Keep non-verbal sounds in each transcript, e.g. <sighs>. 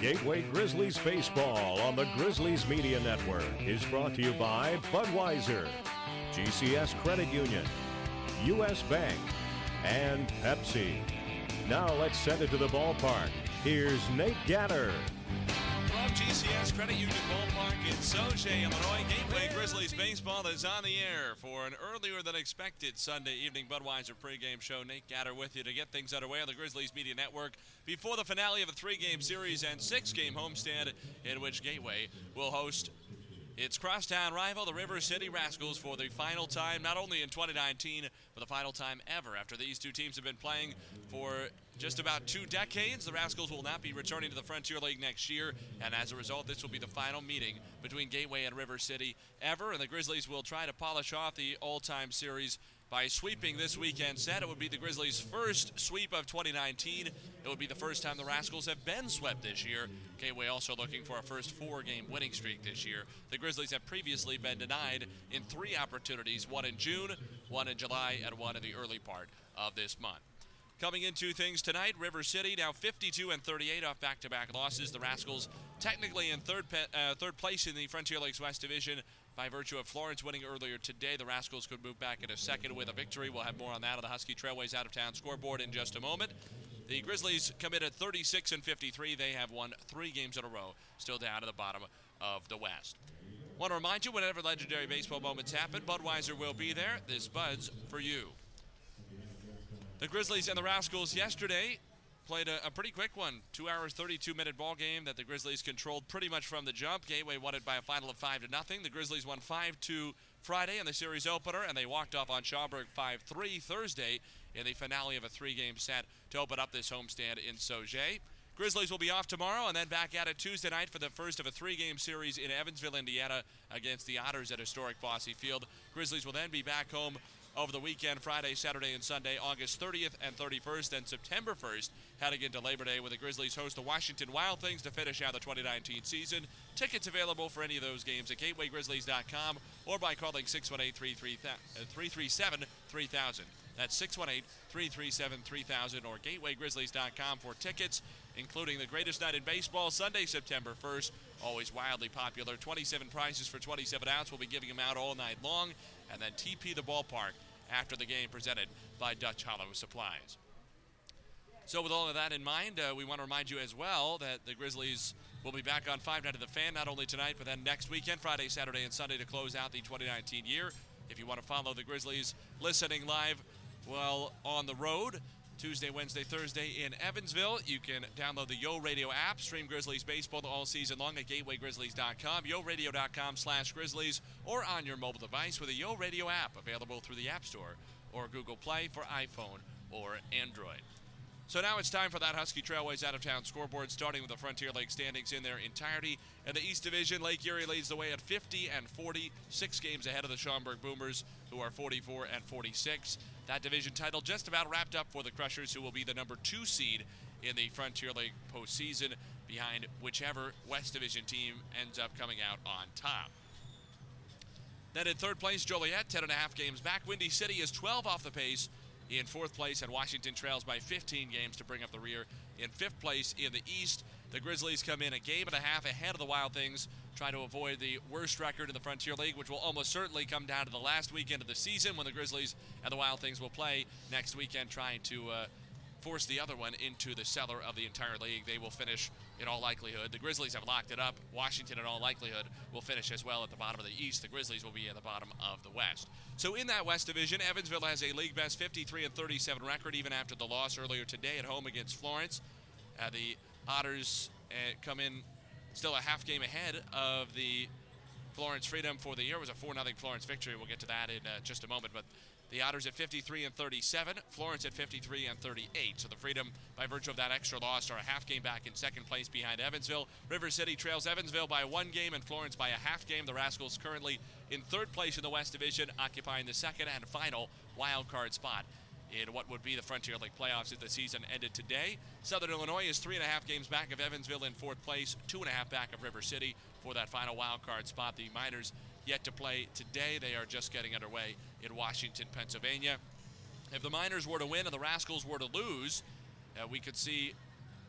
Gateway Grizzlies Baseball on the Grizzlies Media Network is brought to you by Budweiser, GCS Credit Union, U.S. Bank, and Pepsi. Now let's send it to the ballpark. Here's Nate Gatter. GCS Credit Union Ballpark in Sauget, Illinois, Gateway Grizzlies baseball is on the air for an earlier than expected Sunday evening Budweiser pregame show. Nate Gatter with you to get things underway on the Grizzlies Media Network before the finale of a three-game series and six-game homestand in which Gateway will host its crosstown rival, the River City Rascals, for the final time, not only in 2019, but the final time ever. After these two teams have been playing for just about two decades, the Rascals will not be returning to the Frontier League next year, and as a result, this will be the final meeting between Gateway and River City ever, and the Grizzlies will try to polish off the all-time series by sweeping this weekend set. It would be the Grizzlies' first sweep of 2019. It would be the first time the Rascals have been swept this year. Gateway also looking for a first four game winning streak this year. The Grizzlies have previously been denied in three opportunities one in June, one in July, and one in the early part of this month. Coming into things tonight, River City now 52 and 38 off back-to-back losses. The Rascals technically in third pe- uh, third place in the Frontier Leagues West Division by virtue of Florence winning earlier today. The Rascals could move back into second with a victory. We'll have more on that on the Husky Trailways out of town scoreboard in just a moment. The Grizzlies committed 36 and 53. They have won three games in a row, still down at the bottom of the West. Want to remind you, whenever legendary baseball moments happen, Budweiser will be there. This Bud's for you. The Grizzlies and the Rascals yesterday played a, a, pretty quick one. Two hours, 32 minute ball game that the Grizzlies controlled pretty much from the jump. Gateway won it by a final of five to nothing. The Grizzlies won five two Friday in the series opener, and they walked off on Schaumburg 5-3 Thursday in the finale of a three-game set to open up this homestand in Sauget. Grizzlies will be off tomorrow and then back at it Tuesday night for the first of a three game series in Evansville, Indiana against the Otters at historic Bosse Field. Grizzlies will then be back home over the weekend, Friday, Saturday, and Sunday, August 30th and 31st, and September 1st, heading into Labor Day, where the Grizzlies host the Washington Wild Things to finish out the 2019 season. Tickets available for any of those games at GatewayGrizzlies.com or by calling 618 337 3000. That's 618 337 3000 or GatewayGrizzlies.com for tickets, including the greatest night in baseball, Sunday, September 1st. Always wildly popular. 27 prizes for 27 ounce. We'll be giving them out all night long. And then TP the ballpark after the game presented by Dutch Hollow Supplies. So, with all of that in mind, uh, we want to remind you as well that the Grizzlies will be back on Five Night of the Fan not only tonight, but then next weekend, Friday, Saturday, and Sunday to close out the 2019 year. If you want to follow the Grizzlies listening live, well, on the road, Tuesday, Wednesday, Thursday in Evansville. You can download the Yo Radio app, stream Grizzlies baseball all season long at GatewayGrizzlies.com, YoRadio.com slash Grizzlies, or on your mobile device with a Yo Radio app available through the App Store or Google Play for iPhone or Android. So now it's time for that Husky Trailways out of town scoreboard, starting with the Frontier Lake standings in their entirety. In the East Division, Lake Erie leads the way at 50 and 40, six games ahead of the Schaumburg Boomers, who are 44 and 46. That division title just about wrapped up for the Crushers, who will be the number two seed in the Frontier League postseason, behind whichever West Division team ends up coming out on top. Then in third place, Joliet, 10 and a half games back. Windy City is 12 off the pace in fourth place, and Washington trails by 15 games to bring up the rear. In fifth place in the East, the Grizzlies come in a game and a half ahead of the Wild Things, trying to avoid the worst record in the Frontier League, which will almost certainly come down to the last weekend of the season when the Grizzlies and the Wild Things will play next weekend, trying to uh, force the other one into the cellar of the entire league. They will finish in all likelihood. The Grizzlies have locked it up. Washington, in all likelihood, will finish as well at the bottom of the East. The Grizzlies will be at the bottom of the West. So in that West Division, Evansville has a league best 53 and 37 record, even after the loss earlier today at home against Florence. Uh, the Otters uh, come in still a half game ahead of the Florence Freedom for the year. It was a 4 0 Florence victory. We'll get to that in uh, just a moment. But the Otters at 53 and 37, Florence at 53 and 38. So the Freedom, by virtue of that extra loss, are a half game back in second place behind Evansville. River City trails Evansville by one game and Florence by a half game. The Rascals currently in third place in the West Division, occupying the second and final wild card spot in what would be the Frontier League playoffs if the season ended today. Southern Illinois is three and a half games back of Evansville in fourth place, two and a half back of River City for that final wild card spot. The Miners yet to play today. They are just getting underway in Washington, Pennsylvania. If the Miners were to win and the Rascals were to lose, uh, we could see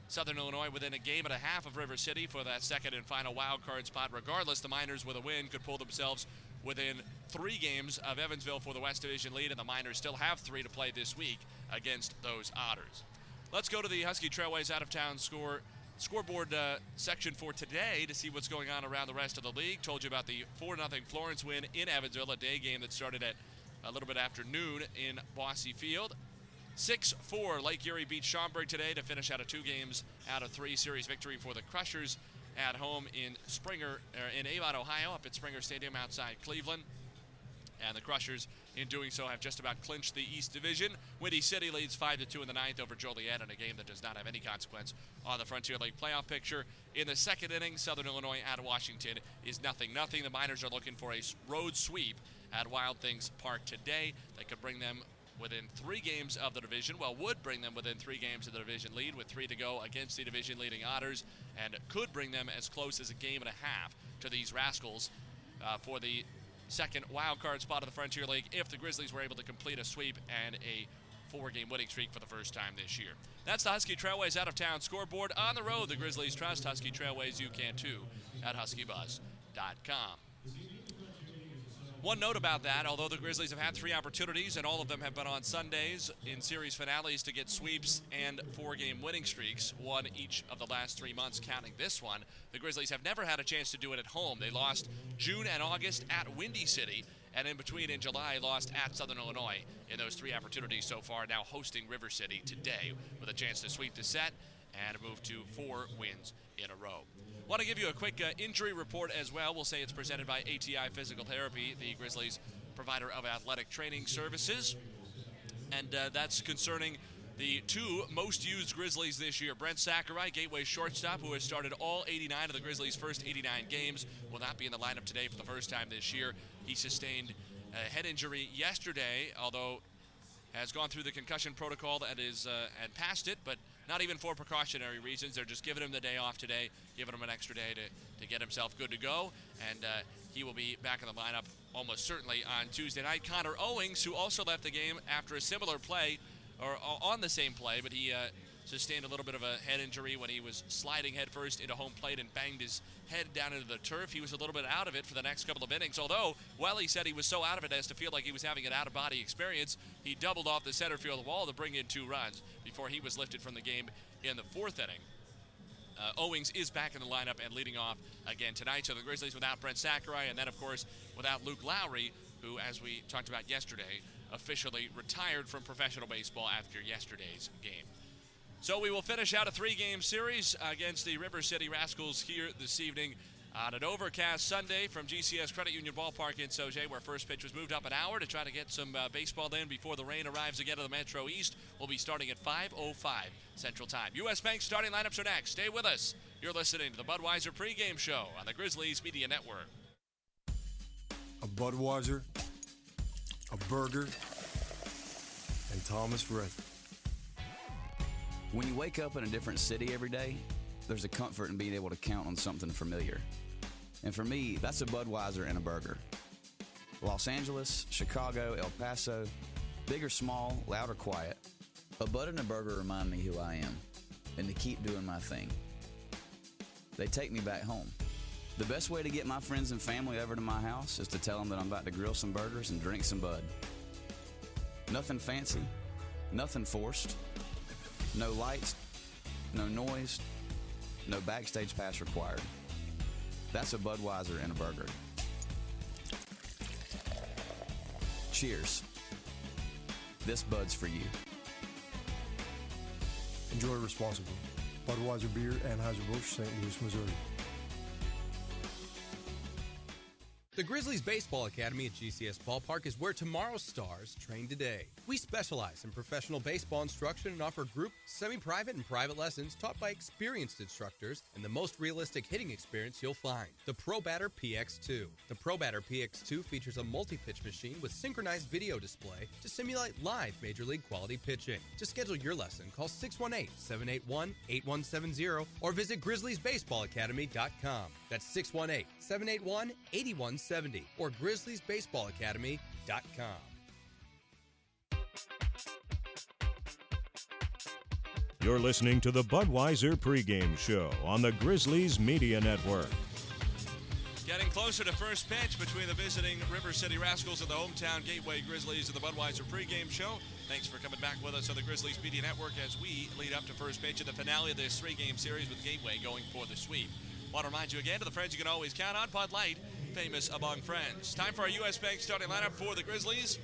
Southern Illinois within a game and a half of River City for that second and final wild card spot. Regardless, the Miners with a win could pull themselves within three games of Evansville for the West Division lead, and the Miners still have three to play this week against those Otters. Let's go to the Husky Trailways out of town score scoreboard uh, section for today to see what's going on around the rest of the league. Told you about the 4 0 Florence win in Evansville, a day game that started at a little bit after noon in Bosse Field. 6 4 Lake Erie beat Schaumburg today to finish out of two games out of three series victory for the Crushers at home in Sprenger, er, in Avon, Ohio, up at Sprenger Stadium outside Cleveland. And the Crushers, in doing so, have just about clinched the East Division. Windy City leads 5 to 2 in the ninth over Joliet in a game that does not have any consequence on the Frontier League playoff picture. In the second inning, Southern Illinois at Washington is nothing nothing. The Miners are looking for a road sweep at Wild Things Park today that could bring them within three games of the division. Well, would bring them within three games of the division lead with three to go against the division leading Otters, and could bring them as close as a game and a half to these Rascals uh, for the second wild card spot of the Frontier League if the Grizzlies were able to complete a sweep and a four game winning streak for the first time this year. That's the Husky Trailways out of town scoreboard. On the road, the Grizzlies trust Husky Trailways. You can too at huskybuzz.com. One note about that, although the Grizzlies have had three opportunities and all of them have been on Sundays in series finales to get sweeps and four game winning streaks, one each of the last three months, counting this one, the Grizzlies have never had a chance to do it at home. They lost June and August at Windy City, and in between in July, lost at Southern Illinois in those three opportunities so far, now hosting River City today with a chance to sweep the set and move to four wins in a row. Want to give you a quick uh, injury report as well. We'll say it's presented by ATI Physical Therapy, the Grizzlies provider of athletic training services. And uh, that's concerning the two most used Grizzlies this year. Brent Sakurai, Gateway shortstop, who has started all 89 of the Grizzlies' first 89 games, will not be in the lineup today for the first time this year. He sustained a head injury yesterday, although has gone through the concussion protocol and is uh, and passed it, but not even for precautionary reasons. They're just giving him the day off today, giving him an extra day to, to get himself good to go. And uh, he will be back in the lineup almost certainly on Tuesday night. Connor Owings, who also left the game after a similar play, or on the same play, but he uh, sustained a little bit of a head injury when he was sliding headfirst into home plate and banged his head down into the turf. He was a little bit out of it for the next couple of innings, although Welly said he was so out of it as to feel like he was having an out of body experience. He doubled off the center field wall to bring in two runs before he was lifted from the game in the fourth inning. Uh, Owings is back in the lineup and leading off again tonight. So the Grizzlies without Brent Sakurai, and then, of course, without Luke Lowry, who, as we talked about yesterday, officially retired from professional baseball after yesterday's game. So we will finish out a three game series against the River City Rascals here this evening on an overcast Sunday from GCS Credit Union Ballpark in Sauget, where first pitch was moved up an hour to try to get some uh, baseball in before the rain arrives again to the Metro East. We'll be starting at 5.05 Central Time. U.S. Bank starting lineups are next. Stay with us. You're listening to the Budweiser pregame show on the Grizzlies Media Network. A Budweiser, a burger, and Thomas Rhett. When you wake up in a different city every day, there's a comfort in being able to count on something familiar. And for me, that's a Budweiser and a burger. Los Angeles, Chicago, El Paso, big or small, loud or quiet, a Bud and a burger remind me who I am and to keep doing my thing. They take me back home. The best way to get my friends and family over to my house is to tell them that I'm about to grill some burgers and drink some Bud. Nothing fancy, nothing forced, no lights, no noise, no backstage pass required. That's a Budweiser and a burger. Cheers. This Bud's for you. Enjoy responsibly. Budweiser Beer, Anheuser-Busch, St. Louis, Missouri. The Grizzlies Baseball Academy at GCS Ballpark is where tomorrow's stars train today. We specialize in professional baseball instruction and offer group, semi private, and private lessons taught by experienced instructors and the most realistic hitting experience you'll find the Pro Batter PX2. The Pro Batter PX2 features a multi pitch machine with synchronized video display to simulate live major league quality pitching. To schedule your lesson, call 618 781 8170 or visit GrizzliesBaseballAcademy.com. That's 618 781 8170 or GrizzliesBaseballAcademy.com. You're listening to the Budweiser pregame show on the Grizzlies Media Network. Getting closer to first pitch between the visiting River City Rascals and the hometown Gateway Grizzlies of the Budweiser pregame show. Thanks for coming back with us on the Grizzlies Media Network as we lead up to first pitch in the finale of this three-game series with Gateway going for the sweep. Want to remind you again to the friends you can always count on, Bud Light, famous among friends. Time for our U.S. Bank starting lineup for the Grizzlies.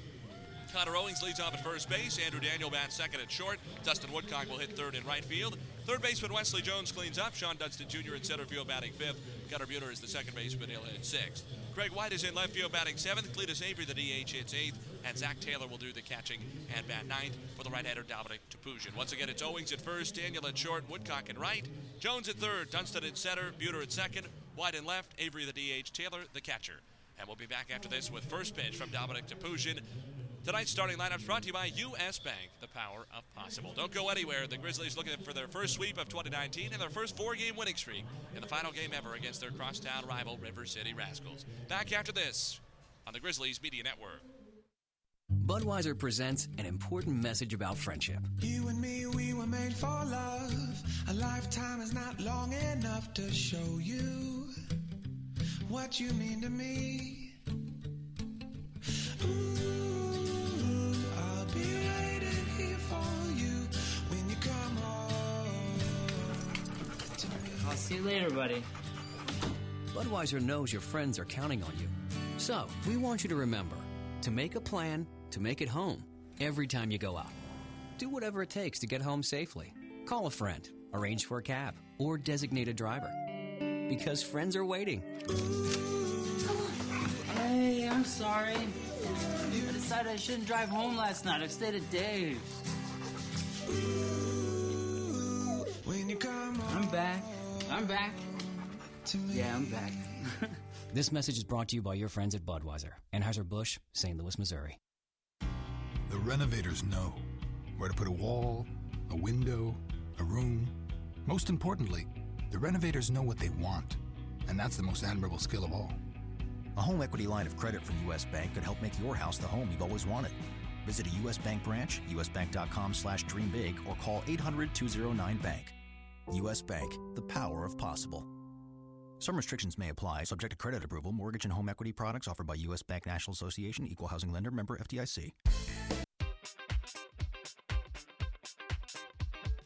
Connor Owings leads off at first base. Andrew Daniel bats second at short. Dustin Woodcock will hit third in right field. Third baseman Wesley Jones cleans up. Shawon Dunston Jr. in center field batting fifth. Gunnar Buhner is the second baseman. He'll hit sixth. Craig White is in left field batting seventh. Cletus Avery, the DH, hits eighth. And Zach Taylor will do the catching and bat ninth for the right-hander Dominic Topuzin. Once again, it's Owings at first, Daniel at short, Woodcock in right, Jones at third, Dunston at center, Buhner at second, White in left, Avery the DH, Taylor the catcher. And we'll be back after this with first pitch from Dominic Topuzin. Tonight's starting lineup brought to you by U.S. Bank, the power of possible. Don't go anywhere. The Grizzlies looking for their first sweep of 2019 and their first four-game winning streak in the final game ever against their crosstown rival River City Rascals. Back after this on the Grizzlies Media Network. Budweiser presents an important message about friendship. You and me, we were made for love. A lifetime is not long enough to show you what you mean to me. I'll see you later, buddy. Budweiser knows your friends are counting on you. So, we want you to remember to make a plan to make it home every time you go out. Do whatever it takes to get home safely. Call a friend, arrange for a cab, or designate a driver. Because friends are waiting. Hey, I'm sorry. I decided I shouldn't drive home last night. I stayed at Dave's. When you come I'm back. I'm back. to me. Yeah, I'm back. <laughs> This message is brought to you by your friends at Budweiser, Anheuser-Busch, St. Louis, Missouri. The renovators know where to put a wall, a window, a room. Most importantly, the renovators know what they want, and that's the most admirable skill of all. A home equity line of credit from U.S. Bank could help make your house the home you've always wanted. Visit a U.S. Bank branch, usbank.com slash dream big, or call 800-209-BANK. U.S. Bank, the power of possible. Some restrictions may apply, subject to credit approval. Mortgage and home equity products offered by U.S. Bank National Association, Equal Housing Lender, member FDIC.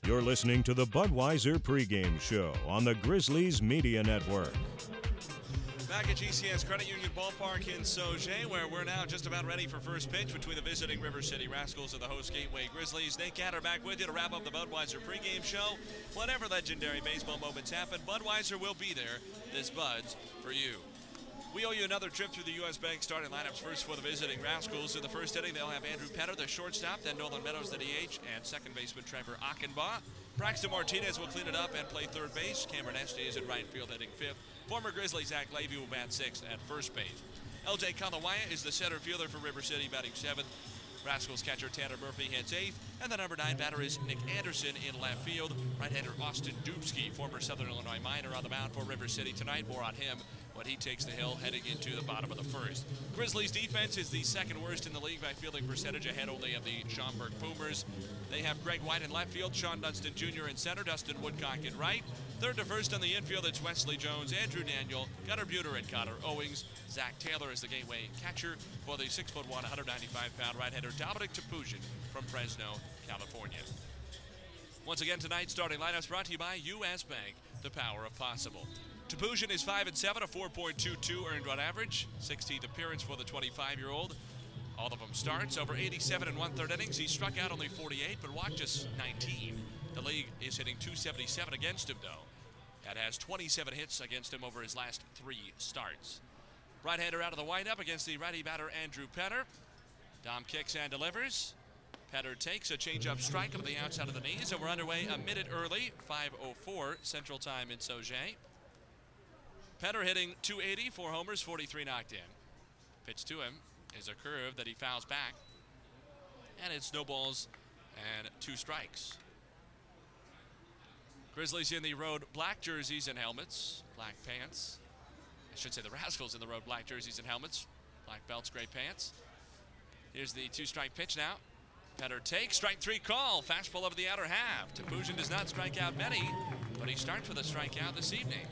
You're listening to the Budweiser pregame show on the Grizzlies Media Network. Back at GCS Credit Union Ballpark in Sauget, where we're now just about ready for first pitch between the visiting River City Rascals and the host Gateway Grizzlies. Nate Gatter back with you to wrap up the Budweiser pregame show. Whatever legendary baseball moments happen, Budweiser will be there. This Bud's for you. We owe you another trip through the U.S. Bank starting lineups. First for the visiting Rascals. In the first inning, they'll have Andrew Petter, the shortstop, then Nolan Meadows, the DH, and second baseman Trevor Achenbach. Braxton Martinez will clean it up and play third base. Cameron Estes is in right field hitting fifth. Former Grizzly Zach Levy will bat sixth at first base. LJ Kalawaya is the center fielder for River City, batting seventh. Rascals catcher Tanner Murphy hits eighth, and the number nine batter is Nick Anderson in left field. Right-hander Austin Dubsky, former Southern Illinois miner, on the mound for River City tonight. More on him when he takes the hill heading into the bottom of the first. Grizzlies defense is the second worst in the league by fielding percentage, ahead only of the Schaumburg Boomers. They have Greg White in left field, Shawon Dunston Jr. in center, Dustin Woodcock in right. Third to first on the infield, it's Wesley Jones, Andrew Daniel, Gunnar Buhner, and Connor Owings. Zach Taylor is the gateway catcher for the 6'1", 195-pound right-hander Dominic Topuzin from Fresno, California. Once again tonight, starting lineups brought to you by U.S. Bank, the power of possible. Topuzin is 5 and 7, a 4.22 earned run average, 16th appearance for the 25-year-old. All of them starts over 87 and one-third innings. He struck out only 48, but walked just 19. The league is hitting 277 against him, though. That has 27 hits against him over his last three starts. Right-hander out of the windup against the righty batter Andrew Petter. Dom kicks and delivers. Petter takes a change-up strike over the outside of the knees, and we're underway a minute early, 5:04 Central Time in Sauget. Petter hitting 280, four homers, 43 knocked in. Pitch to him is a curve that he fouls back, and it snowballs and two strikes. Grizzlies in the road black jerseys and helmets, black pants. I should say the <laughs> Rascals in the road black jerseys and helmets, black belts, gray pants. Here's the two strike pitch now. Petter take, strike three call, fastball over the outer half. Topuzin does not strike out many, but he starts with a strikeout this evening.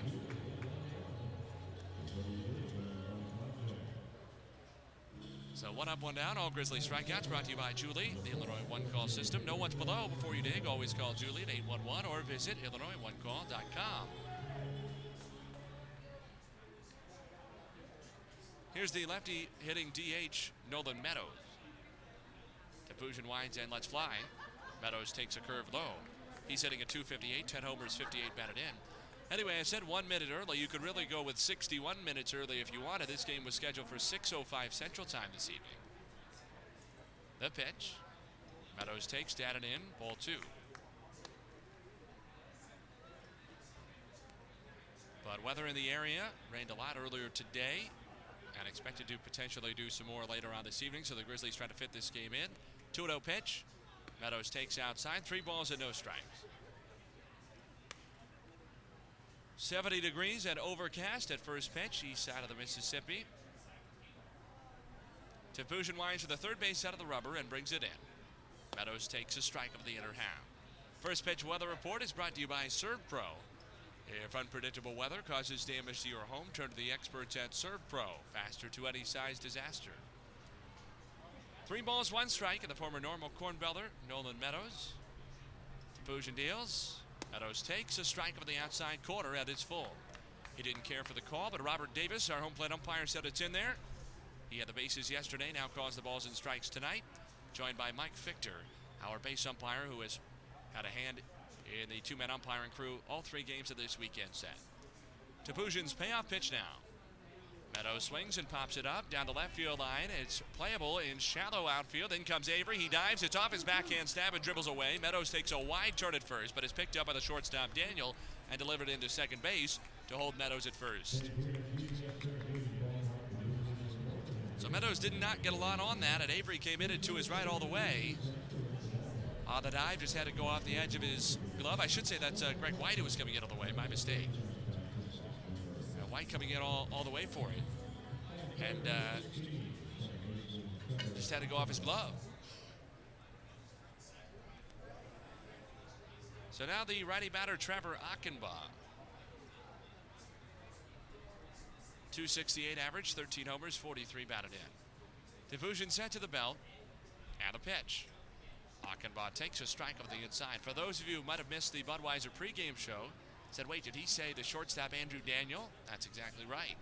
So one up, one down. All Grizzly strikeouts brought to you by Julie, the Illinois One Call system. No one's below. Before you dig, always call Julie at 811 or visit IllinoisOneCall.com. Here's the lefty hitting DH, Nolan Meadows. Topuzin winds and lets fly. Meadows takes a curve low. He's hitting a 258, 10 homers, 58 batted in. Anyway, I said one minute early. You could really go with 61 minutes early if you wanted. This game was scheduled for 6.05 Central Time this evening. The pitch. Meadows takes, batted in, ball two. But weather in the area rained a lot earlier today and expected to potentially do some more later on this evening. So the Grizzlies try to fit this game in. 2 0 pitch. Meadows takes outside, three balls and no strikes. 70 degrees and overcast at first pitch, east side of the Mississippi. Topuzin winds to the third base side of the rubber and brings it in. Meadows takes a strike of the inner half. First pitch weather report is brought to you by ServPro. If unpredictable weather causes damage to your home, turn to the experts at ServPro. Faster to any size disaster. Three balls, one strike, and the former Normal CornBelter, Nolan Meadows. Topuzin deals. Meadows takes a strike of the outside corner at its full. He didn't care for the call, but Robert Davis, our home plate umpire, said it's in there. He had the bases yesterday, now calls the balls and strikes tonight. Joined by Mike Fichter, our base umpire, who has had a hand in the two man umpiring crew all three games of this weekend set. Topuzin's payoff pitch now. Meadows swings and pops it up down the left field line. It's playable in shallow outfield. In comes Avery. He dives. It's off his backhand stab and dribbles away. Meadows takes a wide turn at first, but is picked up by the shortstop Daniel and delivered into second base to hold Meadows at first. So Meadows did not get a lot on that, and Avery came in to his right all the way. Uh, the dive just had to go off the edge of his glove. I should say that's uh, Greg White who was coming in all the way. My mistake. White coming in all, all the way for it. And uh, just had to go off his glove. So now the righty batter, Trevor Achenbach. 268 average, 13 homers, 43 batted in. Topuzin set to the belt and a pitch. Achenbach takes a strike of the inside. For those of you who might have missed the Budweiser pregame show, Said, wait, did he say the shortstop Andrew Daniel? That's exactly right.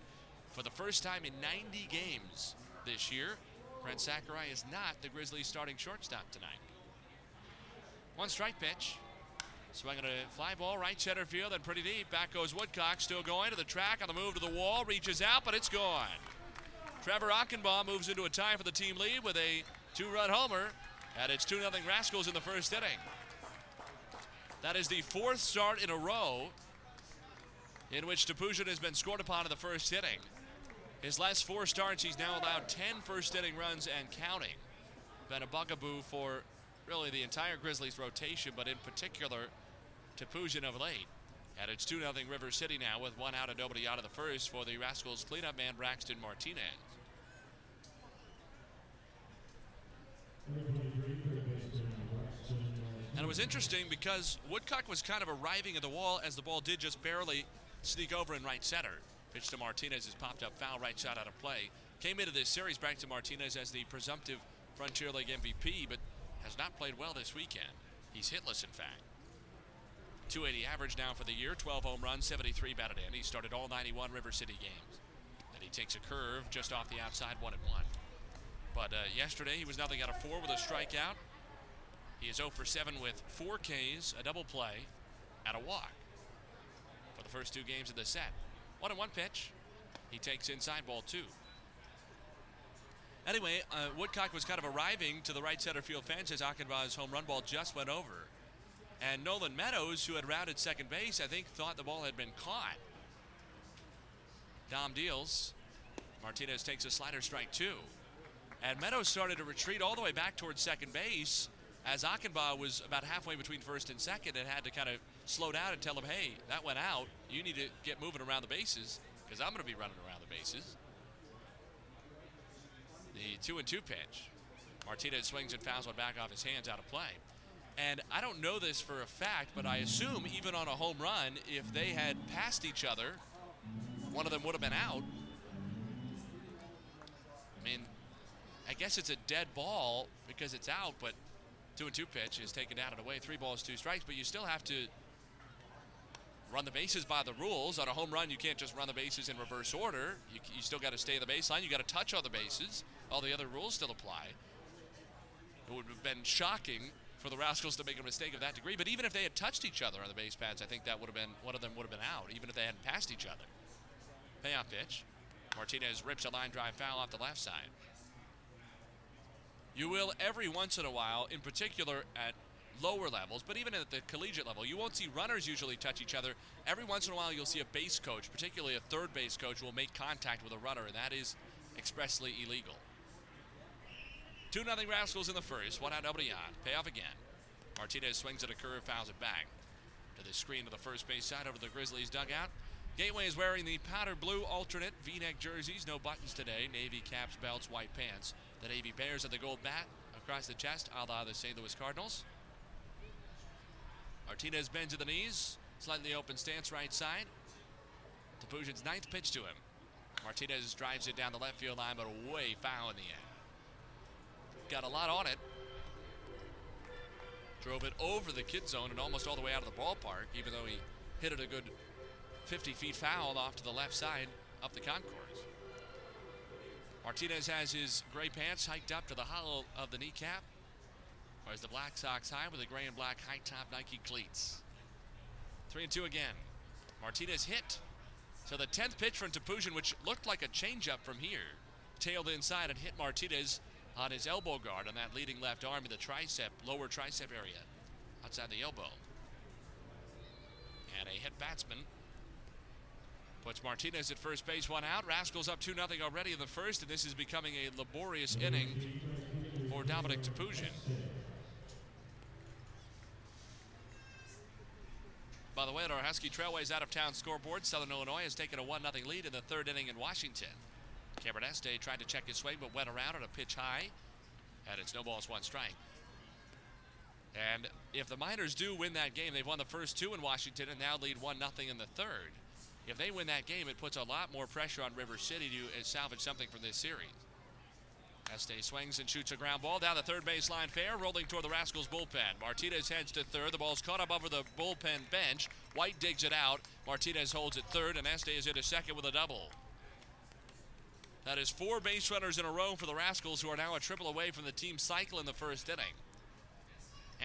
For the first time in 90 games this year, Brent Sakurai is not the Grizzlies starting shortstop tonight. One strike pitch. Swinging a fly ball, right center field, and pretty deep. Back goes Woodcock, still going to the track on the move to the wall, reaches out, but it's gone. Trevor Achenbach moves into a tie for the team lead with a two run homer, and it's 2 0 Rascals in the first inning. That is the fourth start in a row in which Topuzin has been scored upon in the first inning. His last four starts, he's now allowed 10 first inning runs and counting. Been a bugaboo for really the entire Grizzlies rotation, but in particular, Topuzin of late. And it's 2 0 River City now with one out and nobody out of the first for the Rascals cleanup man Braxton Martinez. And it was interesting because Woodcock was kind of arriving at the wall as the ball did just barely sneak over in right center. Pitch to Martinez has popped up foul right shot out of play. Came into this series back to Martinez as the presumptive Frontier League MVP, but has not played well this weekend. He's hitless, in fact. 280 average now for the year, 12 home runs, 73 batted in. He started all 91 River City games. And he takes a curve just off the outside, one and one. But uh, yesterday he was nothing out of four with a strikeout. He is 0 for 7 with four Ks, a double play, and a walk for the first two games of the set. One and one pitch. He takes inside ball two. Anyway, uh, Woodcock was kind of arriving to the right center field fence as Achenbach's home run ball just went over. And Nolan Meadows, who had routed second base, I think thought the ball had been caught. Dom deals. Martinez takes a slider strike two. And Meadows started to retreat all the way back towards second base as Achenbach was about halfway between first and second and had to kind of slow down and tell him, hey, that went out. You need to get moving around the bases because I'm going to be running around the bases. The two and two pitch. Martinez swings and fouls one back off his hands out of play. And I don't know this for a fact, but I assume even on a home run, if they had passed each other, one of them would have been out. I mean, I guess it's a dead ball because it's out, but two and two pitch is taken down and away. Three balls, two strikes, but you still have to run the bases by the rules. On a home run, you can't just run the bases in reverse order. You, you still got to stay the baseline. You got to touch all the bases. All the other rules still apply. It would have been shocking for the Rascals to make a mistake of that degree. But even if they had touched each other on the base pads, I think that would have been one of them would have been out, even if they hadn't passed each other. Payoff pitch. Martinez rips a line drive foul off the left side. You will every once in a while, in particular at lower levels, but even at the collegiate level, you won't see runners usually touch each other. Every once in a while, you'll see a base coach, particularly a third base coach, will make contact with a runner, and that is expressly illegal. 2 0 Rascals in the first. One out, nobody on. Payoff again. Martinez swings at a curve, fouls it back. To the screen to the first base side over the Grizzlies dugout. Gateway is wearing the powder blue alternate v-neck jerseys, no buttons today, navy caps, belts, white pants. The Navy Bears at the gold bat across the chest, a la the St. Louis Cardinals. Martinez bends to the knees, slightly open stance right side. Topuzhin's ninth pitch to him. Martinez drives it down the left field line, but way foul in the end. Got a lot on it. Drove it over the kid zone and almost all the way out of the ballpark, even though he hit it a good 50 feet foul off to the left side up the concourse. Martinez has his gray pants hiked up to the hollow of the kneecap, wears the black socks high with the gray and black high top Nike cleats. Three and two again. Martinez hit. So the 10th pitch from Topuzhin, which looked like a changeup from here, tailed inside and hit Martinez on his elbow guard on that leading left arm in the tricep, lower tricep area, outside the elbow. And a hit batsman Puts Martinez at first base, one out. Rascals up 2 0 already in the first, and this is becoming a laborious inning for Dominic Topuzhin. By the way, at our Husky Trailways out of town scoreboard, Southern Illinois has taken a 1 0 lead in the third inning in Washington. Cameron Este tried to check his swing but went around at a pitch high, and it's no balls, one strike. And if the Miners do win that game, they've won the first two in Washington and now lead 1 0 in the third. If they win that game, it puts a lot more pressure on River City to uh, salvage something from this series. Este swings and shoots a ground ball down the third baseline fair, rolling toward the Rascals bullpen. Martinez heads to third. The ball's caught up over the bullpen bench. White digs it out. Martinez holds it third, and Este is into second with a double. That is four base runners in a row for the Rascals, who are now a triple away from the team cycle in the first inning.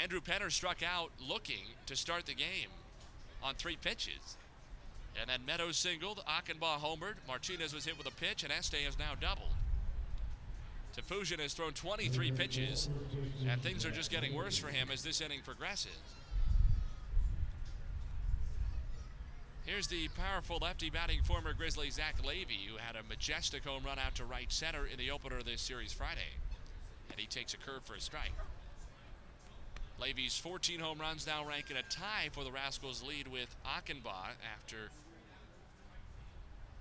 Andrew Petter struck out looking to start the game on three pitches. And then Meadows singled, Achenbach homered, Martinez was hit with a pitch, and Este has now doubled. Topuzhin has thrown 23 pitches, and things are just getting worse for him as this inning progresses. Here's the powerful lefty batting former Grizzly Zach Levy, who had a majestic home run out to right center in the opener of this series Friday. And he takes a curve for a strike. Levy's 14 home runs now rank in a tie for the Rascals' lead with Achenbach after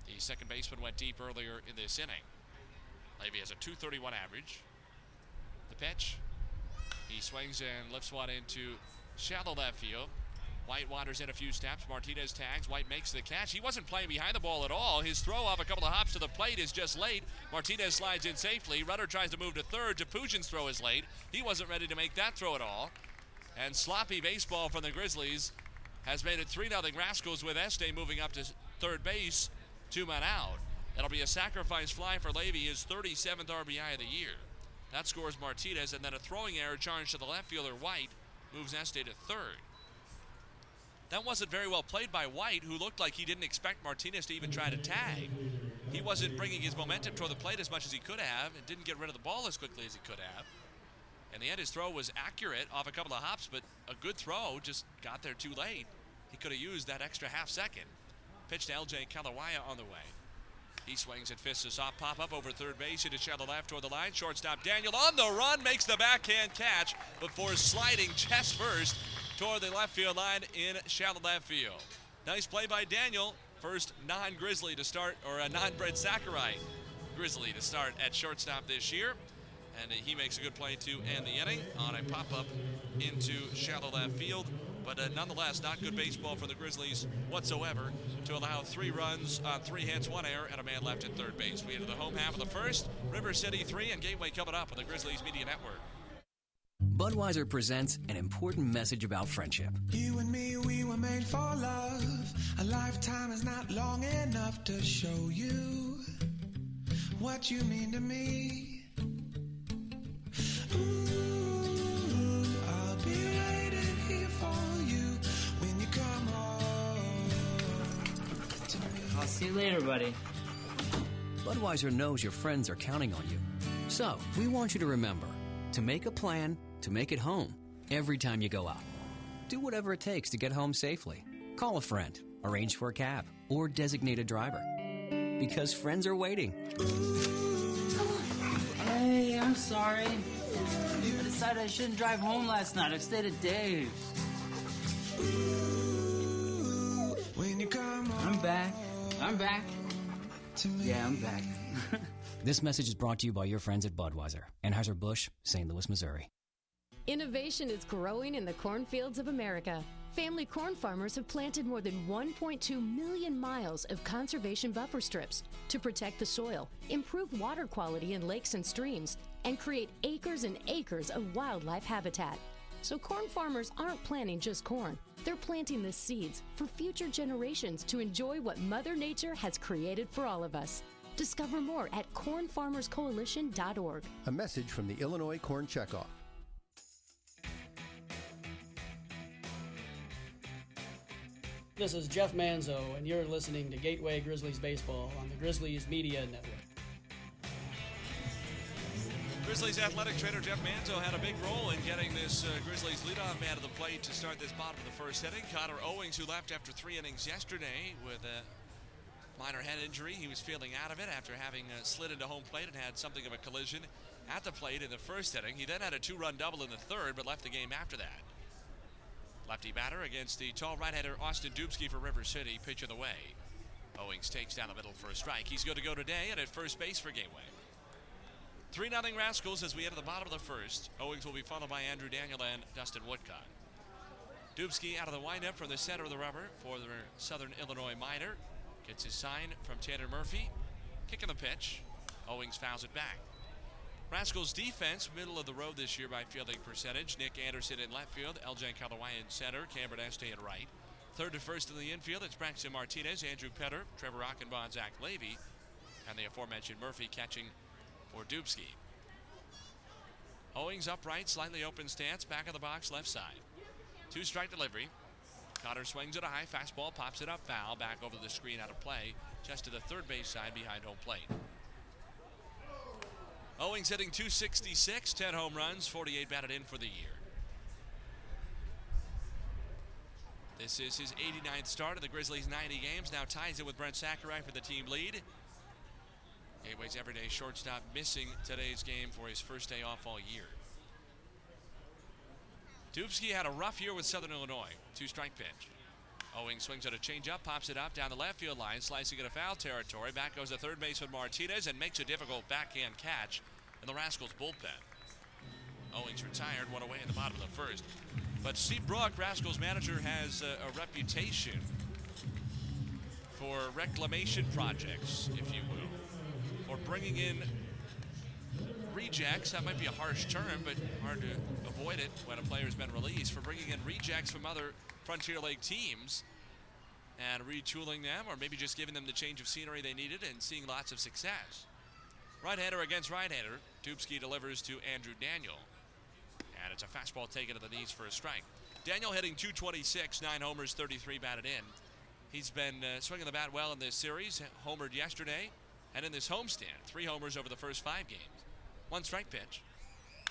the second baseman went deep earlier in this inning. Levy has a 231 average. The pitch. He swings and lifts one into shallow left field. White wanders in a few steps. Martinez tags. White makes the catch. He wasn't playing behind the ball at all. His throw off a couple of hops to the plate is just late. Martinez slides in safely. Rudder tries to move to third. Topuzhin's throw is late. He wasn't ready to make that throw at all. And sloppy baseball from the Grizzlies has made it 3 0 Rascals with Este moving up to third base two men out. That'll be a sacrifice fly for Levy, his 37th RBI of the year. That scores Martinez, and then a throwing error charged to the left fielder White moves Este to third. That wasn't very well played by White, who looked like he didn't expect Martinez to even try to tag. He wasn't bringing his momentum toward the plate as much as he could have, and didn't get rid of the ball as quickly as he could have. In the end, his throw was accurate off a couple of hops, but a good throw just got there too late. He could have used that extra half second. Pitch to LJ Kalawaya on the way. He swings and fists a soft pop up over third base into shallow left toward the line. Shortstop Daniel on the run makes the backhand catch before sliding chest first toward the left field line in shallow left field. Nice play by Daniel. First non Grizzly to start, or a non Brett Sakurai Grizzly to start at shortstop this year. And he makes a good play to end the inning on a pop up into shallow left field. But uh, nonetheless, not good baseball for the Grizzlies whatsoever to allow three runs on three hits, one error, and a man left at third base. We enter the home half of the first. River City 3 and Gateway coming up on the Grizzlies Media Network. Budweiser presents an important message about friendship. You and me, we were made for love. A lifetime is not long enough to show you what you mean to me. Ooh, I'll see you later, buddy. Budweiser knows your friends are counting on you. So, we want you to remember to make a plan to make it home every time you go out. Do whatever it takes to get home safely. Call a friend, arrange for a cab, or designate a driver. Because friends are waiting. Hey, I'm sorry. I decided I shouldn't drive home last night. I stayed at Dave's. When you come home I'm back. I'm back. to me. Yeah, I'm back. <laughs> This message is brought to you by your friends at Budweiser, Anheuser-Busch, St. Louis, Missouri. Innovation is growing in the cornfields of America. Family corn farmers have planted more than 1.2 million miles of conservation buffer strips to protect the soil, improve water quality in lakes and streams, and create acres and acres of wildlife habitat. So, corn farmers aren't planting just corn, they're planting the seeds for future generations to enjoy what Mother Nature has created for all of us. Discover more at cornfarmerscoalition.org. A message from the Illinois Corn Checkoff. This is Jeff Manzo, and you're listening to Gateway Grizzlies Baseball on the Grizzlies Media Network. Grizzlies athletic trainer Jeff Manzo had a big role in getting this uh, Grizzlies leadoff man to the plate to start this bottom of the first inning. Connor Owings, who left after three innings yesterday with a minor head injury, he was feeling out of it after having uh, slid into home plate and had something of a collision at the plate in the first inning. He then had a two-run double in the third, but left the game after that. Lefty batter against the tall right-hander Austin Dubsky for River City. Pitch of the way. Owings takes down the middle for a strike. He's good to go today and at first base for Gateway. 3 0 Rascals as we enter the bottom of the first. Owings will be followed by Andrew Daniel and Dustin Woodcock. Dubsky out of the windup from the center of the rubber for the Southern Illinois minor. Gets his sign from Tanner Murphy. Kicking the pitch. Owings fouls it back. Rascals defense, middle of the road this year by fielding percentage. Nick Anderson in left field, LJ Kalawai in center, Cameron Este at right. Third to first in the infield, it's Braxton Martinez, Andrew Petter, Trevor Achenbach, Zach Levy, and the aforementioned Murphy catching for Dubsky. Owings upright, slightly open stance, back of the box, left side. Two strike delivery. Cotter swings it a high fastball, pops it up foul, back over the screen out of play, just to the third base side behind home plate. Owings hitting 266, 10 home runs, 48 batted in for the year. This is his 89th start of the Grizzlies' 90 games. Now ties it with Brent Sakurai for the team lead. Gateway's everyday shortstop missing today's game for his first day off all year. Dubsky had a rough year with Southern Illinois. Two strike pitch. Owings swings at a changeup, pops it up down the left field line, slicing it into foul territory. Back goes the third baseman Martinez and makes a difficult backhand catch in the Rascals bullpen. Owings retired, one away in the bottom of the first. But Steve Brook, Rascals manager, has a, a reputation for reclamation projects, if you will, for bringing in rejects. That might be a harsh term, but hard to avoid it when a player's been released. For bringing in rejects from other Frontier League teams and retooling them, or maybe just giving them the change of scenery they needed and seeing lots of success. Right-hander against right-hander. Dubsky delivers to Andrew Daniel. And it's a fastball taken to the knees for a strike. Daniel hitting 226, nine homers, 33 batted in. He's been uh, swinging the bat well in this series. Homered yesterday, and in this homestand, three homers over the first five games. One strike pitch.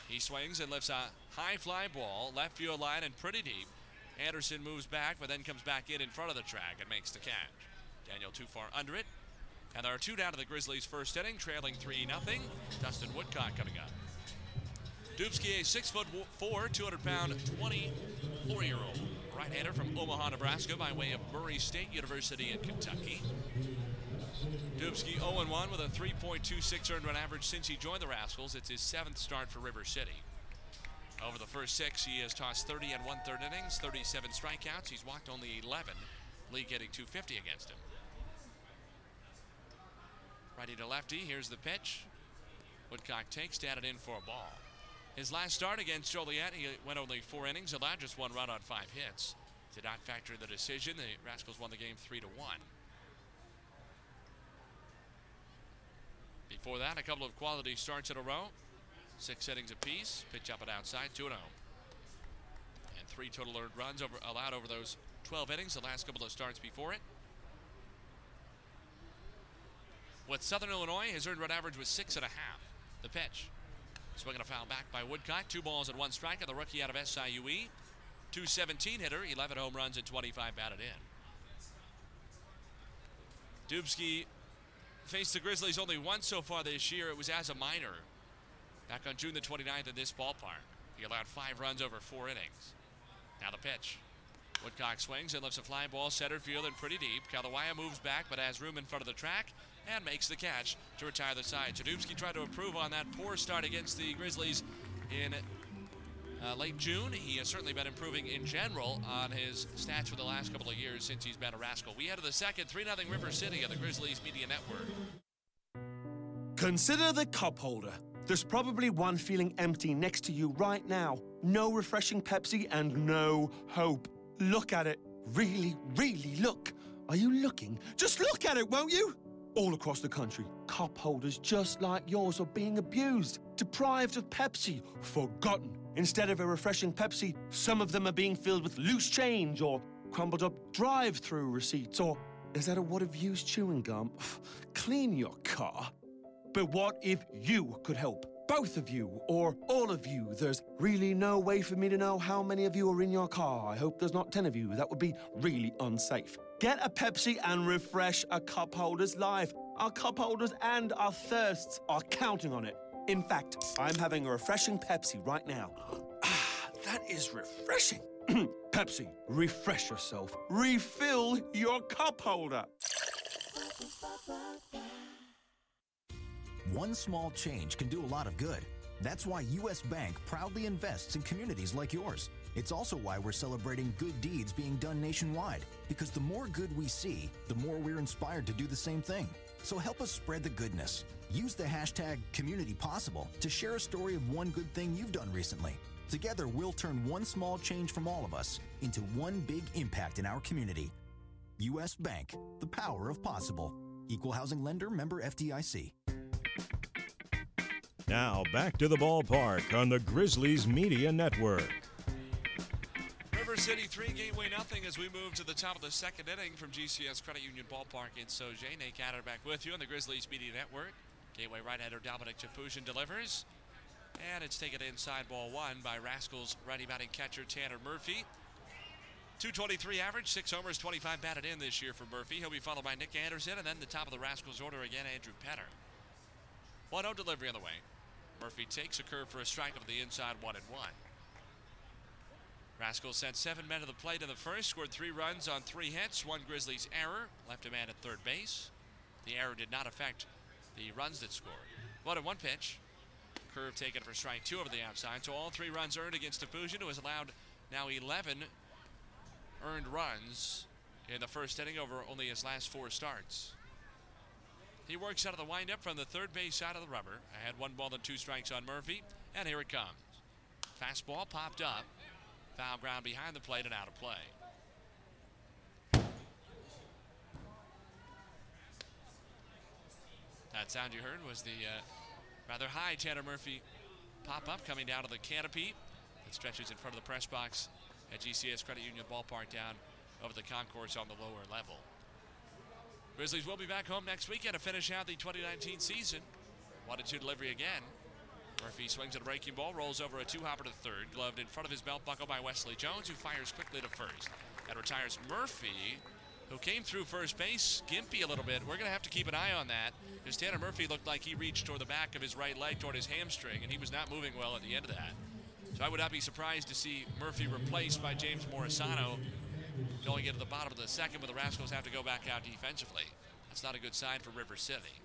He swings and lifts a high fly ball, left field line, and pretty deep. Anderson moves back, but then comes back in in front of the track and makes the catch. Daniel too far under it. And there are two down to the Grizzlies' first inning, trailing 3 0. Dustin Woodcock coming up. Dubsky, a 6 foot 4, 200 pound, 24 year old right hander from Omaha, Nebraska, by way of Murray State University in Kentucky. Dubsky 0-1 with a 3.26 earned run average since he joined the Rascals. It's his seventh start for River City. Over the first six, he has tossed 30 and one-third innings, 37 strikeouts. He's walked only 11, Lee getting 250 against him. Righty to lefty, here's the pitch. Woodcock takes, it in for a ball. His last start against Joliet, he went only four innings, allowed just one run on five hits. Did not factor the decision. The Rascals won the game three to one. Before that, a couple of quality starts in a row. Six innings apiece. Pitch up and outside, 2 0. And three total earned runs over, allowed over those 12 innings, the last couple of starts before it. With Southern Illinois, his earned run average was six and a half. The pitch. Swinging a foul back by Woodcock. Two balls and one strike, and the rookie out of SIUE. 217 hitter, 11 home runs and 25 batted in. Dubsky faced the Grizzlies only once so far this year. It was as a Miner back on June the 29th in this ballpark. He allowed five runs over four innings. Now the pitch. Woodcock swings and lifts a fly ball center field and pretty deep. Kalawaya moves back but has room in front of the track and makes the catch to retire the side. Chudovsky tried to improve on that poor start against the Grizzlies in uh, late June. He has certainly been improving in general on his stats for the last couple of years since he's been a Rascal. We head to the second, 3 0 River City of the Grizzlies Media Network. Consider the cup holder. There's probably one feeling empty next to you right now. No refreshing Pepsi and no hope. Look at it. Really, really look. Are you looking? Just look at it, won't you? All across the country, cup holders just like yours are being abused, deprived of Pepsi, forgotten. Instead of a refreshing Pepsi, some of them are being filled with loose change or crumbled up drive through receipts or is that a wad of used chewing gum? <sighs> Clean your car. But what if you could help? Both of you, or all of you. There's really no way for me to know how many of you are in your car. I hope there's not 10 of you. That would be really unsafe. Get a Pepsi and refresh a cup holder's life. Our cup holders and our thirsts are counting on it. In fact, I'm having a refreshing Pepsi right now. Ah, that is refreshing. <clears throat> Pepsi, refresh yourself. Refill your cup holder. One small change can do a lot of good. That's why U.S. Bank proudly invests in communities like yours. It's also why we're celebrating good deeds being done nationwide, because the more good we see, the more we're inspired to do the same thing. So help us spread the goodness. Use the hashtag CommunityPossible to share a story of one good thing you've done recently. Together, we'll turn one small change from all of us into one big impact in our community. U.S. Bank, the power of possible. Equal housing lender member FDIC. Now back to the ballpark on the Grizzlies Media Network. River City 3, Gateway nothing as we move to the top of the second inning from GCS Credit Union Ballpark in Sauget. Nate Gatter back with you on the Grizzlies Media Network. Gateway right-hander Dominic Topoozian delivers. And it's taken inside ball one by Rascals righty batting catcher Tanner Murphy. 223 average, six homers, 25 batted in this year for Murphy. He'll be followed by Nick Anderson, and then the top of the Rascals order again, Andrew Penner. 1 0 delivery on the way. Murphy takes a curve for a strike of the inside, 1 and 1. Rascals sent seven men to the plate in the first, scored three runs on three hits, one Grizzlies error, left a man at third base. The error did not affect the runs that scored. One and one pitch. Curve taken for strike two over the outside. So all three runs earned against Topoozian, who has allowed now 11 earned runs in the first inning over only his last four starts. He works out of the windup from the third base side of the rubber. I had one ball and two strikes on Murphy, and here it comes. Fastball popped up. Foul ground behind the plate and out of play. That sound you heard was the uh, rather high Tanner Murphy pop up coming down to the canopy that stretches in front of the press box at GCS Credit Union Ballpark down over the concourse on the lower level. Grizzlies will be back home next weekend to finish out the 2019 season. And two delivery again. Murphy swings at a breaking ball, rolls over a two-hopper to third, gloved in front of his belt buckle by Wesley Jones, who fires quickly to first. And retires Murphy, who came through first base, gimpy a little bit. We're going to have to keep an eye on that, because Tanner Murphy looked like he reached toward the back of his right leg toward his hamstring, and he was not moving well at the end of that. So I would not be surprised to see Murphy replaced by James Morisano going into the bottom of the second, but the Rascals have to go back out defensively. That's not a good sign for River City.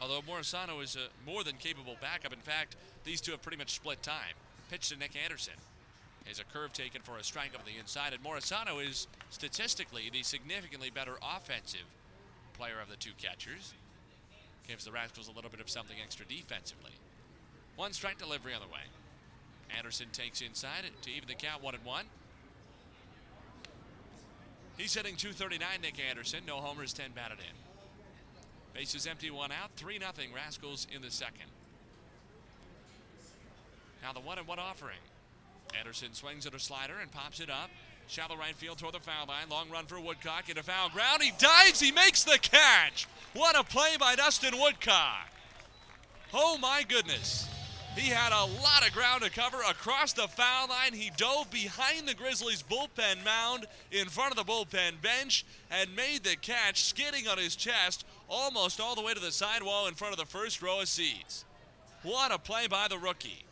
Although Morisano is a more than capable backup. In fact, these two have pretty much split time. Pitch to Nick Anderson. Is a curve taken for a strike over the inside, and Morisano is statistically the significantly better offensive player of the two catchers. Gives the Rascals a little bit of something extra defensively. One strike delivery on the way. Anderson takes inside it to even the count one and one. He's hitting 239, Nick Anderson. No homers, 10 batted in. Bases empty, one out. 3 0 Rascals in the second. Now the one and one offering. Anderson swings at a slider and pops it up. Shallow right field toward the foul line. Long run for Woodcock into foul ground. He dives. He makes the catch. What a play by Dustin Woodcock. Oh my goodness. He had a lot of ground to cover across the foul line. He dove behind the Grizzlies bullpen mound in front of the bullpen bench and made the catch, skidding on his chest almost all the way to the sidewall in front of the first row of seats. What a play by the rookie.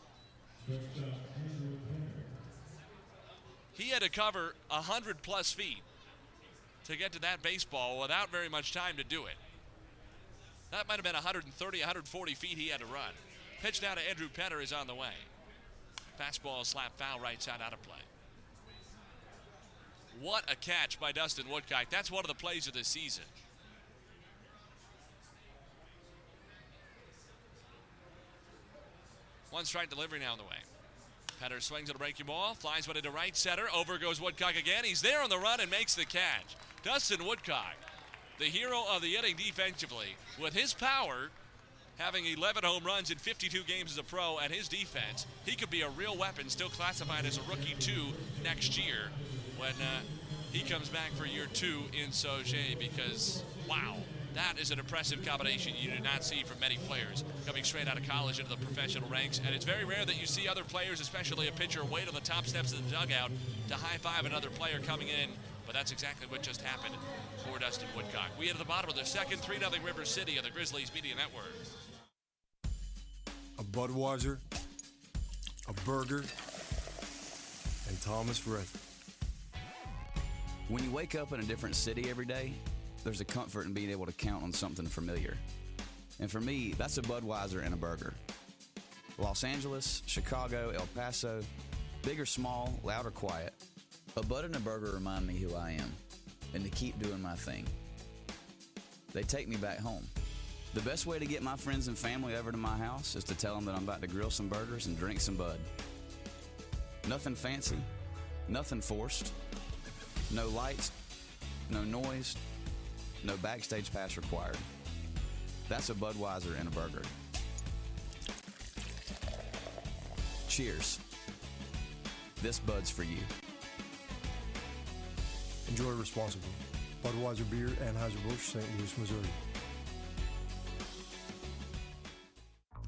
He had to cover 100 plus feet to get to that baseball without very much time to do it. That might have been 130, 140 feet he had to run. Pitch now to Andrew Penner is on the way. Fastball slap foul right side out of play. What a catch by Dustin Woodcock. That's one of the plays of the season. One strike delivery now on the way. Penner swings at a breaking ball, flies one into right center. Over goes Woodcock again. He's there on the run and makes the catch. Dustin Woodcock, the hero of the inning defensively, with his power, having 11 home runs in 52 games as a pro, and his defense, he could be a real weapon, still classified as a rookie two next year when uh, he comes back for year two in Sauget because, wow, that is an impressive combination you do not see from many players coming straight out of college into the professional ranks. And it's very rare that you see other players, especially a pitcher, wait on the top steps of the dugout to high five another player coming in. But that's exactly what just happened for Dustin Woodcock. We at the bottom of the second, 3 0 River City of the Grizzlies Media Network. A Budweiser, a burger, and Thomas Rhett. When you wake up in a different city every day, there's a comfort in being able to count on something familiar. And for me, that's a Budweiser and a burger. Los Angeles, Chicago, El Paso, big or small, loud or quiet, a Bud and a burger remind me who I am and to keep doing my thing. They take me back home. The best way to get my friends and family over to my house is to tell them that I'm about to grill some burgers and drink some Bud. Nothing fancy, nothing forced, no lights, no noise, no backstage pass required. That's a Budweiser and a burger. Cheers. This Bud's for you. Enjoy responsibly. Budweiser Beer, Anheuser-Busch, St. Louis, Missouri.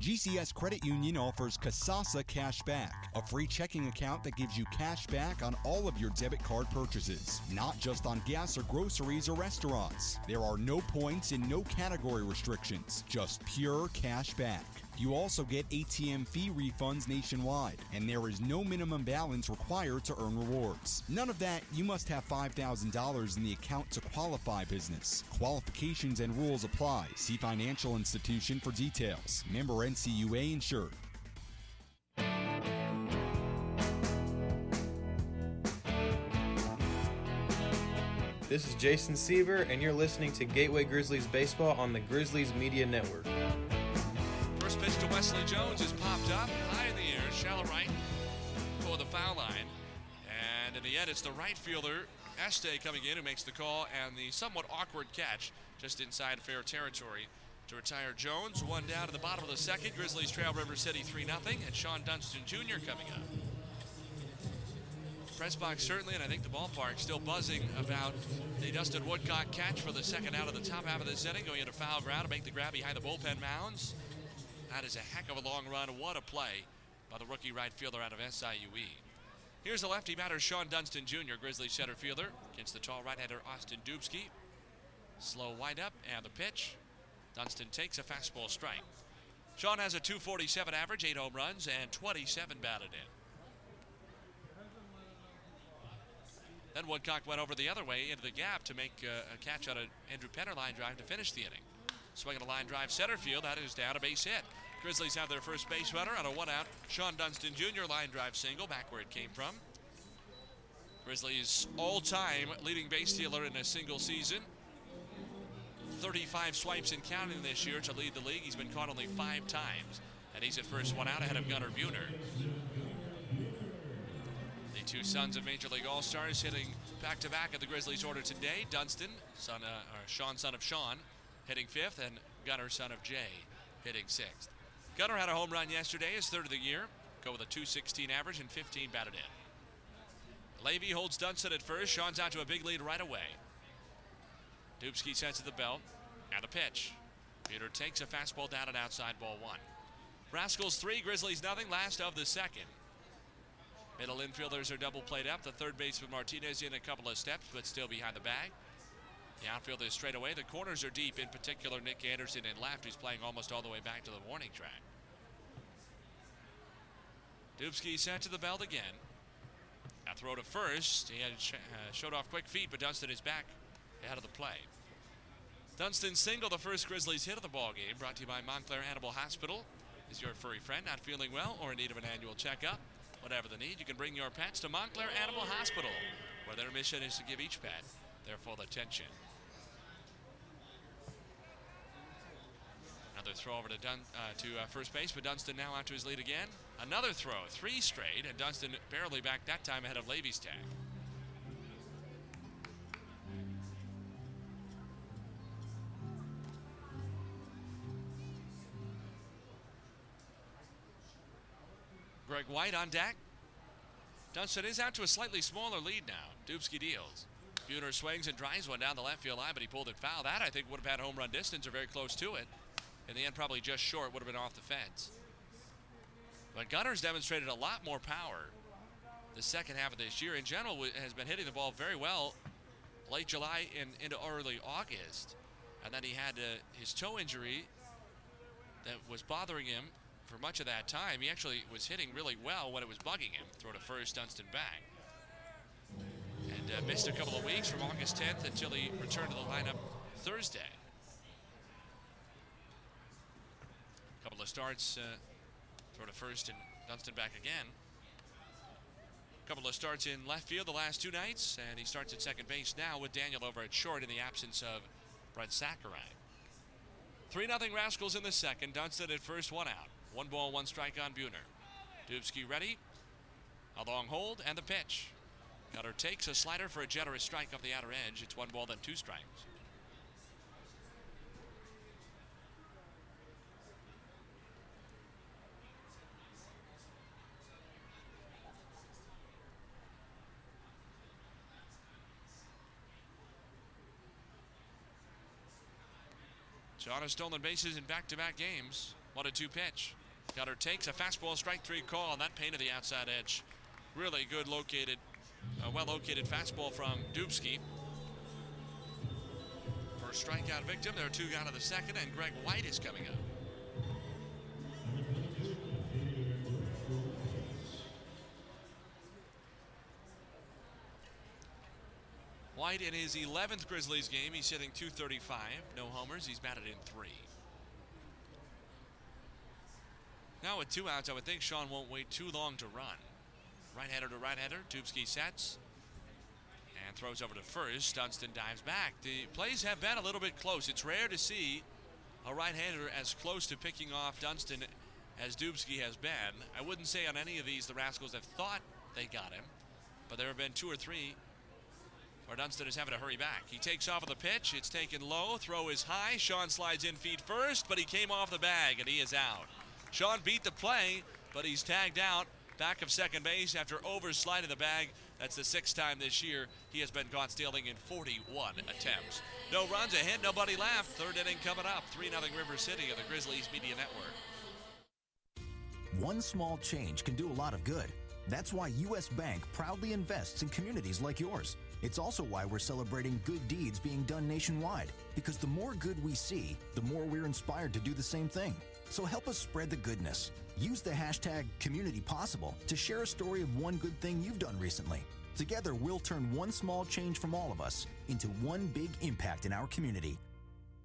GCS Credit Union offers Kasasa Cash Back, a free checking account that gives you cash back on all of your debit card purchases, not just on gas or groceries or restaurants. There are no points and no category restrictions, just pure cash back. You also get ATM fee refunds nationwide, and there is no minimum balance required to earn rewards. None of that, you must have $5,000 in the account to qualify business. Qualifications and rules apply. See financial institution for details. Member NCUA insured. This is Jason Seaver, and you're listening to Gateway Grizzlies Baseball on the Grizzlies Media Network. Wesley Jones has popped up high in the air, shallow right toward the foul line. And in the end, it's the right fielder, Este, coming in who makes the call and the somewhat awkward catch just inside fair territory to retire Jones. One down to the bottom of the second. Grizzlies trail River City 3 0, and Shawon Dunston Jr. coming up. Press box certainly, and I think the ballpark still buzzing about the Dustin Woodcock catch for the second out of the top half of this inning, going into foul ground to make the grab behind the bullpen mounds. That is a heck of a long run. What a play by the rookie right fielder out of SIUE. Here's the lefty batter, Shawon Dunston Jr., Grizzly center fielder, against the tall right-hander Austin Dubsky. Slow windup and the pitch. Dunston takes a fastball strike. Shawon has a 247 average, 8 home runs, and 27 batted in. Then Woodcock went over the other way into the gap to make uh, a catch on an Andrew Penner line drive to finish the inning. Swinging a line drive center field, that is down a base hit. Grizzlies have their first base runner on a one out. Shawon Dunston Jr. line drive single back where it came from. Grizzlies all time leading base stealer in a single season. 35 swipes and counting this year to lead the league. He's been caught only five times. And he's at first one out ahead of Gunnar Buhner. The two sons of Major League All Stars hitting back to back at the Grizzlies order today. Dunston, son, or Shawon, son of Shawon, hitting fifth, and Gunnar, son of Jay, hitting sixth. Gunnar had a home run yesterday, his third of the year. Go with a 216 average and 15 batted in. Levy holds Dunston at first. Shawon's out to a big lead right away. Dubsky sets to the belt and the pitch. Peter takes a fastball down and outside ball one. Rascals three, Grizzlies nothing. Last of the second. Middle infielders are double played up. The third baseman Martinez in a couple of steps, but still behind the bag. The outfield is straight away. The corners are deep, in particular Nick Anderson in left, who's playing almost all the way back to the warning track. Dubsky sent to the belt again. A throw to first. He had sh- uh, showed off quick feet, but Dunston is back ahead of the play. Dunston single, the first Grizzlies hit of the ball game, brought to you by Montclair Animal Hospital. Is your furry friend not feeling well or in need of an annual checkup? Whatever the need, you can bring your pets to Montclair Animal Hospital, where their mission is to give each pet their full attention. Another throw over to Dun, uh, to uh, first base, but Dunston now out to his lead again. Another throw, three straight, and Dunston barely back that time ahead of Levy's tag. Greg White on deck. Dunston is out to a slightly smaller lead now. Dubsky deals. Buhner swings and drives one down the left field line, but he pulled it foul. That I think would have had home run distance or very close to it. In the end, probably just short, would have been off the fence. But Gunnar's demonstrated a lot more power the second half of this year. In general, has been hitting the ball very well late July and into early August. And then he had uh, his toe injury that was bothering him for much of that time. He actually was hitting really well when it was bugging him. Throw to first, Dunston back. And uh, missed a couple of weeks from August 10th until he returned to the lineup Thursday. Couple of starts, uh, throw to first, and Dunston back again. Couple of starts in left field the last two nights, and he starts at second base now with Daniel over at short in the absence of Brett Sakurai. 3 0 Rascals in the second. Dunston at first, one out. One ball, one strike on Buhner. Dubsky ready. A long hold and the pitch. Cutter takes a slider for a generous strike off the outer edge. It's one ball, then two strikes. Has stolen bases in back-to-back games. One a two pitch. Cutter takes a fastball strike three call on that pain to the outside edge. Really good located, uh, well located fastball from Dubsky. First strikeout victim. There are two out of the second, and Greg White is coming up. White in his 11th Grizzlies game, he's hitting 235. No homers. He's batted in three. Now with two outs, I would think Shawon won't wait too long to run. Right-hander to right-hander. Dubsky sets and throws over to first. Dunston dives back. The plays have been a little bit close. It's rare to see a right-hander as close to picking off Dunston as Dubsky has been. I wouldn't say on any of these the Rascals have thought they got him, but there have been two or three where Dunston is having to hurry back. He takes off of the pitch. It's taken low. Throw is high. Shawon slides in feet first, but he came off the bag and he is out. Shawon beat the play, but he's tagged out back of second base after oversliding the bag. That's the sixth time this year he has been caught stealing in 41 attempts. No runs, a hit, nobody left. Third inning coming up. 3 0 River City of the Grizzlies Media Network. One small change can do a lot of good. That's why U.S. Bank proudly invests in communities like yours. It's also why we're celebrating good deeds being done nationwide, because the more good we see, the more we're inspired to do the same thing. So help us spread the goodness. Use the hashtag CommunityPossible to share a story of one good thing you've done recently. Together, we'll turn one small change from all of us into one big impact in our community.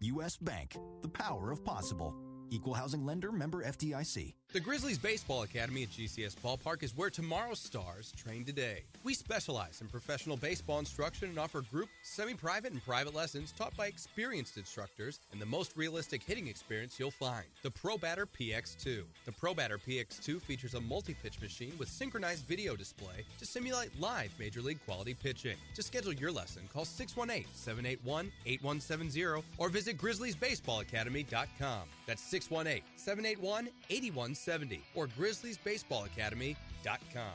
U.S. Bank, the power of possible. Equal housing lender member FDIC. The Grizzlies Baseball Academy at GCS Ballpark is where tomorrow's stars train today. We specialize in professional baseball instruction and offer group, semi private, and private lessons taught by experienced instructors and the most realistic hitting experience you'll find the Pro Batter PX2. The Pro Batter PX2 features a multi pitch machine with synchronized video display to simulate live major league quality pitching. To schedule your lesson, call 618 781 8170 or visit GrizzliesBaseballAcademy.com. That's 618 781 8170 or GrizzliesBaseballAcademy.com.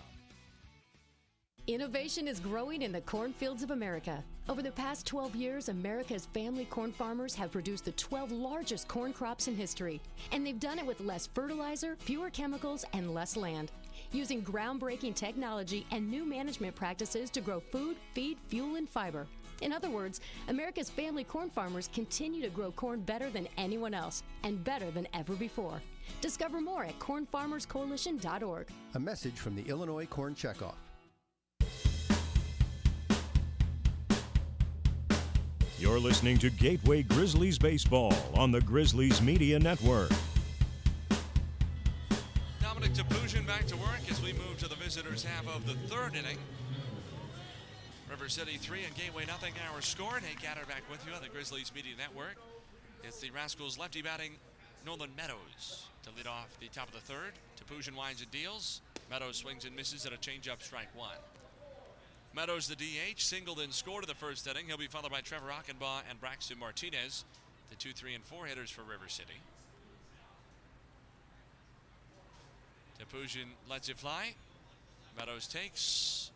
Innovation is growing in the cornfields of America. Over the past 12 years, America's family corn farmers have produced the 12 largest corn crops in history. And they've done it with less fertilizer, fewer chemicals, and less land. Using groundbreaking technology and new management practices to grow food, feed, fuel, and fiber. In other words, America's family corn farmers continue to grow corn better than anyone else and better than ever before. Discover more at cornfarmerscoalition.org. A message from the Illinois Corn Checkoff. You're listening to Gateway Grizzlies Baseball on the Grizzlies Media Network. Dominic Topoozian back to work as we move to the visitors' half of the third inning. River City 3 and Gateway nothing. Our score. Nate Gatter back with you on the Grizzlies Media Network. It's the Rascals lefty batting Nolan Meadows to lead off the top of the third. Topoozian winds and deals. Meadows swings and misses at a changeup strike one. Meadows, the DH, singled and scored in the first inning. He'll be followed by Trevor Achenbach and Braxton Martinez, the two, three, and four hitters for River City. Topoozian lets it fly. Meadows takes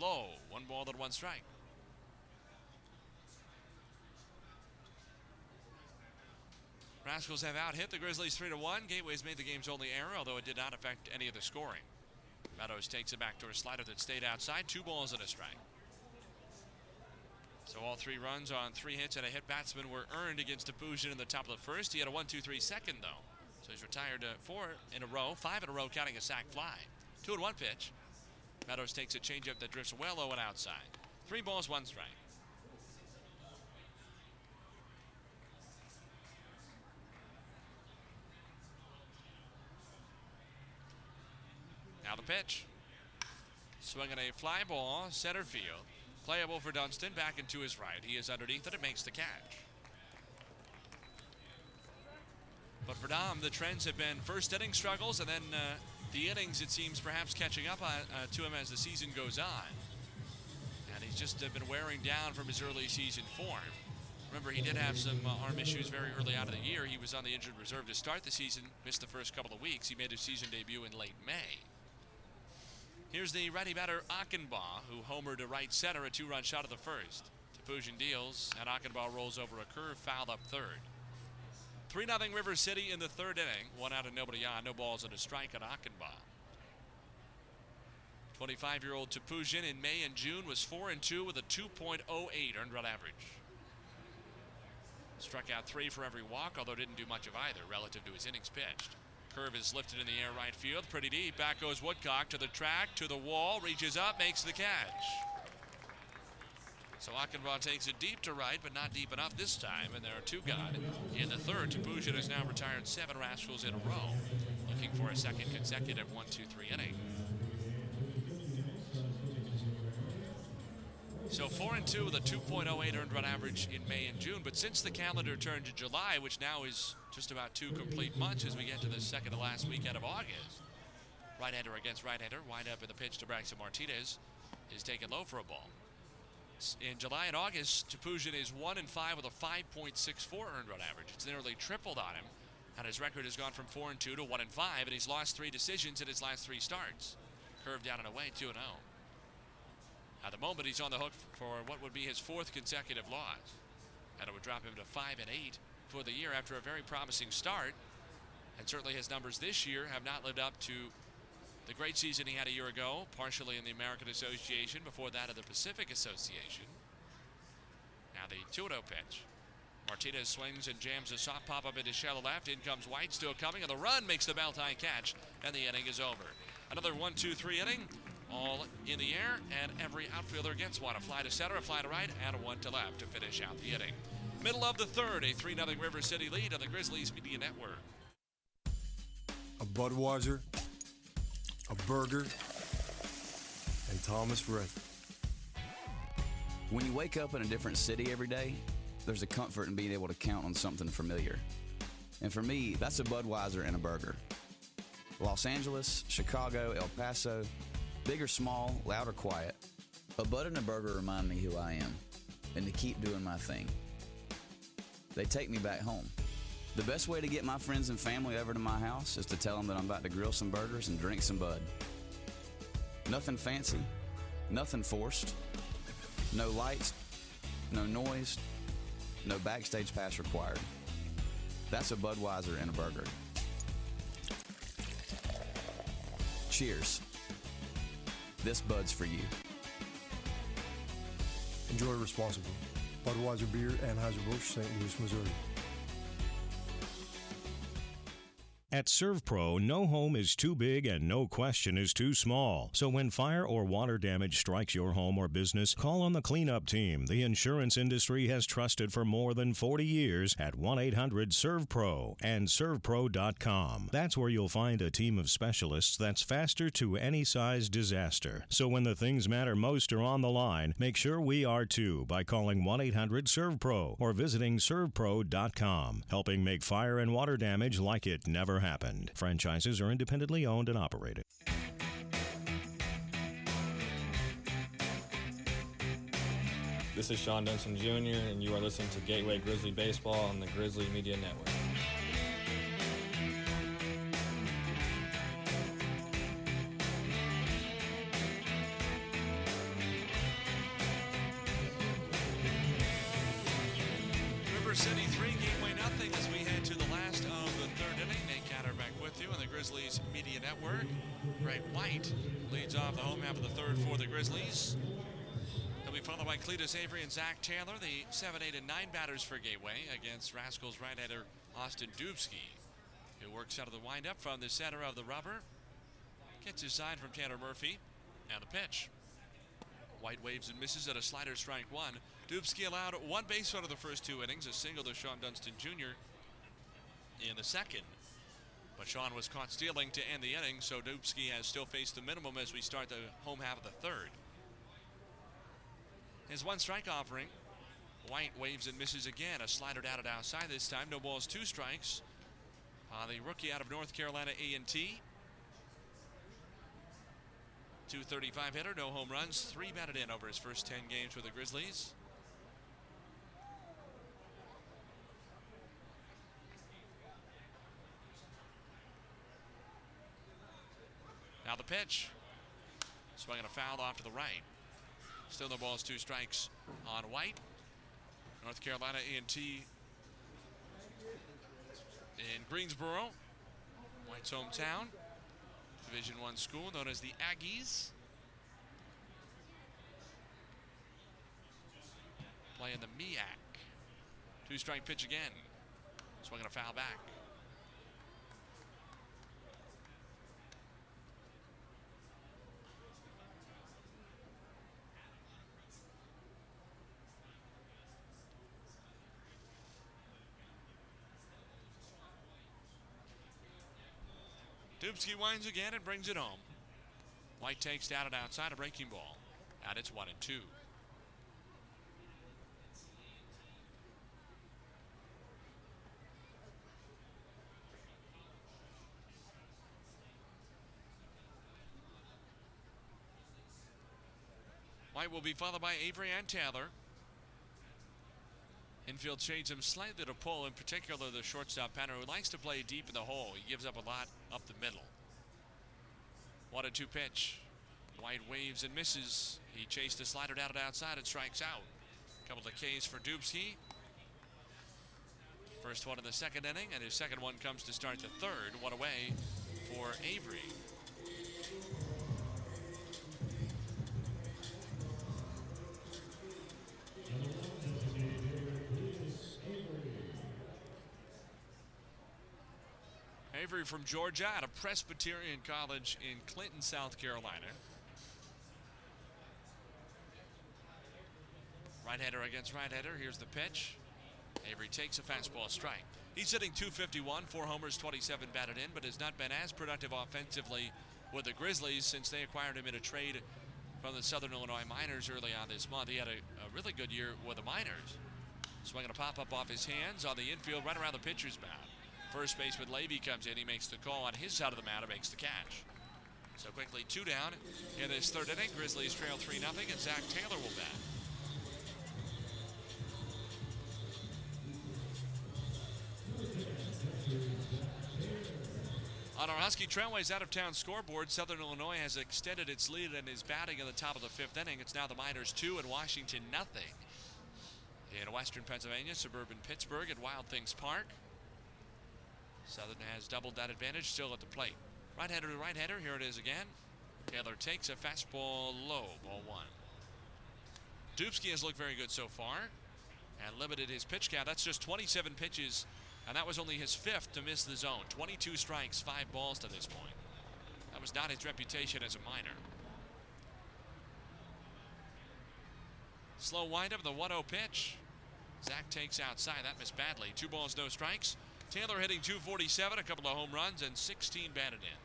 low. One ball and one strike. Rascals have out hit the Grizzlies 3 to 1. Gateway's made the game's only error, although it did not affect any of the scoring. Meadows takes it back to a slider that stayed outside. Two balls and a strike. So all three runs on three hits and a hit batsman were earned against Topoozian in the top of the first. He had a 1 2 3 second, though. So he's retired uh, four in a row, five in a row, counting a sac fly. Two and one pitch. Meadows takes a changeup that drifts well low and outside. Three balls, one strike. Now the pitch. Swinging a fly ball, center field. Playable for Dunston, back into his right. He is underneath it, it makes the catch. But for Dom, the trends have been first inning struggles and then uh, the innings, it seems, perhaps catching up uh, to him as the season goes on. And he's just uh, been wearing down from his early season form. Remember, he did have some uh, arm issues very early out of the year. He was on the injured reserve to start the season, missed the first couple of weeks. He made his season debut in late May. Here's the righty batter Achenbach, who homered to right center, a two-run shot of the first. Topoozian deals, and Achenbach rolls over a curve, fouled up third. 3 0 River City in the third inning. One out and nobody on. No balls and a strike on Achenbach. 25 year old Topoozian in May and June was 4 and 2 with a 2.08 earned run average. Struck out three for every walk, although didn't do much of either relative to his innings pitched. Curve is lifted in the air right field, pretty deep. Back goes Woodcock to the track, to the wall, reaches up, makes the catch. So Achenbach takes it deep to right, but not deep enough this time, and there are two gone. In the third, Topoozian has now retired seven Rascals in a row, looking for a second consecutive 1 2 3 inning. So 4 and 2 with a 2.08 earned run average in May and June, but since the calendar turned to July, which now is just about two complete months as we get to the second to last weekend of August, right-hander against right-hander, wind up in the pitch to Braxton Martinez is taken low for a ball. In July and August, Topoozian is 1 and 5 with a 5.64 earned run average. It's nearly tripled on him, and his record has gone from 4 and 2 to 1 and 5, and he's lost three decisions in his last three starts. Curved down and away, 2 and 0. At the moment, he's on the hook for what would be his fourth consecutive loss, and it would drop him to 5 and 8 for the year after a very promising start. And certainly his numbers this year have not lived up to the great season he had a year ago, partially in the American Association, before that of the Pacific Association. Now the 2 0 pitch. Martinez swings and jams a soft pop up into shallow left. In comes White, still coming, and the run makes the belt high catch, and the inning is over. Another 1 2 3 inning. all in the air, and every outfielder gets one. A fly to center, a fly to right, and a one to left to finish out the inning. Middle of the third, a 3 0 River City lead on the Grizzlies Media Network. A Budweiser, a burger, and Thomas Rhett. When you wake up in a different city every day, there's a comfort in being able to count on something familiar. And for me, that's a Budweiser and a burger. Los Angeles, Chicago, El Paso, big or small, loud or quiet, a Bud and a burger remind me who I am and to keep doing my thing. They take me back home. The best way to get my friends and family over to my house is to tell them that I'm about to grill some burgers and drink some Bud. Nothing fancy, nothing forced, no lights, no noise, no backstage pass required. That's a Budweiser and a burger. Cheers. This Bud's for you. Enjoy responsibly. Budweiser Beer, Anheuser-Busch, St. Louis, Missouri. At ServPro, no home is too big and no question is too small. So when fire or water damage strikes your home or business, call on the cleanup team the insurance industry has trusted for more than 40 years at 1 800 ServPro and ServPro.com. That's where you'll find a team of specialists that's faster to any size disaster. So when the things matter most are on the line, make sure we are too by calling 1 800 ServPro or visiting ServPro.com, helping make fire and water damage like it never happened. Franchises are independently owned and operated. This is Shawon Dunston Jr., and you are listening to Gateway Grizzly Baseball on the Grizzly Media Network. Taylor, the 7, 8, and 9 batters for Gateway against Rascals right-hander Austin Dubsky, who works out of the windup from the center of the rubber. Gets his sign from Tanner Murphy. And the pitch. White waves and misses at a slider strike one. Dubsky allowed one base run of the first two innings, a single to Shawon Dunston Jr. in the second. But Shawon was caught stealing to end the inning, so Dubsky has still faced the minimum as we start the home half of the third. His one strike offering. White waves and misses again. A slider down and outside this time. No balls, two strikes. Uh, the rookie out of North Carolina A&T. 235 hitter, no home runs, three batted in over his first 10 games with the Grizzlies. Now the pitch. Swinging a foul off to the right. Still no balls, two strikes on White. North Carolina A&T in Greensboro, White's hometown. Division One school known as the Aggies. Playing the MEAC. Two strike pitch again. Swinging a foul back. Dubsky winds again and brings it home. White takes down and outside a breaking ball. Out it's one and two. White will be followed by Avery and Taylor. Infield shades him slightly to pull, in particular the shortstop Penner, who likes to play deep in the hole. He gives up a lot up the middle. One and two pitch. White waves and misses. He chased the slider down and outside and strikes out. Couple of Ks for Dubsky. First one in the second inning, and his second one comes to start the third. One away for Avery. Avery from Georgia at a Presbyterian College in Clinton, South Carolina. Right hander against right hander. Here's the pitch. Avery takes a fastball strike. He's hitting 251, four homers, 27 batted in, but has not been as productive offensively with the Grizzlies since they acquired him in a trade from the Southern Illinois Miners early on this month. He had a, a really good year with the Miners. Swinging a pop up off his hands on the infield, right around the pitcher's mound. First baseman Levy comes in. He makes the call on his side of the mound and makes the catch. So quickly, two down in this third inning. Grizzlies trail 3 0, and Zach Taylor will bat. On our Husky Trailways out of town scoreboard, Southern Illinois has extended its lead and is batting in the top of the fifth inning. It's now the Miners 2 and Washington nothing. In Western Pennsylvania, suburban Pittsburgh at Wild Things Park. Southern has doubled that advantage still at the plate. Right hander to right hander, here it is again. Taylor takes a fastball low, ball one. Dubsky has looked very good so far and limited his pitch count. That's just 27 pitches and that was only his fifth to miss the zone. 22 strikes, five balls to this point. That was not his reputation as a Miner. Slow windup, the 1 0 pitch. Zach takes outside. That missed badly. Two balls, no strikes. Taylor hitting 247, a couple of home runs, and 16 batted in.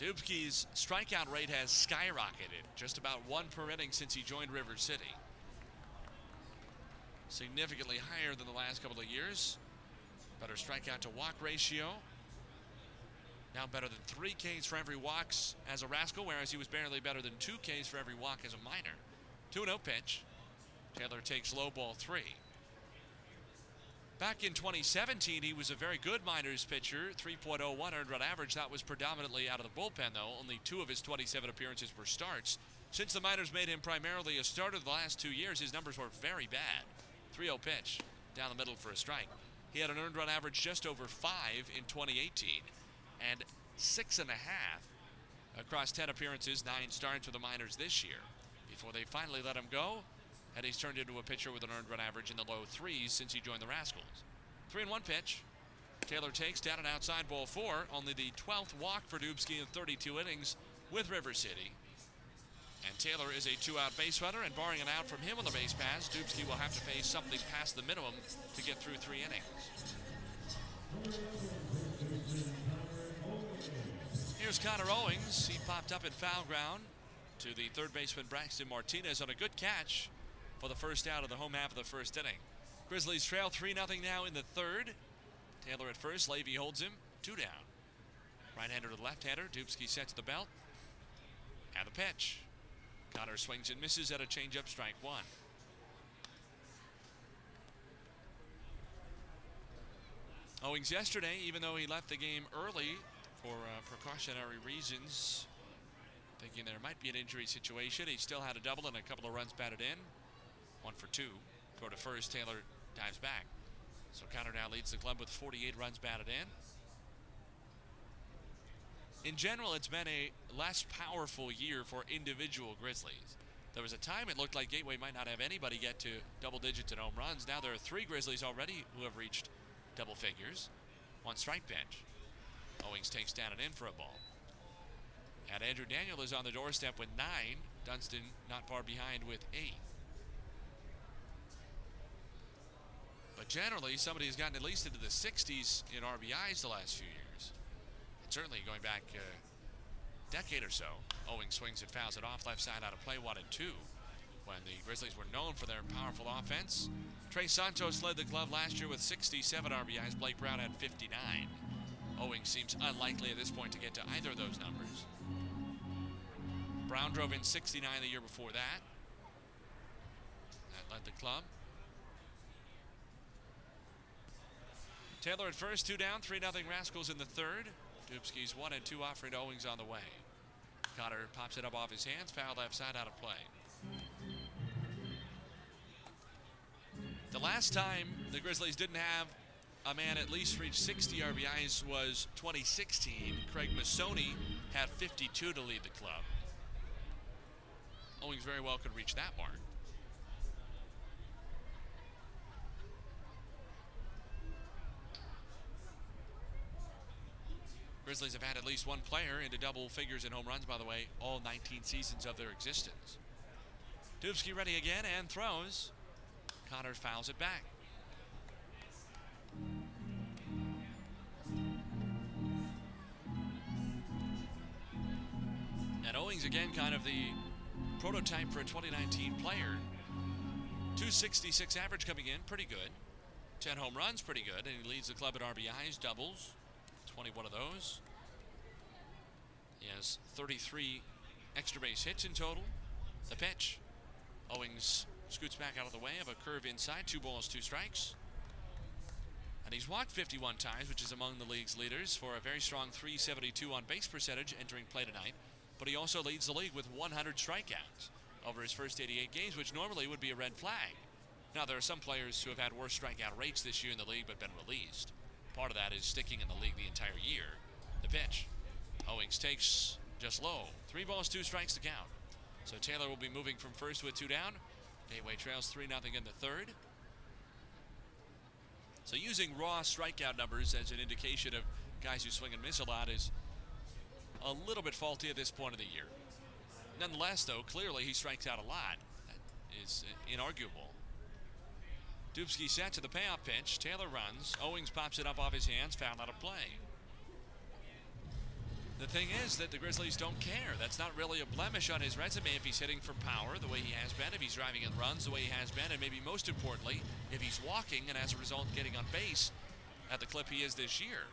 Dubsky's strikeout rate has skyrocketed, just about one per inning since he joined River City. Significantly higher than the last couple of years. Better strikeout to walk ratio. Now better than three Ks for every walks as a rascal, whereas he was barely better than two Ks for every walk as a Miner. 2 0 pitch. Taylor takes low ball three. Back in 2017, he was a very good Miners pitcher, 3.01 earned run average. That was predominantly out of the bullpen, though. Only two of his 27 appearances were starts. Since the Miners made him primarily a starter the last two years, his numbers were very bad. 3 0 pitch, down the middle for a strike. He had an earned run average just over five in 2018, and six and a half across 10 appearances, nine starts for the Miners this year. Before they finally let him go, and he's turned into a pitcher with an earned run average in the low threes since he joined the Rascals. Three and one pitch. Taylor takes down an outside ball four, only the 12th walk for Dubsky in 32 innings with River City. And Taylor is a two out base runner, and barring an out from him on the base pass, Dubsky will have to face something past the minimum to get through three innings. Here's Connor Owings. He popped up in foul ground to the third baseman Braxton Martinez on a good catch for the first out of the home half of the first inning. Grizzlies trail 3 0 now in the third. Taylor at first, Levy holds him, two down. Right hander to left hander, Dubsky sets the belt. And the pitch. Connor swings and misses at a changeup, strike one. Owings yesterday, even though he left the game early for uh, precautionary reasons, thinking there might be an injury situation, he still had a double and a couple of runs batted in. One for two. Throw to first. Taylor dives back. So Connor now leads the club with 48 runs batted in. In general, it's been a less powerful year for individual Grizzlies. There was a time it looked like Gateway might not have anybody get to double digits in home runs. Now there are three Grizzlies already who have reached double figures. One strike bench. Owings takes down and in for a ball. And Andrew Daniel is on the doorstep with nine. Dunston not far behind with eight. But generally, somebody has gotten at least into the 60s in RBIs the last few years. And certainly going back a decade or so. Owing swings and fouls it off left side out of play, one and two. When the Grizzlies were known for their powerful offense. Trey Santos led the club last year with 67 RBIs. Blake Brown had 59. Owing seems unlikely at this point to get to either of those numbers. Brown drove in 69 the year before that. That led the club. Taylor at first, two down, 3 0 Rascals in the third. Dubsky's one and two offering Owings on the way. Cotter pops it up off his hands, foul left side out of play. The last time the Grizzlies didn't have a man at least reached 60 RBIs was 2016. Craig Massoni had 52 to lead the club. Owings very well could reach that mark. Grizzlies have had at least one player into double figures in home runs, by the way, all 19 seasons of their existence. Dubsky ready again and throws. Connor fouls it back. And Owings again, kind of the prototype for a 2019 player. 266 average coming in, pretty good. 10 home runs, pretty good. And he leads the club at RBIs, doubles, 21 of those. He has 33 extra base hits in total. The pitch. Owings scoots back out of the way of a curve inside, two balls, two strikes. And he's walked 51 times, which is among the league's leaders for a very strong 372 on base percentage entering play tonight. But he also leads the league with 100 strikeouts over his first 88 games, which normally would be a red flag. Now, there are some players who have had worse strikeout rates this year in the league but been released. Part of that is sticking in the league the entire year. The pitch. Owings takes just low. Three balls, two strikes to count. So Taylor will be moving from first with two down. Gateway trails 3 0 in the third. So using raw strikeout numbers as an indication of guys who swing and miss a lot is a little bit faulty at this point of the year. Nonetheless, though, clearly he strikes out a lot. That is inarguable. Dubsky set to the payoff pitch. Taylor runs. Owings pops it up off his hands. Foul out of play. The thing is that the Grizzlies don't care. That's not really a blemish on his resume if he's hitting for power the way he has been, if he's driving in runs the way he has been, and maybe most importantly, if he's walking and as a result getting on base at the clip he is this year.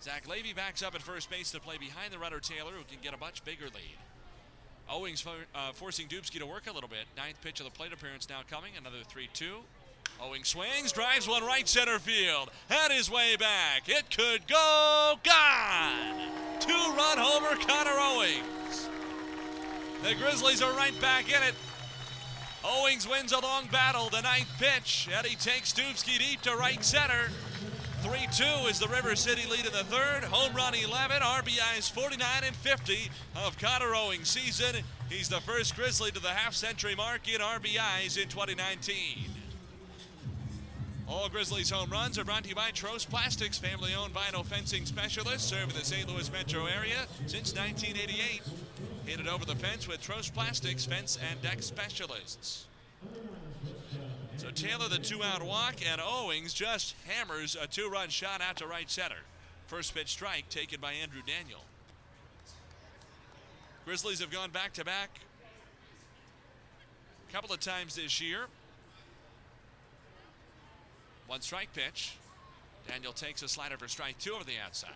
Zach Levy backs up at first base to play behind the runner Taylor, who can get a much bigger lead. Owings for, uh, forcing Dubsky to work a little bit. Ninth pitch of the plate appearance now coming. Another 3 2. Owings swings, drives one right center field. Had his way back. It could go. Gone! Two run homer, Connor Owings. The Grizzlies are right back in it. Owings wins a long battle. The ninth pitch. Eddie takes Dubsky deep to right center. 3 2 is the River City lead in the third. Home run 11, RBIs 49 and 50 of Connor Owings' season. He's the first Grizzly to the half century mark in RBIs in 2019. All Grizzlies home runs are brought to you by Trost Plastics, family owned vinyl fencing specialist, serving the St. Louis metro area since 1988. Hit it over the fence with Trost Plastics fence and deck specialists. So Taylor the two out walk, and Owings just hammers a two run shot out to right center. First pitch strike taken by Andrew Daniel. Grizzlies have gone back to back a couple of times this year. One strike pitch. Daniel takes a slider for strike two over the outside.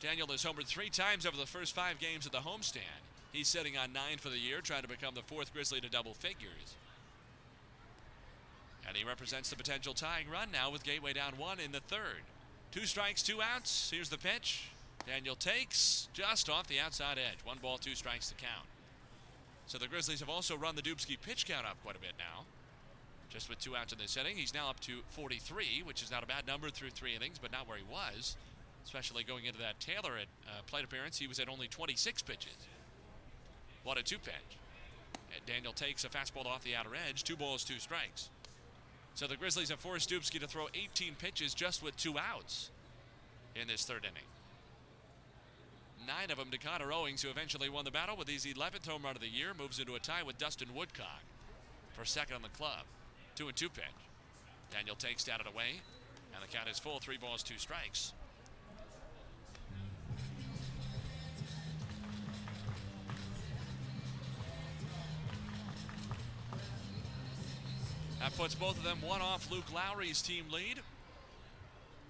Daniel has homered three times over the first five games of the homestand. He's sitting on nine for the year, trying to become the fourth Grizzly to double figures. And he represents the potential tying run now with Gateway down one in the third. Two strikes, two outs. Here's the pitch. Daniel takes just off the outside edge. One ball, two strikes to count. So the Grizzlies have also run the Dubsky pitch count up quite a bit now. Just with two outs in this inning, he's now up to 43, which is not a bad number through three innings, but not where he was. Especially going into that Taylor at uh, plate appearance, he was at only 26 pitches. What a two pitch. And Daniel takes a fastball off the outer edge, two balls, two strikes. So the Grizzlies have forced Dubsky to throw 18 pitches just with two outs in this third inning. Nine of them to Connor Owings, who eventually won the battle with his 11th home run of the year, moves into a tie with Dustin Woodcock for second on the club. Two and two pitch. Daniel takes down and away, and the count is full. Three balls, two strikes. That puts both of them one off Luke Lowry's team lead.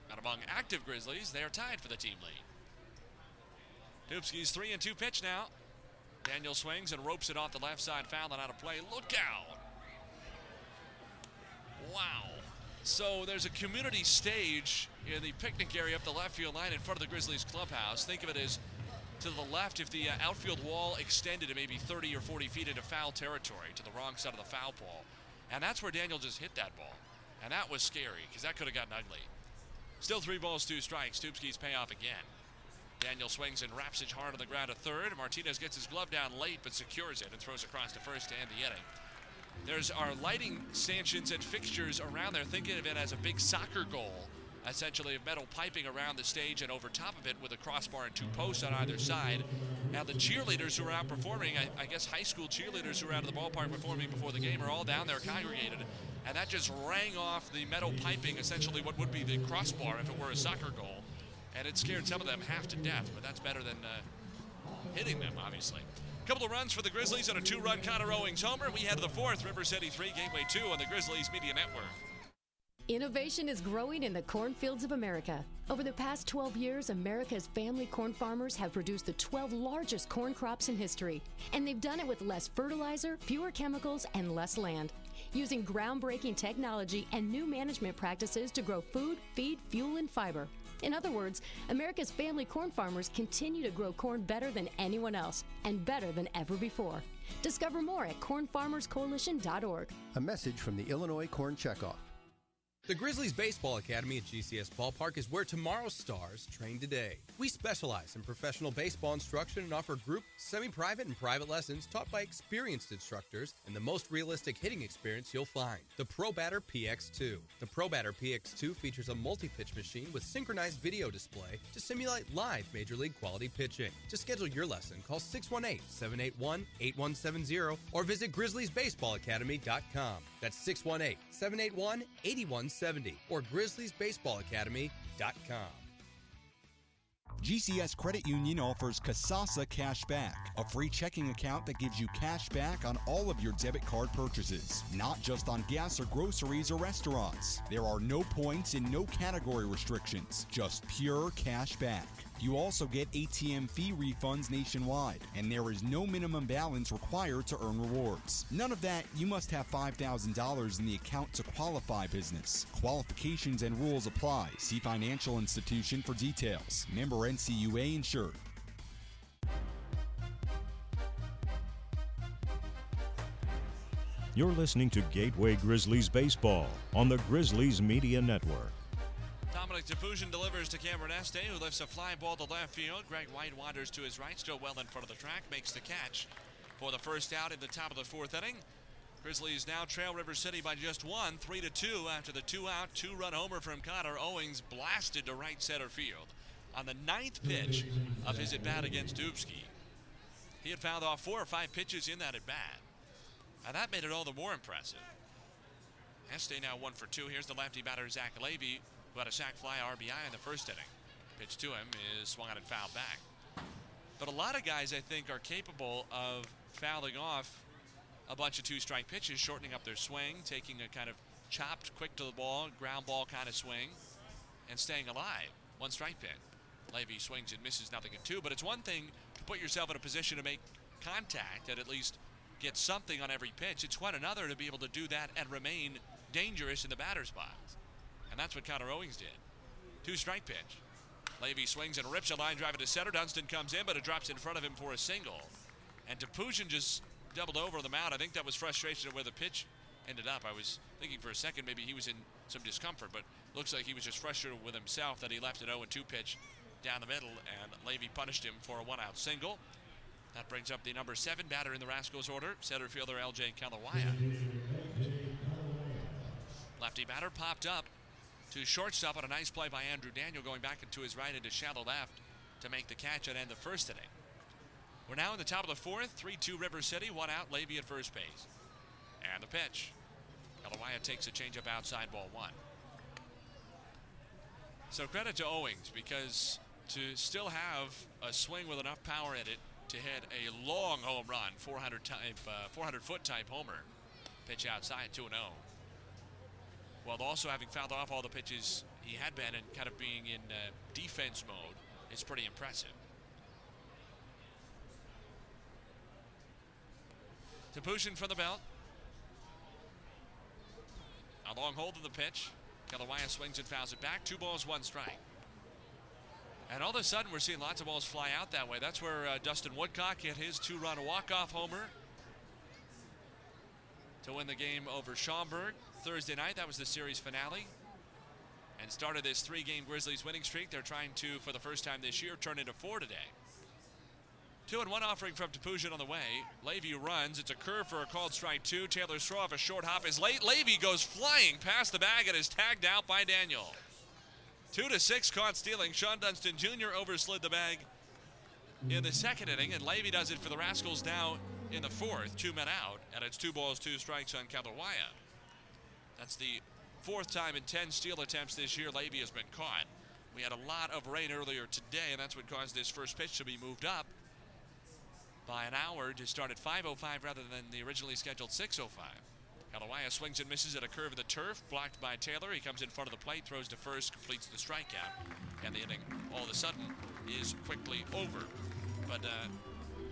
And among active Grizzlies, they are tied for the team lead. Dubsky's three and two pitch now. Daniel swings and ropes it off the left side, foul and out of play. Look out! Wow. So there's a community stage in the picnic area up the left field line in front of the Grizzlies clubhouse. Think of it as to the left if the uh, outfield wall extended to maybe 30 or 40 feet into foul territory to the wrong side of the foul pole. And that's where Daniel just hit that ball. And that was scary because that could have gotten ugly. Still three balls, two strikes. Dubsky's payoff again. Daniel swings and wraps it hard on the ground to third. Martinez gets his glove down late but secures it and throws across to first to end the inning. There's our lighting stanchions and fixtures around there. Thinking of it as a big soccer goal essentially of metal piping around the stage and over top of it with a crossbar and two posts on either side. Now the cheerleaders who are out performing, I, I guess high school cheerleaders who are out of the ballpark performing before the game are all down there congregated. And that just rang off the metal piping, essentially what would be the crossbar if it were a soccer goal. And it scared some of them half to death, but that's better than uh, hitting them, obviously. Couple of runs for the Grizzlies on a two-run Connor Owings homer. We head to the fourth, River City 3, Gateway 2 on the Grizzlies Media Network. Innovation is growing in the cornfields of America. Over the past 12 years, America's family corn farmers have produced the 12 largest corn crops in history. And they've done it with less fertilizer, fewer chemicals, and less land. Using groundbreaking technology and new management practices to grow food, feed, fuel, and fiber. In other words, America's family corn farmers continue to grow corn better than anyone else and better than ever before. Discover more at cornfarmerscoalition.org. A message from the Illinois Corn Checkoff. The Grizzlies Baseball Academy at GCS Ballpark is where tomorrow's stars train today. We specialize in professional baseball instruction and offer group, semi private, and private lessons taught by experienced instructors and the most realistic hitting experience you'll find the Pro Batter PX2. The Pro Batter PX2 features a multi pitch machine with synchronized video display to simulate live major league quality pitching. To schedule your lesson, call 618 781 8170 or visit GrizzliesBaseballAcademy.com. That's 618 781 8170 or GrizzliesBaseballAcademy.com. GCS Credit Union offers Kasasa Cash Back, a free checking account that gives you cash back on all of your debit card purchases, not just on gas or groceries or restaurants. There are no points and no category restrictions, just pure cash back. You also get ATM fee refunds nationwide, and there is no minimum balance required to earn rewards. None of that, you must have $5,000 in the account to qualify business. Qualifications and rules apply. See financial institution for details. Member NCUA insured. You're listening to Gateway Grizzlies Baseball on the Grizzlies Media Network. Dominic Topoozian delivers to Cameron Este, who lifts a fly ball to left field. Greg White wanders to his right, still well in front of the track, makes the catch for the first out in the top of the fourth inning. Grizzlies now trail River City by just one, three to two after the two out, two run homer from Connor Owings blasted to right center field on the ninth pitch of his at bat against Dubsky. He had fouled off four or five pitches in that at bat, and that made it all the more impressive. Este now one for two. Here's the lefty batter Zach Levy, who had a sac fly RBI in the first inning. Pitch to him is swung out and fouled back. But a lot of guys, I think, are capable of fouling off a bunch of two strike pitches, shortening up their swing, taking a kind of chopped, quick to the ball, ground ball kind of swing, and staying alive. One strike pitch. Levy swings and misses nothing in two, but it's one thing to put yourself in a position to make contact and at least get something on every pitch. It's quite another to be able to do that and remain dangerous in the batter's box. And that's what Connor Owings did. Two strike pitch. Levy swings and rips a line drive into center. Dunston comes in, but it drops in front of him for a single. And Topoozian just doubled over the mound. I think that was frustration of where the pitch ended up. I was thinking for a second maybe he was in some discomfort, but looks like he was just frustrated with himself that he left an 0 2 pitch down the middle, and Levy punished him for a one out single. That brings up the number seven batter in the Rascals order, center fielder LJ Kalawaya. Lefty batter popped up to shortstop on a nice play by Andrew Daniel, going back into his right into shallow left to make the catch and end the first inning. We're now in the top of the fourth, 3 2 River City, one out, Levy at first base. And the pitch. Kalawaya takes a changeup outside ball one. So credit to Owings because to still have a swing with enough power in it to hit a long home run, 400 type, uh, 400 foot type homer, pitch outside 2 0. While also having fouled off all the pitches he had been and kind of being in uh, defense mode is pretty impressive. Topoozian for the belt. A long hold of the pitch. Kalawaya swings and fouls it back. Two balls, one strike. And all of a sudden, we're seeing lots of balls fly out that way. That's where uh, Dustin Woodcock hit his two run walk off homer to win the game over Schaumburg Thursday night. That was the series finale. And started this three game Grizzlies winning streak. They're trying to, for the first time this year, turn into four today. Two and one offering from Topoozian on the way. Levy runs. It's a curve for a called strike two. Taylor Straw off a short hop is late. Levy goes flying past the bag and is tagged out by Daniel. Two to six caught stealing. Shawon Dunston Jr. overslid the bag in the second inning, and Levy does it for the Rascals now in the fourth. Two men out, and it's two balls, two strikes on Kalawaya. That's the fourth time in 10 steal attempts this year Levy has been caught. We had a lot of rain earlier today, and that's what caused this first pitch to be moved up by an hour to start at 5.05 rather than the originally scheduled 6.05. Kalawaya swings and misses at a curve of the turf, blocked by Taylor. He comes in front of the plate, throws to first, completes the strikeout, and the inning all of a sudden is quickly over. But uh,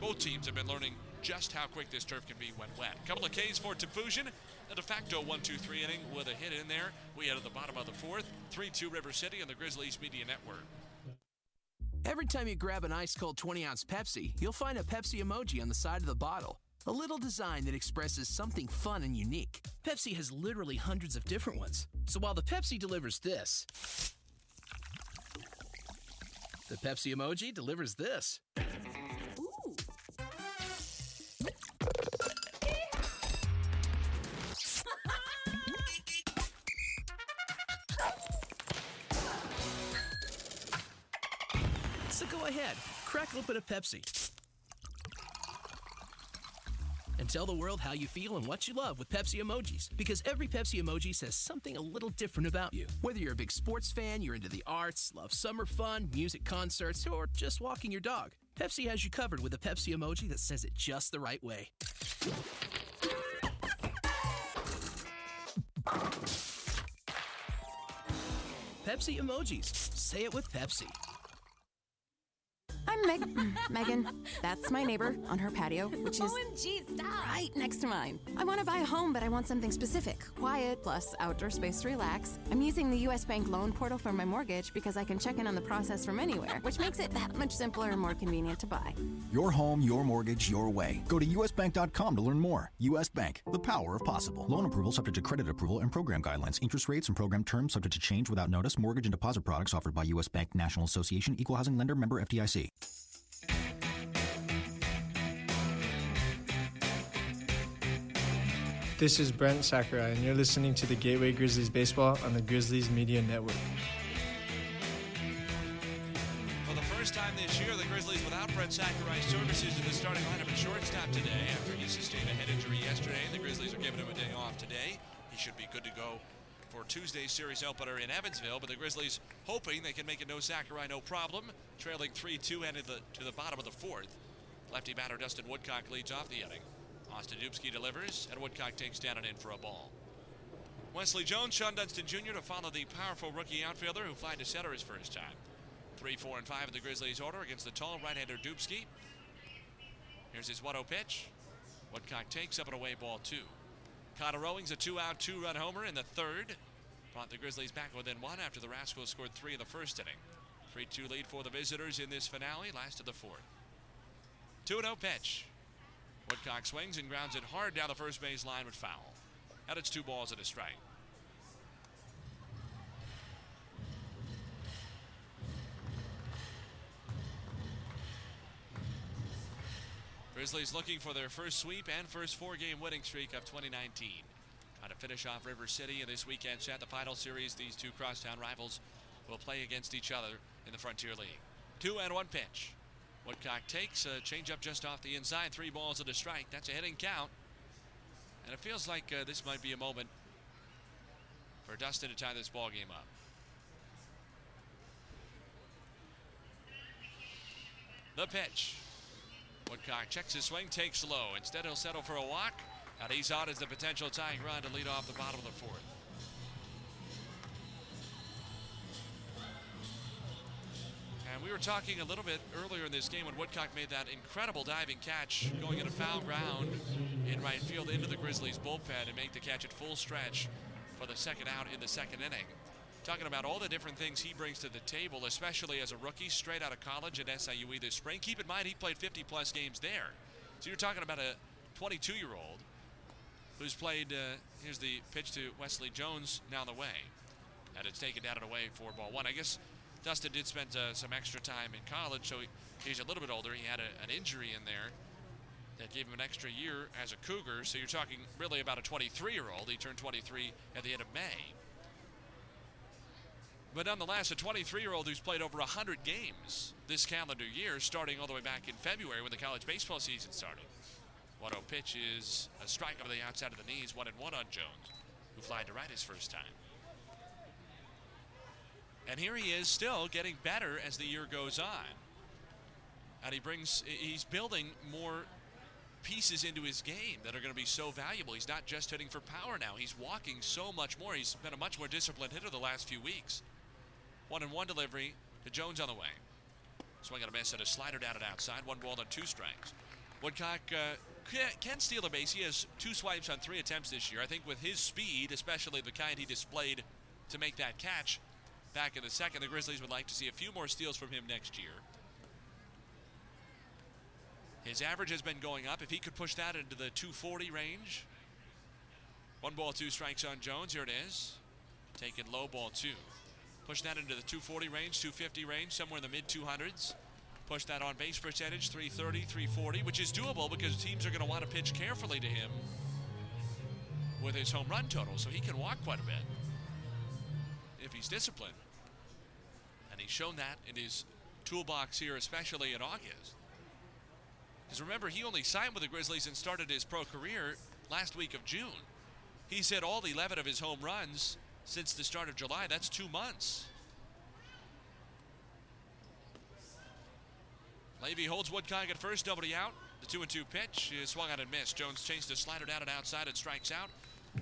both teams have been learning just how quick this turf can be when wet. Couple of Ks for Topoozian, a de facto 1 2 3 inning with a hit in there. We had at the bottom of the fourth, 3 2 River City on the Grizzlies Media Network. Every time you grab an ice cold 20 ounce Pepsi, you'll find a Pepsi emoji on the side of the bottle. A little design that expresses something fun and unique. Pepsi has literally hundreds of different ones. So while the Pepsi delivers this, the Pepsi emoji delivers this. Go ahead, crack open a Pepsi. And tell the world how you feel and what you love with Pepsi emojis. Because every Pepsi emoji says something a little different about you. Whether you're a big sports fan, you're into the arts, love summer fun, music concerts, or just walking your dog, Pepsi has you covered with a Pepsi emoji that says it just the right way. Pepsi emojis. Say it with Pepsi. I'm Meg- Megan. That's my neighbor on her patio, which is OMG, stop. right next to mine. I want to buy a home, but I want something specific quiet, plus outdoor space to relax. I'm using the US Bank loan portal for my mortgage because I can check in on the process from anywhere, which makes it that much simpler and more convenient to buy. Your home, your mortgage, your way. Go to usbank.com to learn more. US Bank, the power of possible. Loan approval subject to credit approval and program guidelines. Interest rates and program terms subject to change without notice. Mortgage and deposit products offered by US Bank National Association, Equal Housing Lender, member FDIC. This is Brent Sakurai, and you're listening to the Gateway Grizzlies Baseball on the Grizzlies Media Network. For the first time this year, the Grizzlies without Brent Sakurai's services in the starting lineup at shortstop today. After he sustained a head injury yesterday, the Grizzlies are giving him a day off today. He should be good to go for Tuesday's series opener in Evansville, but the Grizzlies hoping they can make it no Sakurai, no problem. Trailing 3-2 headed the, to the bottom of the fourth. Lefty batter Dustin Woodcock leads off the inning. Austin Dubsky delivers, and Woodcock takes down and in for a ball. Wesley Jones, Shawon Dunston Jr. to follow the powerful rookie outfielder who flied to center his first time. Three, four, and five in the Grizzlies order against the tall right-hander Dubsky. Here's his 1-0 pitch. Woodcock takes up and away ball two. Connor Owings a two-out, two-run homer in the third. Brought the Grizzlies back within one after the Rascals scored three in the first inning. 3-2 lead for the visitors in this finale, last of the fourth. 2-0 pitch. Woodcock swings and grounds it hard down the first base line with foul. Out it's two balls and a strike. Grizzlies looking for their first sweep and first four-game winning streak of 2019. Trying to finish off River City in this weekend's set. The final series, these two crosstown rivals will play against each other in the Frontier League. Two and one pitch. Woodcock takes a changeup just off the inside. Three balls and a strike. That's a hitting count. And it feels like uh, this might be a moment for Dustin to tie this ball game up. The pitch. Woodcock checks his swing, takes low. Instead, he'll settle for a walk. And he's out as the potential tying run to lead off the bottom of the fourth. And we were talking a little bit earlier in this game when Woodcock made that incredible diving catch going into foul ground in right field into the Grizzlies bullpen and make the catch at full stretch for the second out in the second inning. Talking about all the different things he brings to the table, especially as a rookie straight out of college at SIUE this spring. Keep in mind, he played 50 plus games there. So you're talking about a 22 year old who's played. Uh, here's the pitch to Wesley Jones now the way. And it's taken down and away for ball one. I guess Dustin did spend uh, some extra time in college, so he, he's a little bit older. He had a, an injury in there that gave him an extra year as a Cougar. So you're talking really about a 23 year old. He turned 23 at the end of May. But nonetheless, a 23 year old who's played over 100 games this calendar year, starting all the way back in February when the college baseball season started. 1 0 pitch is a strike over the outside of the knees, 1 and 1 on Jones, who flied to right his first time. And here he is still getting better as the year goes on. And he brings, he's building more pieces into his game that are going to be so valuable. He's not just hitting for power now, he's walking so much more. He's been a much more disciplined hitter the last few weeks. One and one delivery to Jones on the way. Swing and a miss and a slider down and outside. One ball and two strikes. Woodcock uh, can steal a base. He has two swipes on three attempts this year. I think with his speed, especially the kind he displayed to make that catch back in the second, the Grizzlies would like to see a few more steals from him next year. His average has been going up. If he could push that into the 240 range. One ball, two strikes on Jones. Here it is. Taking low ball two. Push that into the 240 range, 250 range, somewhere in the mid 200s. Push that on base percentage, 330, 340, which is doable because teams are going to want to pitch carefully to him with his home run total, so he can walk quite a bit if he's disciplined. He's shown that in his toolbox here, especially in August. Because remember, he only signed with the Grizzlies and started his pro career last week of June. He's hit all 11 of his home runs since the start of July. That's two months. Levy holds Woodcock at first, nobody out. The 2 and 2 pitch is swung out and missed. Jones chased the slider down and outside and strikes out.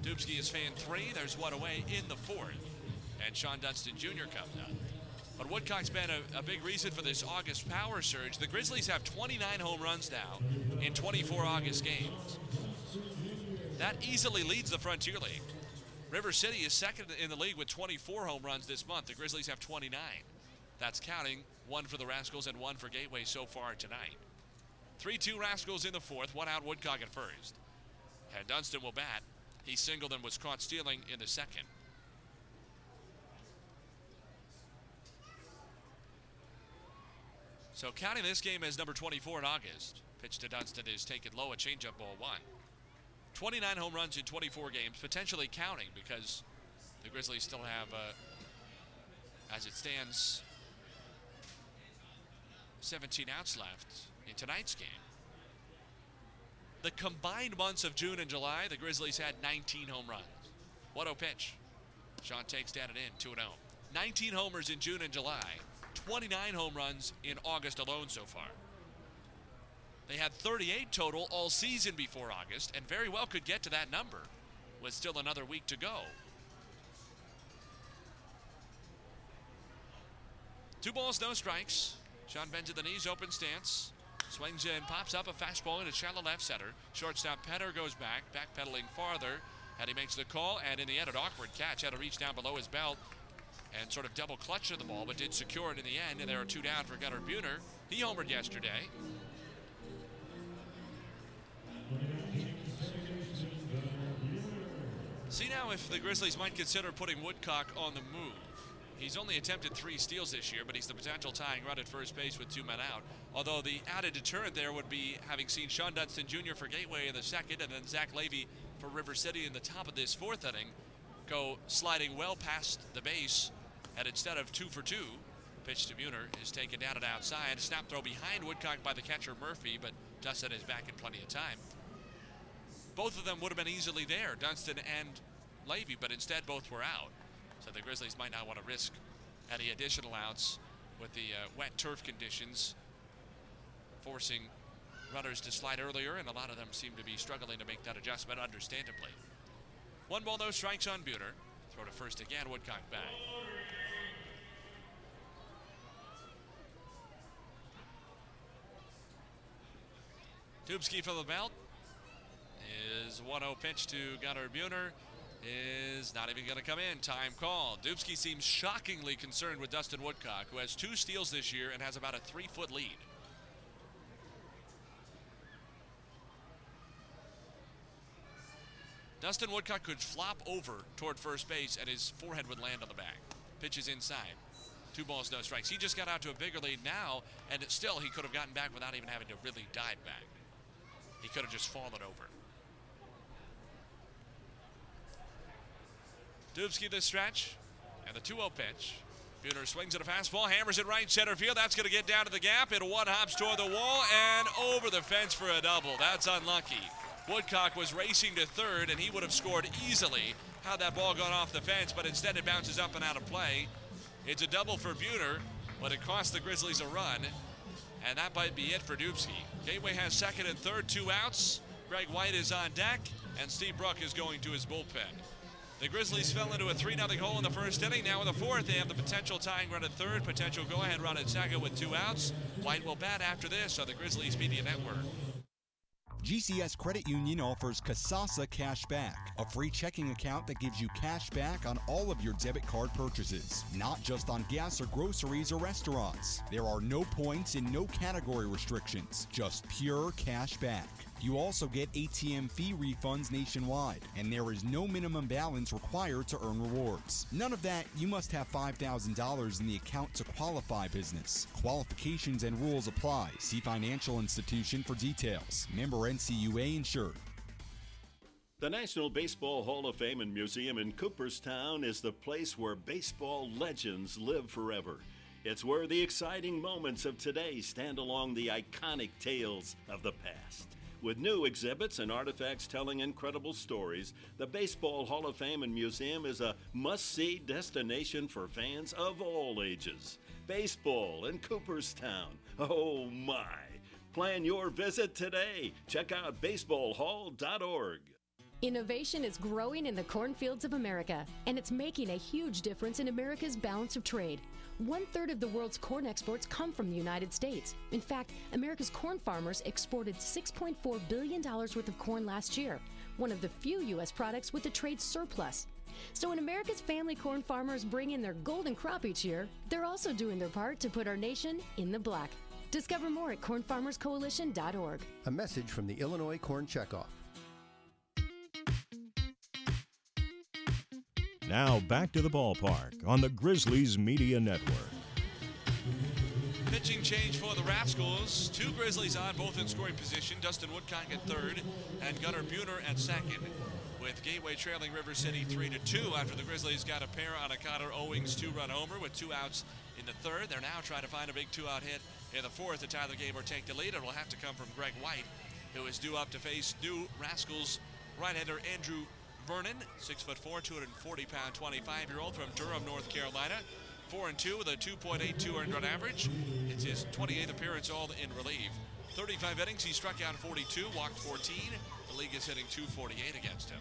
Dubsky is fan three. There's one away in the fourth. And Shawon Dunston Jr. comes out. But Woodcock's been a, a, big reason for this August power surge. The Grizzlies have 29 home runs now in 24 August games. That easily leads the Frontier League. River City is second in the league with 24 home runs this month. The Grizzlies have 29. That's counting one for the Rascals and one for Gateway so far tonight. 3 2 Rascals in the fourth, one out Woodcock at first. And Dunston will bat. He singled and was caught stealing in the second. So counting this game as number 24 in August, pitch to Dunston is taken low, a changeup ball one. 29 home runs in 24 games, potentially counting because the Grizzlies still have, uh, as it stands, 17 outs left in tonight's game. The combined months of June and July, the Grizzlies had 19 home runs. What a pitch. Shawon takes down and in, 2 0. 19 homers in June and July, 29 home runs in August alone so far. They had 38 total all season before August, and very well could get to that number with still another week to go. Two balls, no strikes. Shawon bends at the knees, open stance. Swings in, pops up a fastball into shallow left center. Shortstop Penner goes back, backpedaling farther, and he makes the call. And in the end, an awkward catch. Had to reach down below his belt and sort of double clutch of the ball, but did secure it in the end. And there are two down for Gunnar Buhner. He homered yesterday. See now if the Grizzlies might consider putting Woodcock on the move. He's only attempted three steals this year, but he's the potential tying run at first base with two men out. Although the added deterrent there would be having seen Shawon Dunston Jr. for Gateway in the second and then Zach Levy for River City in the top of this fourth inning go sliding well past the base. And instead of two for two, pitch to Buhner is taken down and outside. Snap throw behind Woodcock by the catcher Murphy, but Dunston is back in plenty of time. Both of them would have been easily there, Dunston and Levy, but instead both were out. So the Grizzlies might not want to risk any additional outs with the uh, wet turf conditions, forcing runners to slide earlier, and a lot of them seem to be struggling to make that adjustment, understandably. One ball, no strikes on Buhner. Throw to first again, Woodcock back. Dubsky for the belt is 1-0 pitch to Gunnar Buhner is not even going to come in. Time call. Dubsky seems shockingly concerned with Dustin Woodcock, who has two steals this year and has about a three-foot lead. Dustin Woodcock could flop over toward first base and his forehead would land on the back. Pitches inside. Two balls, no strikes. He just got out to a bigger lead now, and still he could have gotten back without even having to really dive back. He could have just fallen over. Dubsky this stretch, and the 2 0 pitch Buhner swings at a fastball, hammers it right center field. That's going to get down to the gap. It one hops toward the wall and over the fence for a double. That's unlucky. Woodcock was racing to third, and he would have scored easily had that ball gone off the fence, but instead it bounces up and out of play. It's a double for Buhner, but it cost the Grizzlies a run, and that might be it for Dubsky. Gateway has second and third, two outs. Greg White is on deck, and Steve Brook is going to his bullpen. The Grizzlies fell into a 3 0 hole in the first inning. Now in the fourth, they have the potential tying run at third, potential go ahead run at second with two outs. White will bat after this on the Grizzlies Media Network. GCS Credit Union offers Kasasa Cash Back, a free checking account that gives you cash back on all of your debit card purchases, not just on gas or groceries or restaurants. There are no points and no category restrictions, just pure cash back. You also get ATM fee refunds nationwide, and there is no minimum balance required to earn rewards. None of that, you must have $5,000 in the account to qualify business. Qualifications and rules apply. See financial institution for details. Member NCUA insured. The National Baseball Hall of Fame and Museum in Cooperstown is the place where baseball legends live forever. It's where the exciting moments of today stand along the iconic tales of the past. With new exhibits and artifacts telling incredible stories, the Baseball Hall of Fame and Museum is a must see destination for fans of all ages. Baseball in Cooperstown. Oh my! Plan your visit today. Check out baseballhall.org. Innovation is growing in the cornfields of America, and it's making a huge difference in America's balance of trade. One third of the world's corn exports come from the United States. In fact, America's corn farmers exported $6.4 billion worth of corn last year, one of the few U.S. products with a trade surplus. So when America's family corn farmers bring in their golden crop each year, they're also doing their part to put our nation in the black. Discover more at cornfarmerscoalition.org. A message from the Illinois Corn Checkoff. Now back to the ballpark on the Grizzlies Media Network. Pitching change for the Rascals. Two Grizzlies on, both in scoring position. Dustin Woodcock at third and Gunnar Buhner at second. With Gateway trailing River City 3 to 2 after the Grizzlies got a pair on a Connor Owings two run homer with two outs in the third. They're now trying to find a big two out hit in the fourth to tie the game or take the lead. It will have to come from Greg White, who is due up to face new Rascals right hander Andrew Vernon, six foot four, 240 pound, 25 year old from Durham, North Carolina. Four and two with a 2.82 earned run average. It's his 28th appearance, all in relief. 35 innings, he struck out 42, walked 14. The league is hitting 248 against him.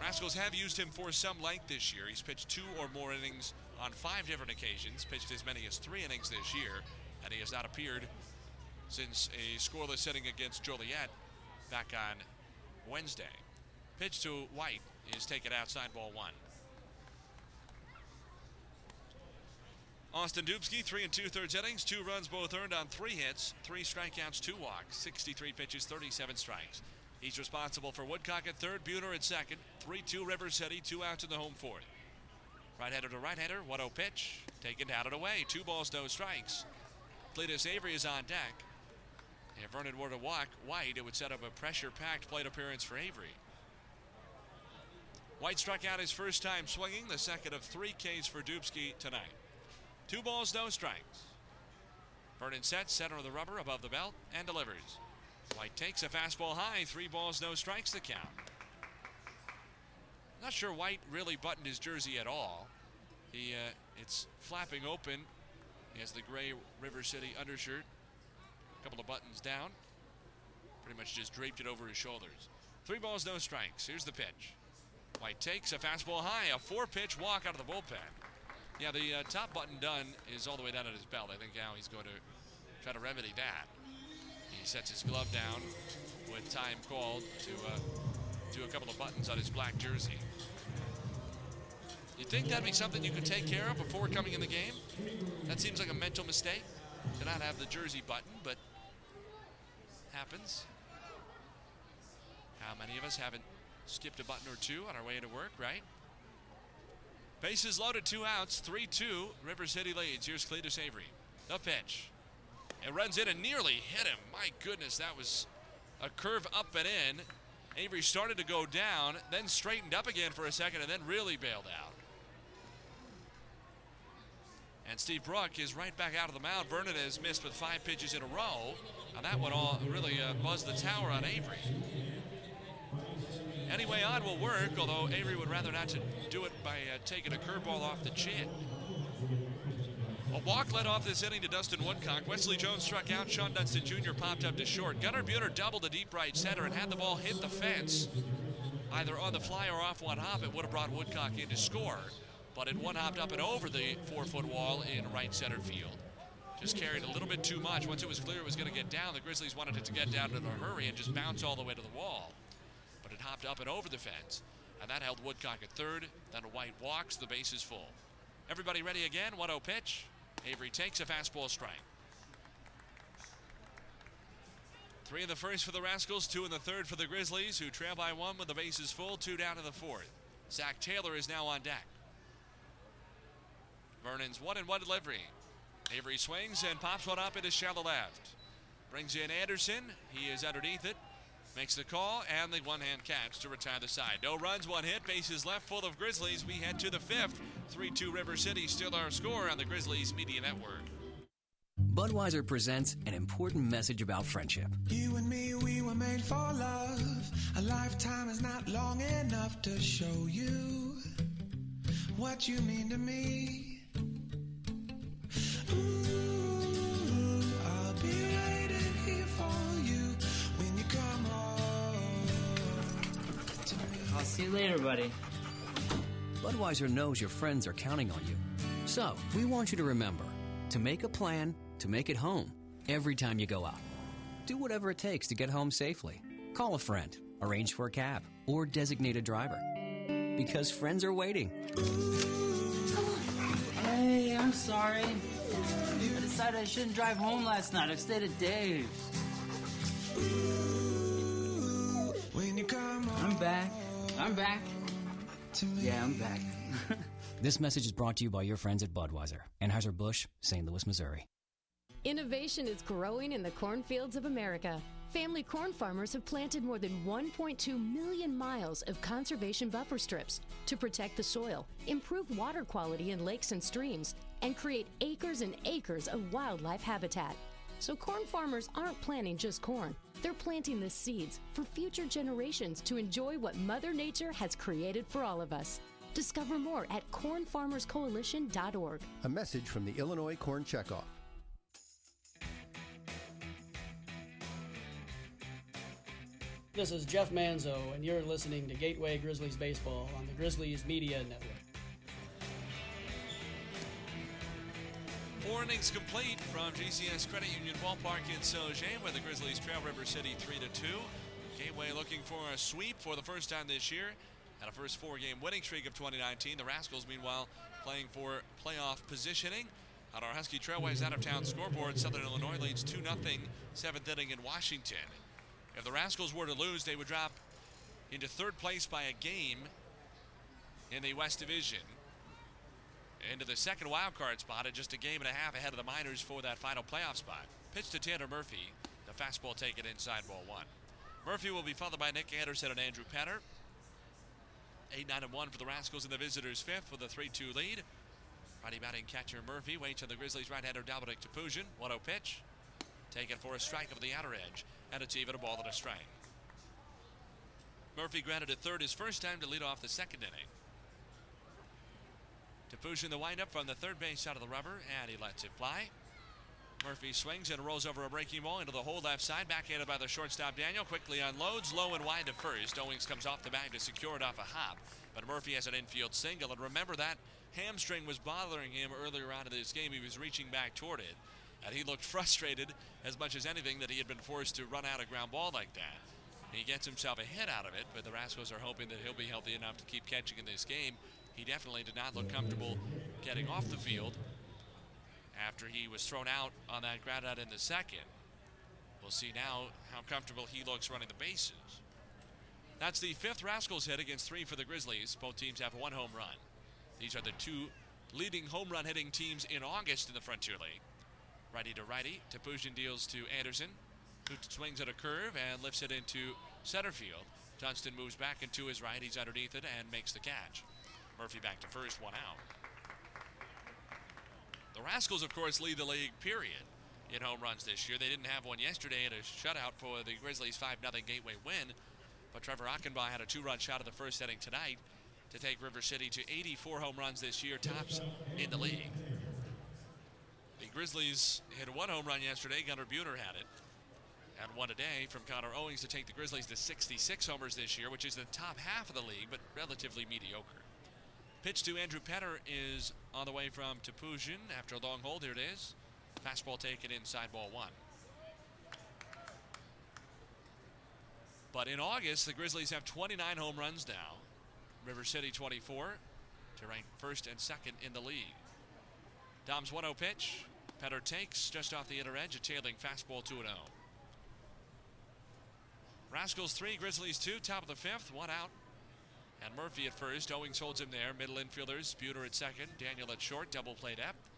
Rascals have used him for some length this year. He's pitched two or more innings on five different occasions, pitched as many as three innings this year, and he has not appeared since a scoreless inning against Joliet back on Wednesday. Pitch to White is taken outside ball one. Austin Dubsky, three and two thirds innings, two runs both earned on three hits, three strikeouts, two walks, 63 pitches, 37 strikes. He's responsible for Woodcock at third, Buhner at second, 3 2 River City, two outs in the home fourth. Right hander to right hander, 1 0 pitch, taken down and away, two balls, no strikes. Cletus Avery is on deck. If Vernon were to walk White, it would set up a pressure packed plate appearance for Avery. White struck out his first time swinging, the second of three Ks for Dubsky tonight. Two balls, no strikes. Vernon sets, center of the rubber, above the belt, and delivers. White takes a fastball high, three balls, no strikes the count. Not sure White really buttoned his jersey at all. He, uh, it's flapping open. He has the gray River City undershirt, a couple of buttons down. Pretty much just draped it over his shoulders. Three balls, no strikes. Here's the pitch. White takes a fastball high, a four pitch walk out of the bullpen. Yeah, the uh, top button done is all the way down at his belt. I think now he's going to try to remedy that. He sets his glove down with time called to uh, do a couple of buttons on his black jersey. You think that'd be something you could take care of before coming in the game? That seems like a mental mistake to not have the jersey button, but happens. How many of us haven't skipped a button or two on our way to work, right? Bases loaded, two outs, 3 2. River City leads. Here's Cletus Avery. The pitch. It runs in and nearly hit him. My goodness, that was a curve up and in. Avery started to go down, then straightened up again for a second, and then really bailed out. And Steve Brook is right back out of the mound. Vernon has missed with five pitches in a row. And that one all really uh, buzzed the tower on Avery. Any way on will work, although Avery would rather not to do it by uh, taking a curveball off the chin. A walk led off this inning to Dustin Woodcock. Wesley Jones struck out. Shawon Dunston Jr. popped up to short. Gunnar Buhner doubled to deep right center and had the ball hit the fence. Either on the fly or off one hop, it would have brought Woodcock in to score. But it one hopped up and over the four foot wall in right center field. Just carried a little bit too much. Once it was clear it was going to get down, the Grizzlies wanted it to get down in a hurry and just bounce all the way to the wall. It hopped up and over the fence, and that held Woodcock at third. Then White walks, the base is full. Everybody ready again? 1 0 pitch. Avery takes a fastball strike. Three in the first for the Rascals, two in the third for the Grizzlies, who trail by one with the bases full, two down in the fourth. Zach Taylor is now on deck. Vernon's one and one delivery. Avery swings and pops one up into shallow left. Brings in Anderson. He is underneath it. Makes the call and the one hand catch to retire the side. No runs, one hit. Bases left full of Grizzlies. We head to the fifth. 3 2 River City still our score on the Grizzlies Media Network. Budweiser presents an important message about friendship. You and me, we were made for love. A lifetime is not long enough to show you what you mean to me. Ooh, see you later, buddy. Budweiser knows your friends are counting on you. So, we want you to remember to make a plan to make it home every time you go out. Do whatever it takes to get home safely. Call a friend, arrange for a cab, or designate a driver. Because friends are waiting. Hey, I'm sorry. I decided I shouldn't drive home last night. I stayed at Dave's. When you come I'm back. I'm back. Yeah, I'm back. <laughs> This message is brought to you by your friends at Budweiser, Anheuser-Busch, St. Louis, Missouri. Innovation is growing in the cornfields of America. Family corn farmers have planted more than 1.2 million miles of conservation buffer strips to protect the soil, improve water quality in lakes and streams, and create acres and acres of wildlife habitat. So, corn farmers aren't planting just corn, they're planting the seeds for future generations to enjoy what Mother Nature has created for all of us. Discover more at cornfarmerscoalition.org. A message from the Illinois Corn Checkoff. This is Jeff Manzo, and you're listening to Gateway Grizzlies Baseball on the Grizzlies Media Network. Four innings complete from GCS Credit Union Ballpark in Sauget, where the Grizzlies trail River City 3 to 2. Gateway looking for a sweep for the first time this year and a first four game winning streak of 2019. The Rascals, meanwhile, playing for playoff positioning. On our Husky Trailways out of town scoreboard, Southern Illinois leads 2 0, seventh inning in Washington. If the Rascals were to lose, they would drop into third place by a game in the West Division. Into the second wild card spot and just a game and a half ahead of the Miners for that final playoff spot. Pitch to Tanner Murphy. The fastball taken inside ball one. Murphy will be followed by Nick Anderson and Andrew Penner. 8 9 and 1 for the Rascals in the visitors' fifth with a 3 2 lead. Righty batting catcher Murphy waits on the Grizzlies right hander Dominic Topoozian. 1 0 pitch. Taken for a strike over the outer edge. And it's even a ball and a strike. Murphy grounded at third his first time to lead off the second inning. Topoozian the windup from the third base side of the rubber, and he lets it fly. Murphy swings and rolls over a breaking ball into the hole left side, backhanded by the shortstop Daniel. Quickly unloads, low and wide to first. Owings comes off the bag to secure it off a hop, but Murphy has an infield single. And remember that hamstring was bothering him earlier on in this game. He was reaching back toward it, and he looked <laughs> frustrated as much as anything that he had been forced to run out a ground ball like that. He gets himself a hit out of it, but the Rascals are hoping that he'll be healthy enough to keep catching in this game. He definitely did not look comfortable getting off the field after he was thrown out on that ground out in the second. We'll see now how comfortable he looks running the bases. That's the fifth Rascals hit against three for the Grizzlies. Both teams have one home run. These are the two leading home run hitting teams in August in the Frontier League. Righty to righty, Topoozian deals to Anderson, who swings at a curve and lifts it into center field. Dunston moves back into his right, he's underneath it and makes the catch. Murphy back to first, one out. The Rascals, of course, lead the league, period, in home runs this year. They didn't have one yesterday in a shutout for the Grizzlies' 5 0 Gateway win, but Trevor Achenbach had a two run shot in the first inning tonight to take River City to 84 home runs this year, tops in the league. The Grizzlies hit one home run yesterday. Gunnar Buhner had it. And one a day from Connor Owings to take the Grizzlies to 66 homers this year, which is the top half of the league, but relatively mediocre. Pitch to Andrew Petter is on the way from Topoozian after a long hold. Here it is. Fastball taken inside ball one. But in August, the Grizzlies have 29 home runs now. River City 24 to rank first and second in the league. Dom's 1 0 pitch. Petter takes just off the inner edge, a tailing fastball 2 0. Rascals 3, Grizzlies 2, top of the fifth, one out. And Murphy at first. Owings holds him there. Middle infielders, Buhner at second, Daniel at short, double play depth.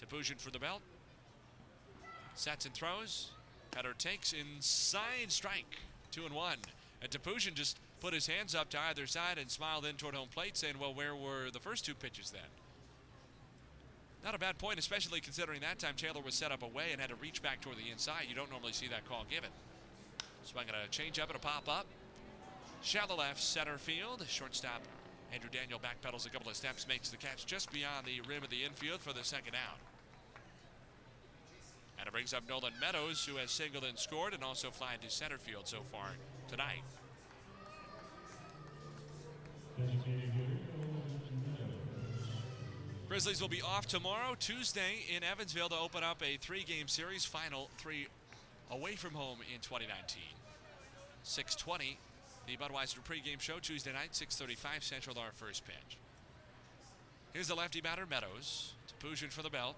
Topoozian for the belt. Sets and throws. Petter takes inside strike. Two and one. And Topoozian just put his hands up to either side and smiled in toward home plate, saying, Well, where were the first two pitches then? Not a bad point, especially considering that time Taylor was set up away and had to reach back toward the inside. You don't normally see that call given. Swing going to change up, and a pop up. Shallow left center field. Shortstop Andrew Daniel backpedals a couple of steps, makes the catch just beyond the rim of the infield for the second out. And it brings up Nolan Meadows, who has singled and scored and also fly to center field so far tonight. Grizzlies will be off tomorrow, Tuesday, in Evansville to open up a three game series, final three away from home in 2019. 620, the Budweiser pregame show, Tuesday night, 635 Central, our first pitch. Here's the lefty batter, Meadows. Topoozian for the belt.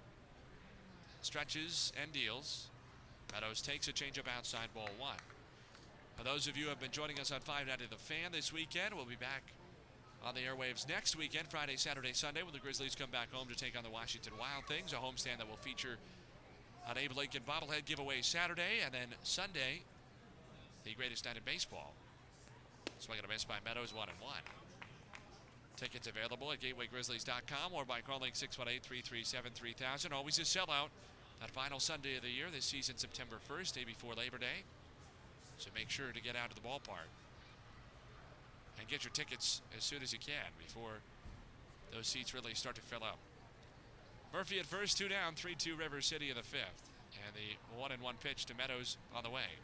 Stretches and deals. Meadows takes a changeup outside ball one. For those of you who have been joining us on 590 The Fan this weekend, we'll be back on the airwaves next weekend, Friday, Saturday, Sunday, when the Grizzlies come back home to take on the Washington Wild Things, a homestand that will feature an Abe Lincoln bobblehead giveaway Saturday, and then Sunday, the greatest night in baseball. Swing and a miss by Meadows, one and one. Tickets available at gatewaygrizzlies.com or by calling 618-337-3000. Always a sellout. That final Sunday of the year this season, September 1st, day before Labor Day. So make sure to get out to the ballpark and get your tickets as soon as you can before those seats really start to fill up. Murphy at first, two down, 3 2 River City in the fifth. And the 1 and 1 pitch to Meadows on the way.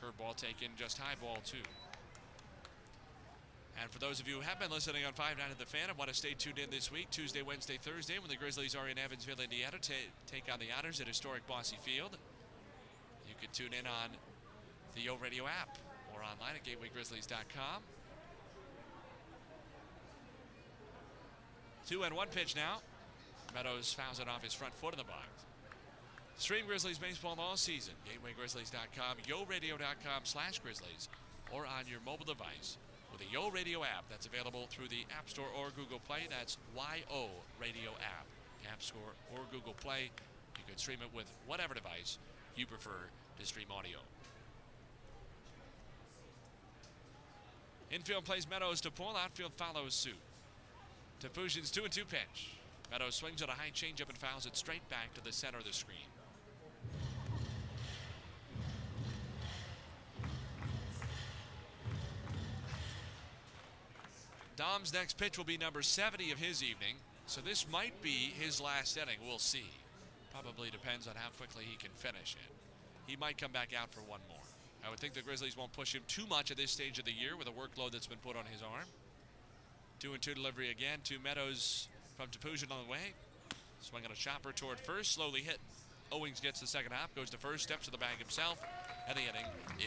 Curveball taken, just high ball two. And for those of you who have been listening on 5 9 of the fan and want to stay tuned in this week, Tuesday, Wednesday, Thursday, when the Grizzlies are in Evansville, Indiana, to take on the Otters at historic Bosse Field, you can tune in on the Yo Radio app or online at gatewaygrizzlies.com. Two and one pitch now. Meadows fouls it off his front foot in the box. Stream Grizzlies baseball all season. GatewayGrizzlies.com, YoRadio.com slash Grizzlies, or on your mobile device the Yo Radio app that's available through the App Store or Google Play. That's YO Radio app. App Store or Google Play. You can stream it with whatever device you prefer to stream audio. Infield plays Meadows to pull. Outfield follows suit. Topoozian's 2 and 2 pitch. Meadows swings at a high changeup and fouls it straight back to the center of the screen. Dom's next pitch will be number 70 of his evening, so this might be his last inning. We'll see. Probably depends on how quickly he can finish it. He might come back out for one more. I would think the Grizzlies won't push him too much at this stage of the year with a workload that's been put on his arm. Two and two delivery again. Two Meadows from Topoozian on the way. Swing on a chopper toward first, slowly hit. Owings gets the second hop, goes to first, steps to the bag himself, and the inning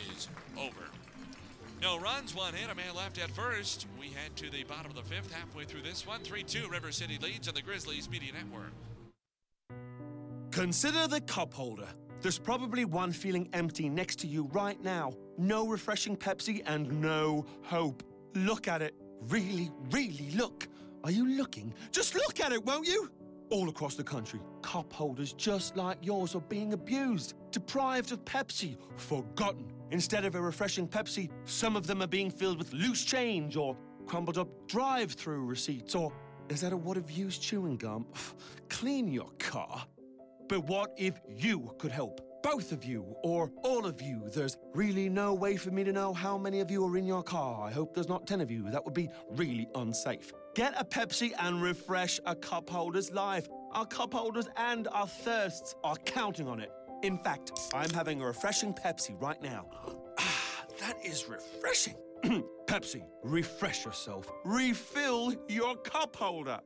is over. No runs, one hit, a man left at first. We head to the bottom of the fifth, halfway through this one. 3 2, River City leads on the Grizzlies Media Network. Consider the cup holder. There's probably one feeling empty next to you right now. No refreshing Pepsi and no hope. Look at it. Really, really look. Are you looking? Just look at it, won't you? All across the country, cup holders just like yours are being abused, deprived of Pepsi, forgotten. Instead of a refreshing Pepsi, some of them are being filled with loose change or crumbled up drive through receipts or Is that a wad of used chewing gum? <sighs> Clean your car. But what if you could help? Both of you, or all of you. There's really no way for me to know how many of you are in your car. I hope there's not 10 of you. That would be really unsafe. Get a Pepsi and refresh a cup holder's life. Our cup holders and our thirsts are counting on it. In fact, I'm having a refreshing Pepsi right now. Ah, that is refreshing. <clears throat> Pepsi, refresh yourself. Refill your cup holder.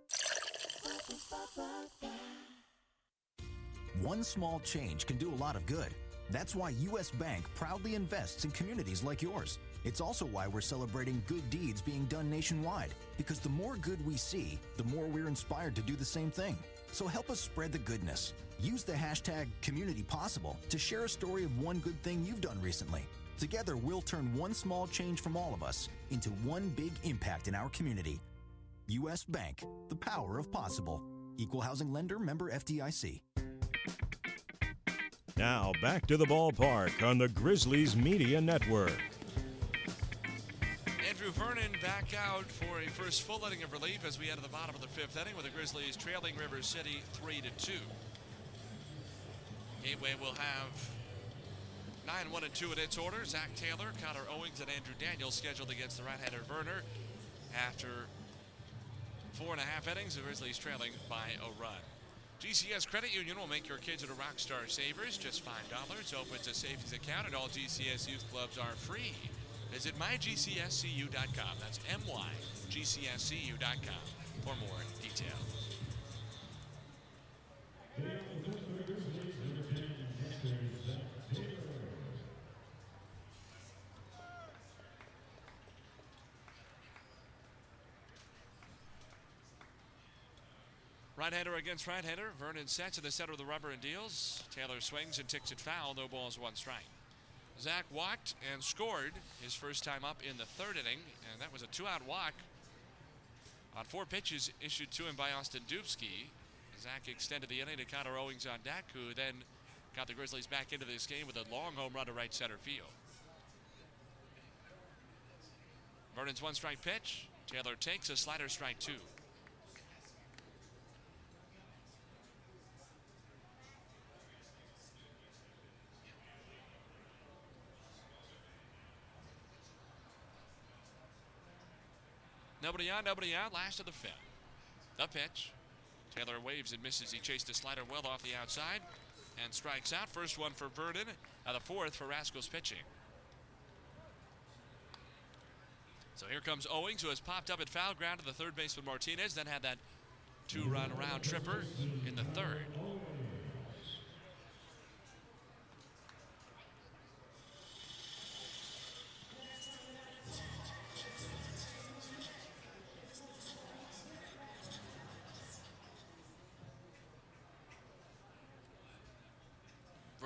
One small change can do a lot of good. That's why U.S. Bank proudly invests in communities like yours. It's also why we're celebrating good deeds being done nationwide, because the more good we see, the more we're inspired to do the same thing. So help us spread the goodness. Use the hashtag CommunityPossible to share a story of one good thing you've done recently. Together, we'll turn one small change from all of us into one big impact in our community. U.S. Bank, the power of possible. Equal housing lender member FDIC. Now back to the ballpark on the Grizzlies Media Network. Vernon back out for a first full inning of relief as we enter the bottom of the fifth inning with the Grizzlies trailing River City 3 to 2. Gateway will have 9 1 and 2 in its order. Zach Taylor, Connor Owings, and Andrew Daniels scheduled against the right hander Vernon after four and a half innings. The Grizzlies trailing by a run. GCS Credit Union will make your kids into Rockstar Savers. Just $5. Opens a savings account, and all GCS youth clubs are free. Visit mygcscu.com. That's mygcscu.com for more details. Right-hander against right-hander. Vernon sets in the center of the rubber and deals. Taylor swings and ticks it foul. No balls, one strike. Zach walked and scored his first time up in the third inning, and that was a two-out walk on four pitches issued to him by Austin Dubsky. Zach extended the inning to Connor Owings on deck, who then got the Grizzlies back into this game with a long home run to right center field. Vernon's one strike pitch. Taylor takes a slider strike two. Nobody on, nobody out. Last of the fifth. The pitch. Taylor waves and misses. He chased the slider well off the outside and strikes out. First one for Vernon. Now the fourth for Rascals pitching. So here comes Owings, who has popped up at foul ground to the third baseman Martinez, then had that two-run round tripper in the third.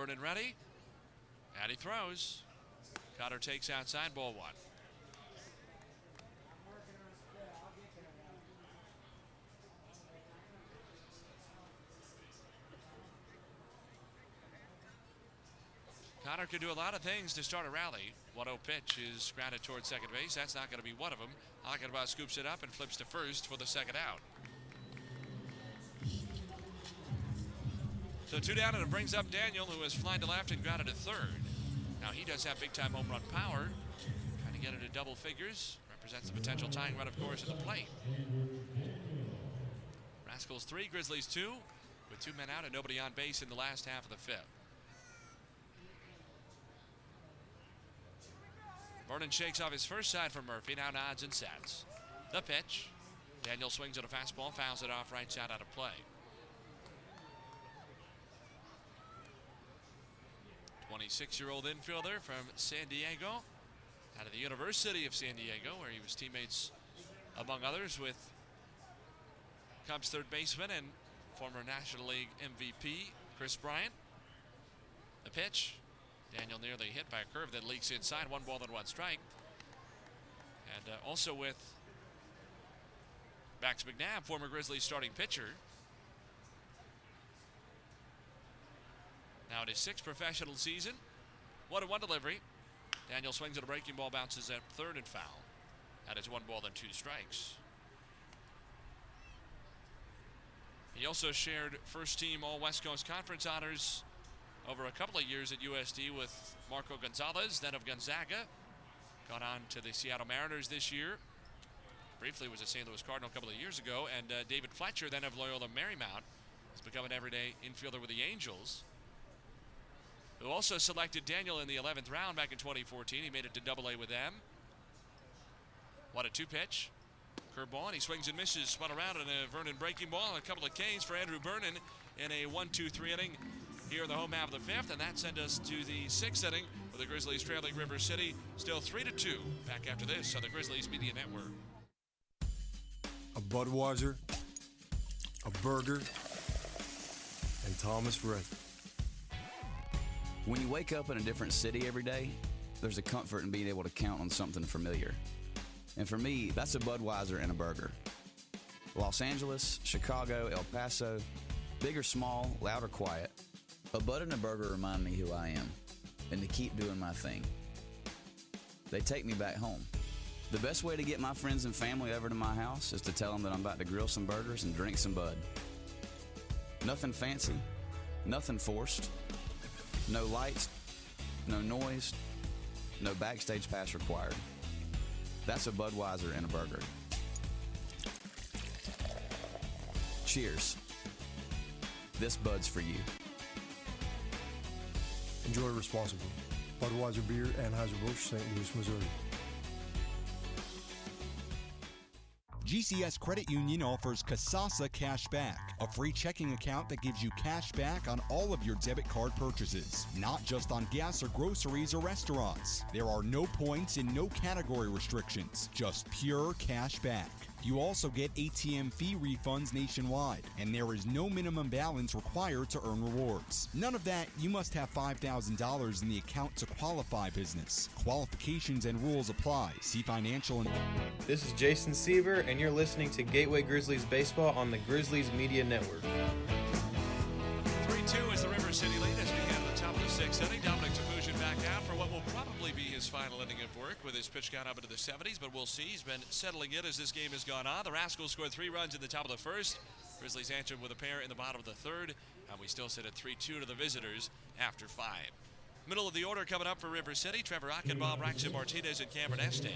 Vernon ready. And he throws. Cotter takes outside, ball one. Connor can do a lot of things to start a rally. 1 0 pitch is grounded towards second base. That's not going to be one of them. Achenbach scoops it up and flips to first for the second out. So two down, and it brings up Daniel, who has flying to left and grounded to third. Now he does have big time home run power. Trying to get it to double figures. Represents a potential tying run, of course, at the plate. Rascals three, Grizzlies two, with two men out and nobody on base in the last half of the fifth. Vernon shakes off his first side for Murphy, now nods and sets. The pitch. Daniel swings at a fastball, fouls it off right side out of play. 26-year-old infielder from San Diego, out of the University of San Diego, where he was teammates, among others, with Cubs third baseman and former National League MVP Kris Bryant. The pitch, Daniel nearly hit by a curve that leaks inside, one ball and one strike. And uh, also with Max McNabb, former Grizzlies starting pitcher, Now it is sixth professional season. What a one delivery. Daniel swings at a breaking ball, bounces at third and foul. That is one ball and two strikes. He also shared first team All West Coast Conference honors over a couple of years at USD with Marco Gonzalez, then of Gonzaga. Got on to the Seattle Mariners this year. Briefly was a St. Louis Cardinal a couple of years ago. And uh, David Fletcher, then of Loyola Marymount, has become an everyday infielder with the Angels. Who also selected Daniel in the 11th round back in 2014. He made it to Double A with them. What a two pitch. Curveball, and he swings and misses. Spun around in a Vernon breaking ball, a couple of Ks for Andrew Vernon in a 1 2 3 inning here in the home half of the fifth. And that sent us to the sixth inning with the Grizzlies trailing River City, still 3 to 2. Back after this on the Grizzlies Media Network. A Budweiser, a burger, and Thomas Rhett. When you wake up in a different city every day, there's a comfort in being able to count on something familiar. And for me, that's a Budweiser and a burger. Los Angeles, Chicago, El Paso, big or small, loud or quiet, a Bud and a burger remind me who I am and to keep doing my thing. They take me back home. The best way to get my friends and family over to my house is to tell them that I'm about to grill some burgers and drink some Bud. Nothing fancy, nothing forced, no lights, no noise, no backstage pass required. That's a Budweiser and a burger. Cheers. This Bud's for you. Enjoy responsibly. Budweiser Beer, Anheuser-Busch, St. Louis, Missouri. GCS Credit Union offers Kasasa Cash Back, a free checking account that gives you cash back on all of your debit card purchases, not just on gas or groceries or restaurants. There are no points and no category restrictions, just pure cash back. You also get ATM fee refunds nationwide, and there is no minimum balance required to earn rewards. None of that, you must have $5,000 in the account to qualify business. Qualifications and rules apply. See financial and. This is Jason Seaver, and you're listening to Gateway Grizzlies Baseball on the Grizzlies Media Network. 3 2 is the River City lead as we head to the top of the sixth inning. Dominic Topoozian back out for what will probably be his final inning of work with his pitch count up into the 70s, but we'll see. He's been settling in as this game has gone on. The Rascals scored three runs in the top of the first. Grizzlies answered with a pair in the bottom of the third, and we still sit at 3 2 to the visitors after five. Middle of the order coming up for River City. Trevor Achenbach, Braxton Martinez, and Cameron Este.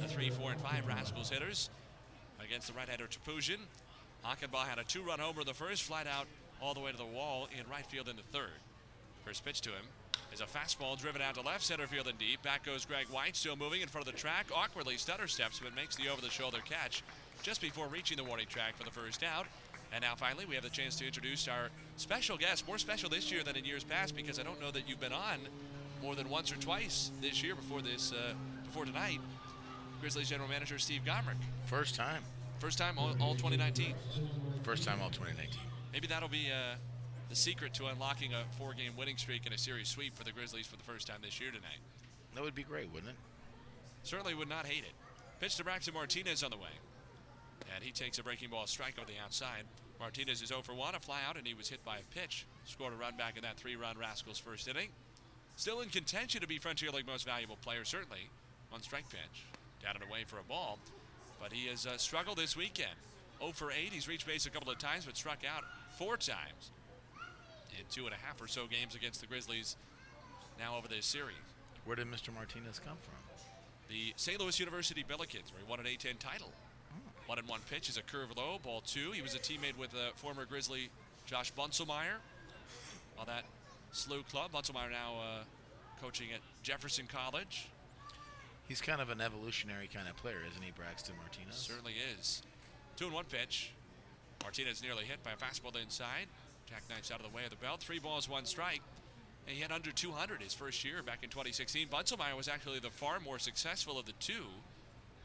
The 3, 4, and 5 Rascals hitters against the right-hander Topoozian. Achenbach had a two-run homer in the first, flied out all the way to the wall in right field in the third. First pitch to him is a fastball driven out to left center field and deep. Back goes Greg White, still moving in front of the track. Awkwardly stutter steps, but makes the over-the-shoulder catch just before reaching the warning track for the first out. And now finally, we have the chance to introduce our special guest. More special this year than in years past because I don't know that you've been on more than once or twice this year before this, uh, before tonight. Grizzlies general manager Steve Gomric. First time. First time all, all 2019. First time all 2019. Maybe that'll be uh, the secret to unlocking a four-game winning streak and a series sweep for the Grizzlies for the first time this year tonight. That would be great, wouldn't it? Certainly would not hate it. Pitch to Braxton Martinez on the way. And he takes a breaking ball strike over the outside. Martinez is 0 for 1, a fly out, and he was hit by a pitch. Scored a run back in that three run Rascals first inning. Still in contention to be Frontier League most valuable player, certainly. One strike pitch. Down and away for a ball. But he has uh, struggled this weekend. 0 for 8. He's reached base a couple of times, but struck out four times in two and a half or so games against the Grizzlies now over this series. Where did Mr. Martinez come from? The St. Louis University Billikens, where he won an A10 title. One and one pitch is a curve low, ball two. He was a teammate with uh, former Grizzly Josh Bunselmeyer on that SLU club. Bunselmeyer now uh, coaching at Jefferson College. He's kind of an evolutionary kind of player, isn't he, Braxton Martinez? Certainly is. Two and one pitch. Martinez nearly hit by a fastball inside. Jackknifes out of the way of the belt. Three balls, one strike. And he had under 200 his first year back in 2016. Bunselmeyer was actually the far more successful of the two.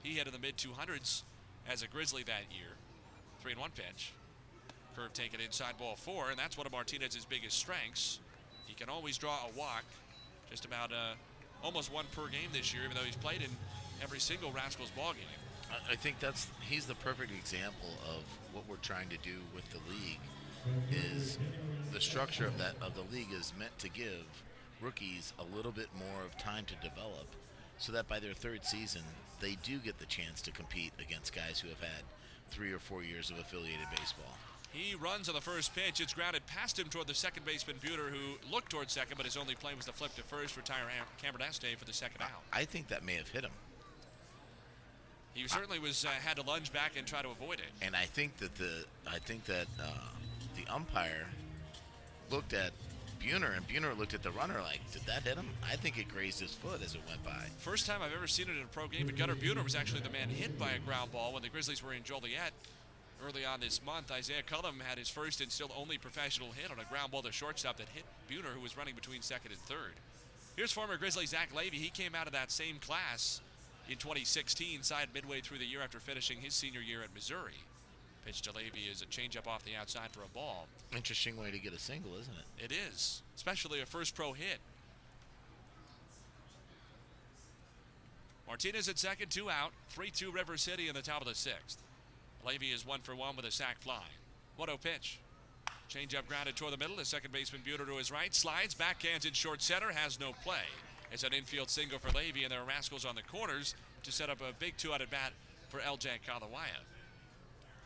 He had in the mid 200s as a Grizzly that year. Three and one pitch. Curve taken inside ball four, and that's one of Martinez's biggest strengths. He can always draw a walk, just about uh, almost one per game this year, even though he's played in every single Rascals ball game. I, I think that's he's the perfect example of what we're trying to do with the league. Is the structure of that of the league is meant to give rookies a little bit more of time to develop, so that by their third season they do get the chance to compete against guys who have had three or four years of affiliated baseball. He runs on the first pitch. It's grounded past him toward the second baseman Buhner, who looked toward second, but his only play was the flip to first, retire Cameron Este for the second out. I think that may have hit him. He certainly was uh, had to lunge back and try to avoid it. And I think that the I think that uh, the umpire looked at Buhner, and Buhner looked at the runner like, did that hit him? I think it grazed his foot as it went by. First time I've ever seen it in a pro game, but Gunnar Buhner was actually the man hit by a ground ball when the Grizzlies were in Joliet early on this month. Isaiah Cullum had his first and still only professional hit on a ground ball to shortstop that hit Buhner, who was running between second and third. Here's former Grizzly Zach Levy. He came out of that same class in 2016, signed midway through the year after finishing his senior year at Missouri. Pitch to Levy is a changeup off the outside for a ball. Interesting way to get a single, isn't it? It is, especially a first pro hit. Martinez at second, two out, 3 2 River City in the top of the sixth. Levy is one for one with a sac fly. 1 0 pitch. Changeup grounded toward the middle. The second baseman Buhner to his right. Slides, backhands in short center, has no play. It's an infield single for Levy, and there are Rascals on the corners to set up a big two out at bat for LJ Kalawaya.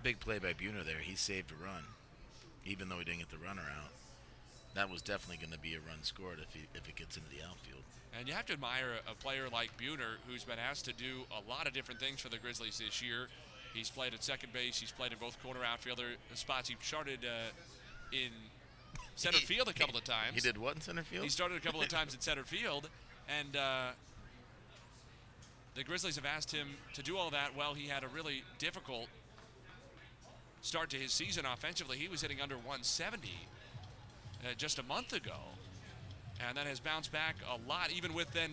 Big play by Buhner there. He saved a run, even though he didn't get the runner out. That was definitely going to be a run scored if, he, if it gets into the outfield. And you have to admire a player like Buhner, who's been asked to do a lot of different things for the Grizzlies this year. He's played at second base. He's played in both corner outfielder spots. He started uh, in center <laughs> field a couple of times. He did what in center field? He started a couple of <laughs> times in center field, and uh, the Grizzlies have asked him to do all that. Well, he had a really difficult start to his season offensively. He was hitting under 170 uh, just a month ago, and then has bounced back a lot, even with then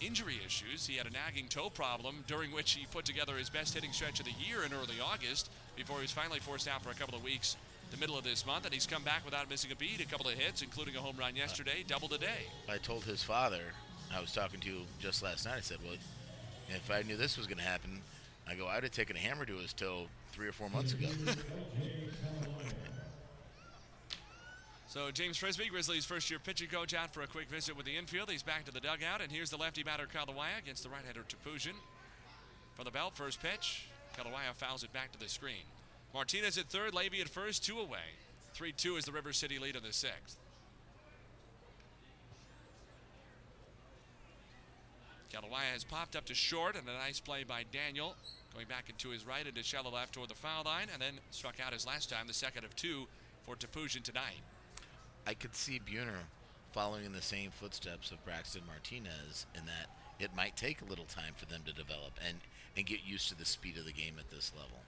injury issues. He had a nagging toe problem during which he put together his best hitting stretch of the year in early August before he was finally forced out for a couple of weeks the middle of this month, and he's come back without missing a beat. A couple of hits, including a home run yesterday, double today. I told his father, I was talking to you just last night. I said, "Well, if I knew this was going to happen, I go, I'd have taken a hammer to his toe three or four months ago." <laughs> So James Frisbee, Grizzlies' first-year pitching coach, out for a quick visit with the infield. He's back to the dugout, and here's the lefty batter Kalawaya against the right-hander Topoozian. For the belt, first pitch, Kalawaya fouls it back to the screen. Martinez at third, Levy at first, two away. 3-2 is the River City lead in the sixth. Kalawaya has popped up to short, and a nice play by Daniel, going back into his right into shallow left toward the foul line, and then struck out his last time, the second of two for Topoozian tonight. I could see Buhner following in the same footsteps of Braxton Martinez in that it might take a little time for them to develop and, and get used to the speed of the game at this level.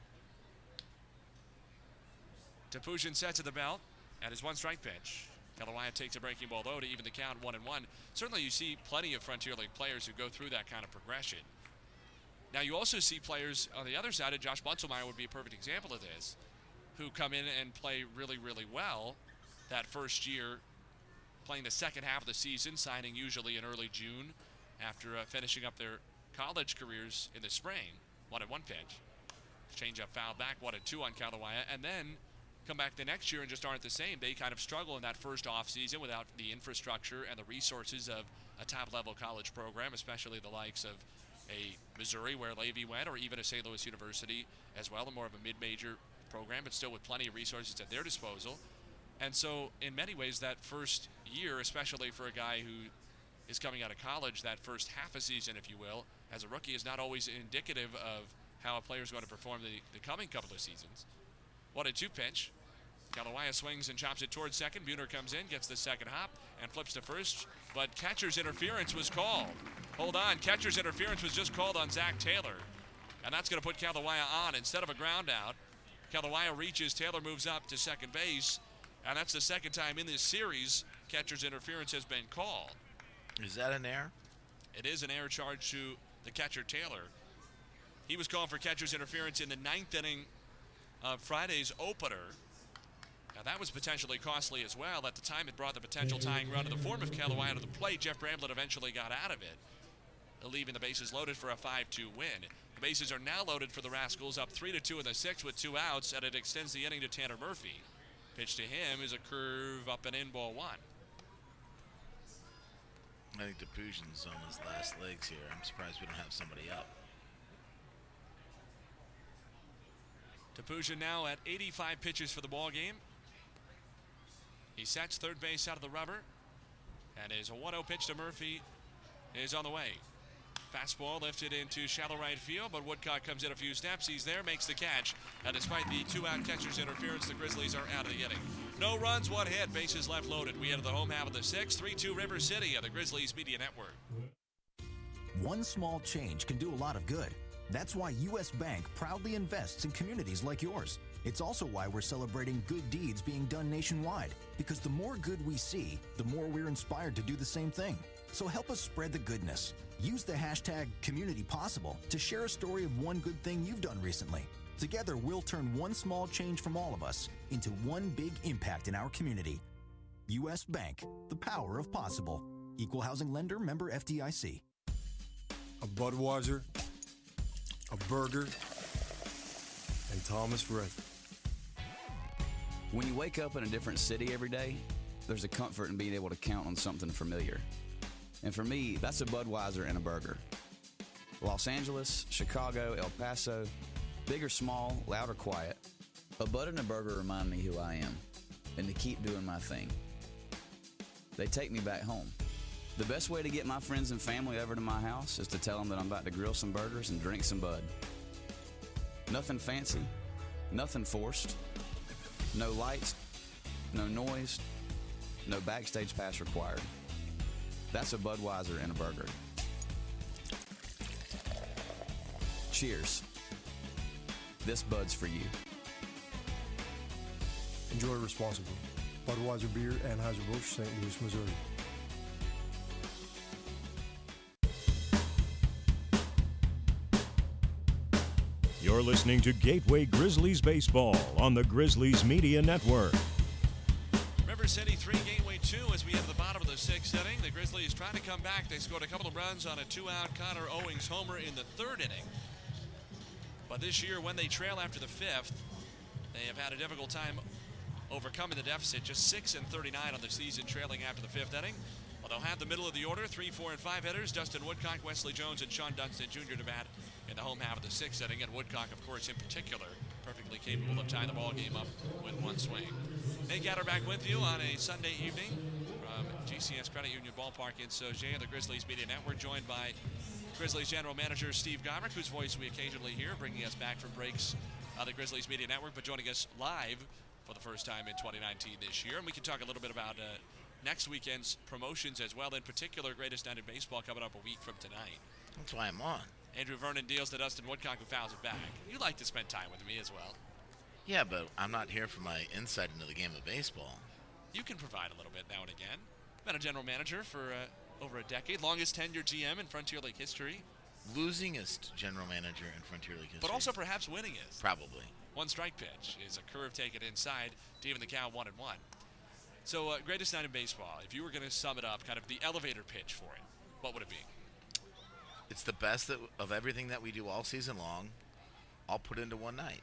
Topoozian sets at the belt at his one strike pitch. Kalawaya takes a breaking ball though to even the count one and one. Certainly you see plenty of Frontier League players who go through that kind of progression. Now you also see players on the other side, and Josh Bunselmeyer would be a perfect example of this, who come in and play really, really well that first year, playing the second half of the season, signing usually in early June after uh, finishing up their college careers in the spring. One and one pitch. Change up foul back, one and two on Kalawaya, and then come back the next year and just aren't the same. They kind of struggle in that first offseason without the infrastructure and the resources of a top level college program, especially the likes of a Missouri where Levy went, or even a St. Louis University as well, and more of a mid major program, but still with plenty of resources at their disposal. And so, in many ways, that first year, especially for a guy who is coming out of college, that first half a season, if you will, as a rookie, is not always indicative of how a player is going to perform the, the coming couple of seasons. What a two pitch. Kalawaya swings and chops it towards second. Buhner comes in, gets the second hop, and flips to first. But catcher's interference was called. Hold on, catcher's interference was just called on Zach Taylor. And that's going to put Kalawaya on instead of a ground out. Kalawaya reaches, Taylor moves up to second base, and that's the second time in this series catcher's interference has been called. Is that an error? It is an error charge to the catcher Taylor. He was called for catcher's interference in the ninth inning of Friday's opener. Now that was potentially costly as well. At the time, it brought the potential tying run in the form of Kalawaya to the plate. Jeff Bramblett eventually got out of it, leaving the bases loaded for a 5-2 win. The bases are now loaded for the Rascals, up 3 to 2 in the sixth with two outs, and it extends the inning to Tanner Murphy. Pitch to him is a curve up and in ball one. I think Topoozian's on his last legs here. I'm surprised we don't have somebody up. Topoozian now at 85 pitches for the ball game. He sets third base out of the rubber. And his 1 0 pitch to Murphy is on the way. Fastball lifted into shallow right field, but Woodcock comes in a few steps. He's there, makes the catch. And despite the two out catcher's interference, the Grizzlies are out of the inning. No runs, one hit, bases left loaded. We enter the home half of the sixth, 3 2 River City of the Grizzlies Media Network. One small change can do a lot of good. That's why U.S. Bank proudly invests in communities like yours. It's also why we're celebrating good deeds being done nationwide. Because the more good we see, the more we're inspired to do the same thing. So help us spread the goodness. Use the hashtag CommunityPossible to share a story of one good thing you've done recently. Together, we'll turn one small change from all of us into one big impact in our community. U.S. Bank, the power of possible. Equal housing lender member FDIC. A Budweiser, a burger, and Thomas Rhett. When you wake up in a different city every day, there's a comfort in being able to count on something familiar. And for me, that's a Budweiser and a burger. Los Angeles, Chicago, El Paso, big or small, loud or quiet, a Bud and a burger remind me who I am and to keep doing my thing. They take me back home. The best way to get my friends and family over to my house is to tell them that I'm about to grill some burgers and drink some Bud. Nothing fancy, nothing forced, no lights, no noise, no backstage pass required. That's a Budweiser and a burger. Cheers. This Bud's for you. Enjoy responsibly. Budweiser Beer, Anheuser-Busch, St. Louis, Missouri. You're listening to Gateway Grizzlies Baseball on the Grizzlies Media Network. River City 3, Gateway 2 as we enter the bottom of the sixth inning. The Grizzlies trying to come back. They scored a couple of runs on a two out Connor Owings homer in the third inning. But this year, when they trail after the fifth, they have had a difficult time overcoming the deficit. Just 6 and 39 on the season, trailing after the fifth inning. They'll have the middle of the order three, four, and five hitters Dustin Woodcock, Wesley Jones, and Shawon Dunston Jr. to bat in the home half of the sixth inning. And Woodcock, of course, in particular, perfectly capable of tying the ball game up with one swing. Nate Gatter back with you on a Sunday evening from GCS Credit Union Ballpark in Sauget, the Grizzlies Media Network, joined by Grizzlies General Manager Steve Gomric, whose voice we occasionally hear, bringing us back from breaks on the Grizzlies Media Network, but joining us live for the first time in 2019 this year. And we can talk a little bit about uh, next weekend's promotions as well, in particular, Greatest Night in Baseball coming up a week from tonight. That's why I'm on. Andrew Vernon deals to Dustin Woodcock, who fouls it back. You like to spend time with me as well. Yeah, but I'm not here for my insight into the game of baseball. You can provide a little bit now and again. Been a general manager for uh, over a decade, longest tenured GM in Frontier League history. Losingest general manager in Frontier League history. But also perhaps winningest. Probably. One strike pitch is a curve taken inside to even the count one and one. So, uh, greatest night in baseball. If you were going to sum it up, kind of the elevator pitch for it, what would it be? It's the best that, of everything that we do all season long, all put into one night.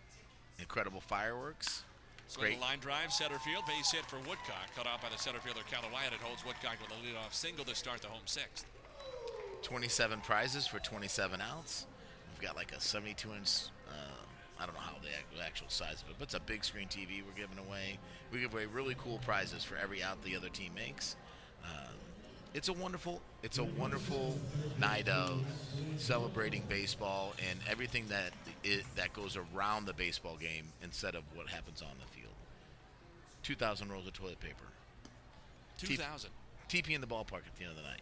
Incredible fireworks. So Great. line drive, center field, base hit for Woodcock, cut off by the center fielder Callum Wyatt. It holds Woodcock with a leadoff single to start the home sixth. 27 prizes for 27 outs. We've got like a 72 inch. I don't know how the actual size of it, but it's a big screen TV we're giving away. We give away really cool prizes for every out the other team makes. Um, it's a wonderful, it's a wonderful night of celebrating baseball and everything that it, that goes around the baseball game instead of what happens on the field. 2,000 rolls of toilet paper. 2,000. TP in the ballpark at the end of the night.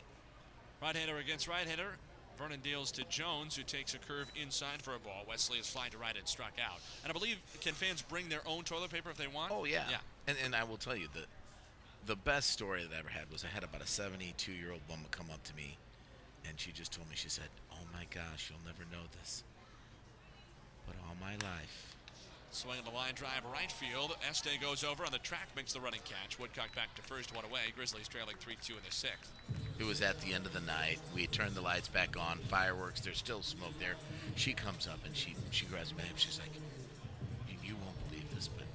Right-hander against right-hander. Vernon deals to Jones, who takes a curve inside for a ball. Wesley is flying to right and struck out. And I believe, can fans bring their own toilet paper if they want? Oh, yeah. Yeah. And, and I will tell you that the best story that I ever had was I had about a 72 year old woman come up to me, and she just told me, she said, Oh my gosh, you'll never know this. But all my life, Swinging the line drive right field. Este goes over on the track, makes the running catch. Woodcock back to first, one away. Grizzlies trailing 3 2 in the sixth. It was at the end of the night. We turned the lights back on, fireworks. There's still smoke there. She comes up and she she grabs my hand. She's like, "You, won't believe this, but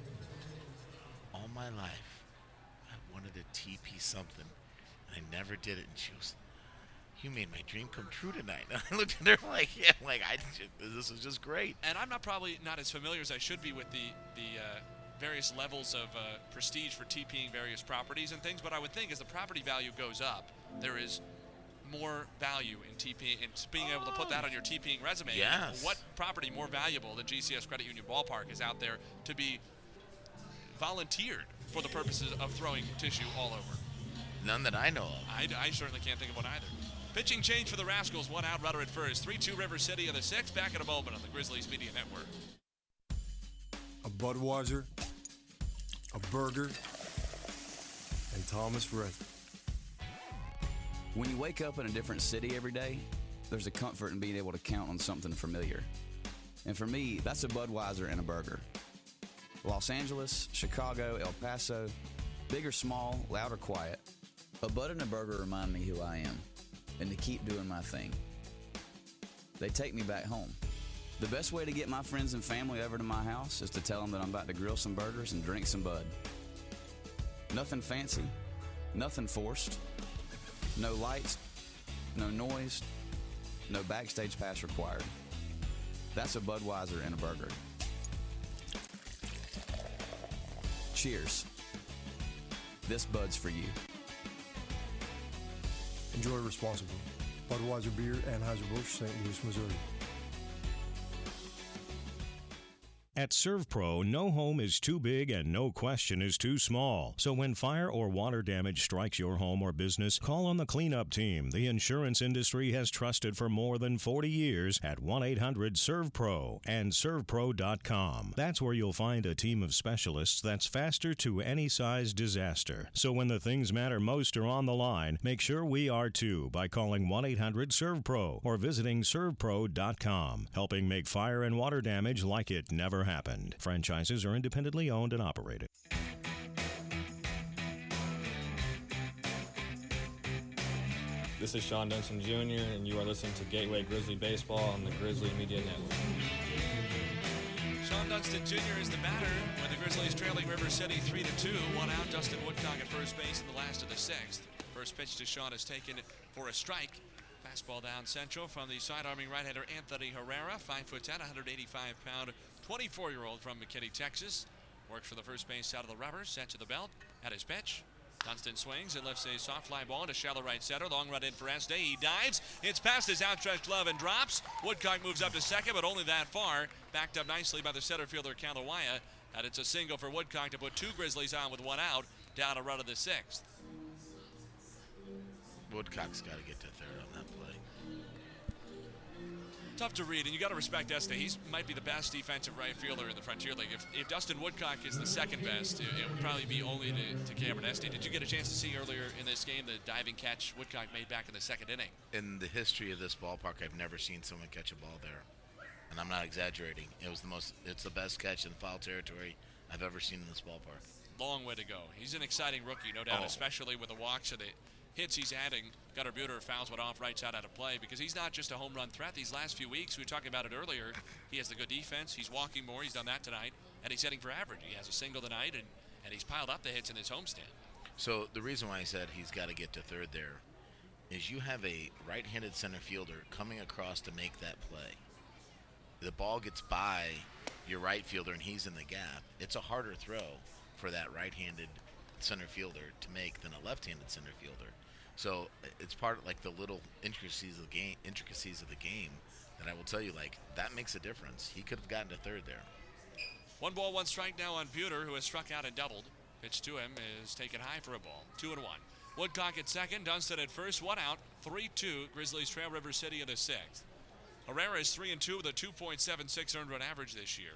all my life I wanted to TP something, and I never did it." And she goes, you made my dream come true tonight. And <laughs> I looked at her like, yeah, like I, this is just great. And I'm not probably not as familiar as I should be with the the uh, various levels of uh, prestige for TPing various properties and things. But I would think as the property value goes up, there is more value in TPing and being able to put that on your TPing resume. Yes. What property more valuable than GCS Credit Union Ballpark is out there to be volunteered for the purposes of throwing tissue all over? None that I know of. I, I certainly can't think of one either. Pitching change for the Rascals. One out, Rudder at first. 3 2 River City of the six. Back in a moment on the Grizzlies Media Network. A Budweiser, a burger, and Thomas Rhett. When you wake up in a different city every day, there's a comfort in being able to count on something familiar. And for me, that's a Budweiser and a burger. Los Angeles, Chicago, El Paso, big or small, loud or quiet, a Bud and a burger remind me who I am and to keep doing my thing. They take me back home. The best way to get my friends and family over to my house is to tell them that I'm about to grill some burgers and drink some Bud. Nothing fancy, nothing forced, no lights, no noise, no backstage pass required. That's a Budweiser and a burger. Cheers. This Bud's for you. Enjoy responsibly. Budweiser Beer, Anheuser-Busch, St. Louis, Missouri. At ServPro, no home is too big and no question is too small. So when fire or water damage strikes your home or business, call on the cleanup team the insurance industry has trusted for more than 40 years at 1-800-ServPro and servpro.com. That's where you'll find a team of specialists that's faster to any size disaster. So when the things matter most are on the line, make sure we are too by calling 1-800-ServPro or visiting servpro.com, helping make fire and water damage like it never happened. Franchises are independently owned and operated. This is Shawon Dunston Jr., and you are listening to Gateway Grizzly Baseball on the Grizzly Media Network. Shawon Dunston Jr. is the batter with the Grizzlies trailing River City 3 to 2. One out, Dustin Woodcock at first base in the last of the sixth. First pitch to Shawon is taken for a strike. Fastball down central from the side arming right hander Anthony Herrera, 5 foot 10, 185 pound, 24 year old from McKinney, Texas. Works for the first base out of the rubber, set to the belt at his pitch. Dunston swings and lifts a soft fly ball to shallow right center. Long run in for Este. He dives. It's past his outstretched glove and drops. Woodcock moves up to second, but only that far. Backed up nicely by the center fielder Kalawaya. And it's a single for Woodcock to put two Grizzlies on with one out. Down a run of the sixth. Woodcock's got to get Tough to read, and you got to respect Este. He might be the best defensive right fielder in the Frontier League. If, if Dustin Woodcock is the second best, it, it would probably be only to, to Cameron Este. Did you get a chance to see earlier in this game the diving catch Woodcock made back in the second inning? In the history of this ballpark, I've never seen someone catch a ball there, and I'm not exaggerating. It was the most. It's the best catch in foul territory I've ever seen in this ballpark. Long way to go. He's an exciting rookie, no doubt, Oh. especially with the walks and the hits he's adding. Gunnar Buhner fouls one off right side out of play because he's not just a home run threat. These last few weeks, we were talking about it earlier, he has the good defense. He's walking more. He's done that tonight. And he's hitting for average. He has a single tonight, and, and he's piled up the hits in his homestand. So the reason why I said he's got to get to third there is you have a right-handed center fielder coming across to make that play. The ball gets by your right fielder and he's in the gap. It's a harder throw for that right-handed center fielder to make than a left-handed center fielder. So it's part of like the little intricacies of the game, intricacies of the game that I will tell you like that makes a difference. He could have gotten to third there. One ball, one strike now on Buhner, who has struck out and doubled. Pitch to him is taken high for a ball. Two and one. Woodcock at second, Dunston at first, one out, 3 2. Grizzlies trail River City in the sixth. Herrera is 3 and 2 with a 2.76 earned run average this year.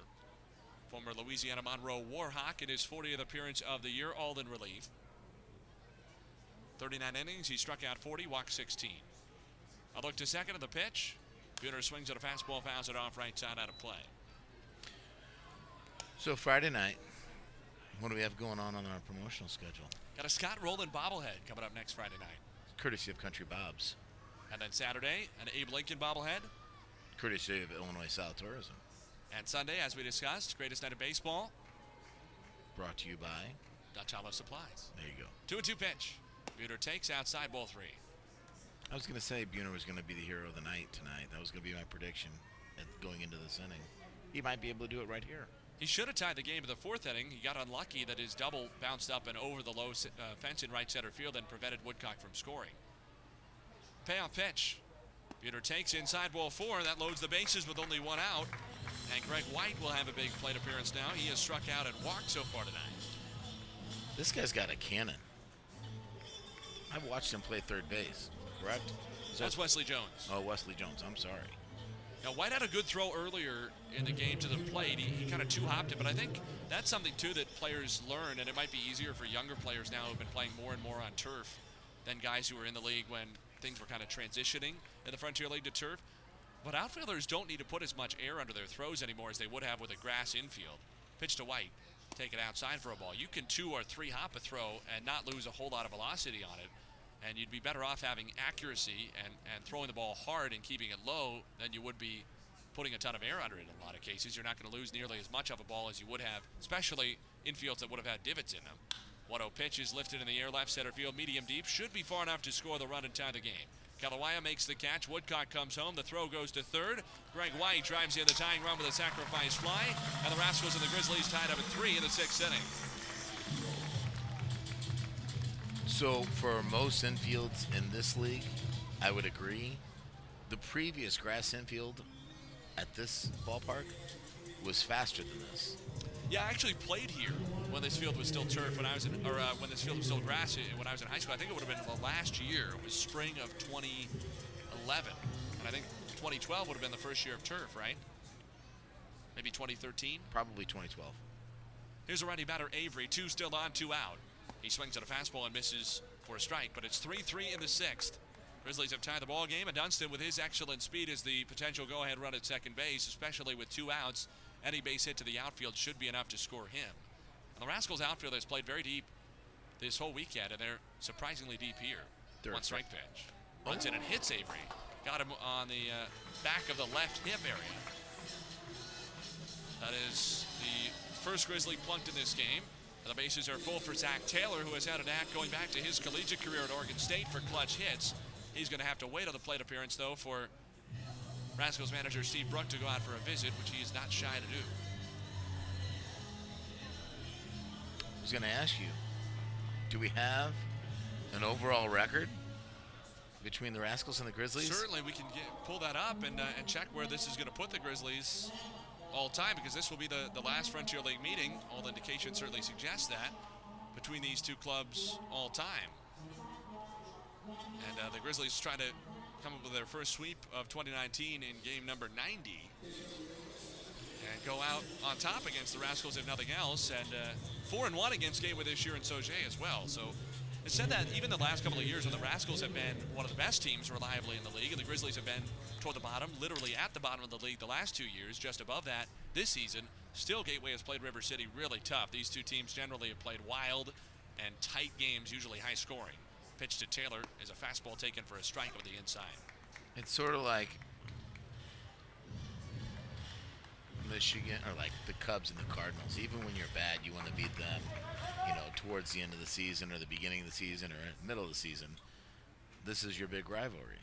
Former Louisiana Monroe Warhawk in his 40th appearance of the year, all in relief. 39 innings, he struck out 40, walked 16. A look to second of the pitch. Buhner swings at a fastball, fouls it off right side out of play. So Friday night, what do we have going on on our promotional schedule? Got a Scott Rolen bobblehead coming up next Friday night. Courtesy of Country Bob's. And then Saturday, an Abe Lincoln bobblehead. Courtesy of Illinois South Tourism. And Sunday, as we discussed, greatest night of baseball. Brought to you by Dutch Hollow Supplies. There you go. Two and two pitch. Buhner takes outside ball three. I was going to say Buhner was going to be the hero of the night tonight. That was going to be my prediction going into this inning. He might be able to do it right here. He should have tied the game in the fourth inning. He got unlucky that his double bounced up and over the low uh, fence in right center field and prevented Woodcock from scoring. Payoff pitch. Buhner takes inside ball four. That loads the bases with only one out. And Greg White will have a big plate appearance now. He has struck out and walked so far tonight. This guy's got a cannon. I've watched him play third base, correct? So That's Wesley Jones. Oh, Wesley Jones. I'm sorry. Now, White had a good throw earlier in the game to the plate. He, he kind of two hopped it, but I think that's something, too, that players learn, and it might be easier for younger players now who've been playing more and more on turf than guys who were in the league when things were kind of transitioning in the Frontier League to turf. But outfielders don't need to put as much air under their throws anymore as they would have with a grass infield. Pitch to White, take it outside for a ball. You can two or three hop a throw and not lose a whole lot of velocity on it. And you'd be better off having accuracy and, and throwing the ball hard and keeping it low than you would be putting a ton of air under it in a lot of cases. You're not going to lose nearly as much of a ball as you would have, especially infields that would have had divots in them. 1 0 pitch is lifted in the air, left center field, medium deep. Should be far enough to score the run and tie the game. Kalawaya makes the catch. Woodcock comes home. The throw goes to third. Greg White drives in the tying run with a sacrifice fly. And the Rascals and the Grizzlies tied up at three in the sixth inning. So, for most infields in this league, I would agree. The previous grass infield at this ballpark was faster than this. Yeah, I actually played here when this field was still turf. When I was in, or uh, when this field was still grass. When I was in high school, I think it would have been the last year. It was spring of 2011, and I think 2012 would have been the first year of turf, right? Maybe 2013. Probably 2012. Here's a righty batter, Avery. Two still on, two out. He swings at a fastball and misses for a strike, but it's 3-3 in the sixth. Grizzlies have tied the ball game, and Dunston, with his excellent speed, is the potential go-ahead run at second base, especially with two outs. Any base hit to the outfield should be enough to score him. And the Rascals outfield has played very deep this whole weekend, and they're surprisingly deep here. Third One strike pitch. Runs oh. in and hits Avery. Got him on the uh, back of the left hip area. That is the first Grizzly plunked in this game. And the bases are full for Zach Taylor, who has had an act going back to his collegiate career at Oregon State for clutch hits. He's going to have to wait on the plate appearance, though, for Rascals manager Steve Brook to go out for a visit, which he is not shy to do. I was going to ask you, do we have an overall record between the Rascals and the Grizzlies? Certainly, we can get, pull that up and, uh, and check where this is going to put the Grizzlies all time because this will be the, the last Frontier League meeting. All indications certainly suggest that between these two clubs all time. And uh, the Grizzlies try to come up with their first sweep of 2019 in game number 90 and go out on top against the Rascals if nothing else, and uh, four and one against Gateway this year in Sauget as well. So it said that even the last couple of years when the Rascals have been one of the best teams reliably in the league, and the Grizzlies have been toward the bottom, literally at the bottom of the league the last two years, just above that this season. Still, Gateway has played River City really tough. These two teams generally have played wild and tight games, usually high scoring. Pitch to Taylor is a fastball taken for a strike over the inside. It's sort of like Michigan or like the Cubs and the Cardinals. Even when you're bad, you want to beat them, you know, towards the end of the season or the beginning of the season or middle of the season. This is your big rivalry.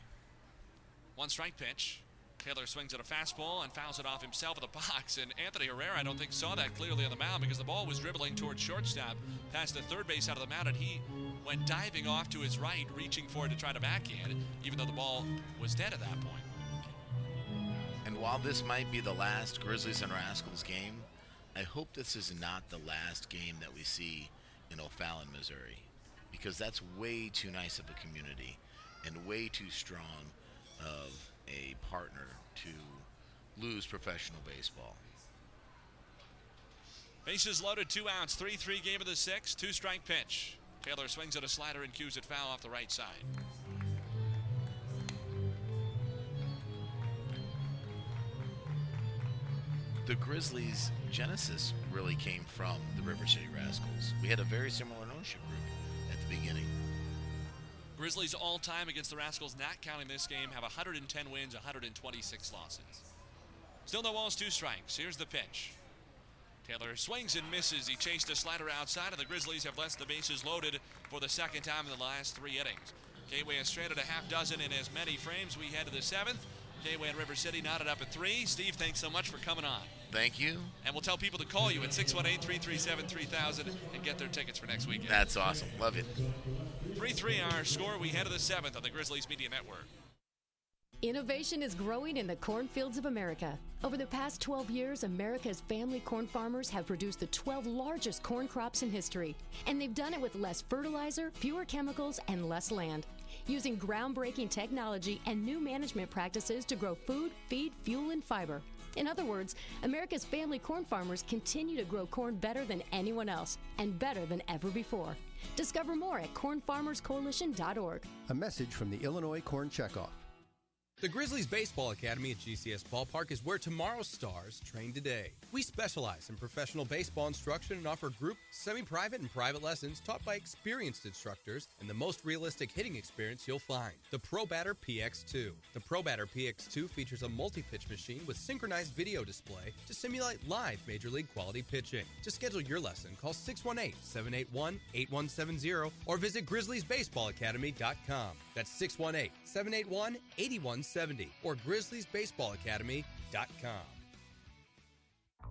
One strike pitch. Taylor swings at a fastball and fouls it off himself at the box. And Anthony Herrera, I don't think, saw that clearly on the mound because the ball was dribbling towards shortstop past the third base out of the mound, and he went diving off to his right, reaching for it to try to backhand it, even though the ball was dead at that point. And while this might be the last Grizzlies and Rascals game, I hope this is not the last game that we see in O'Fallon, Missouri, because that's way too nice of a community and way too strong of a partner to lose professional baseball. Bases loaded, two outs, 3 3 game of the sixth, two strike pitch. Taylor swings at a slider and cues it foul off the right side. The Grizzlies' genesis really came from the River City Rascals. We had a very similar ownership group at the beginning. Grizzlies all time against the Rascals, not counting this game, have 110 wins, 126 losses. Still no balls, two strikes. Here's the pitch. Taylor swings and misses. He chased a slider outside, and the Grizzlies have left the bases loaded for the second time in the last three innings. Gateway has stranded a half dozen in as many frames. We head to the seventh. Gateway and River City knotted up at three. Steve, thanks so much for coming on. Thank you. And we'll tell people to call you at 618 337 3000 and get their tickets for next weekend. That's awesome. Love it. 3 3 our score. We head to the seventh on the Grizzlies Media Network. Innovation is growing in the cornfields of America. Over the past 12 years, America's family corn farmers have produced the 12 largest corn crops in history. And they've done it with less fertilizer, fewer chemicals, and less land. Using groundbreaking technology and new management practices to grow food, feed, fuel, and fiber. In other words, America's family corn farmers continue to grow corn better than anyone else and better than ever before. Discover more at cornfarmerscoalition.org. A message from the Illinois Corn Checkoff. The Grizzlies Baseball Academy at GCS Ballpark is where tomorrow's stars train today. We specialize in professional baseball instruction and offer group, semi private, and private lessons taught by experienced instructors and the most realistic hitting experience you'll find the Pro Batter PX2. The Pro Batter PX2 features a multi pitch machine with synchronized video display to simulate live major league quality pitching. To schedule your lesson, call 618 781 8170 or visit GrizzliesBaseballAcademy.com. That's 618 781 8170 or GrizzliesBaseballAcademy.com.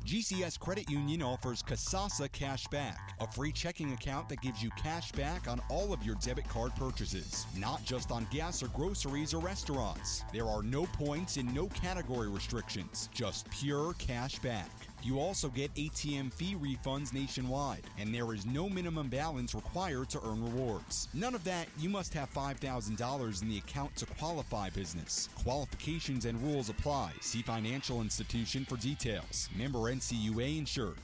GCS Credit Union offers Kasasa Cash Back, a free checking account that gives you cash back on all of your debit card purchases, not just on gas or groceries or restaurants. There are no points and no category restrictions, just pure cash back. You also get ATM fee refunds nationwide, and there is no minimum balance required to earn rewards. None of that, you must have $5,000 in the account to qualify business. Qualifications and rules apply. See financial institution for details. Member NCUA insured.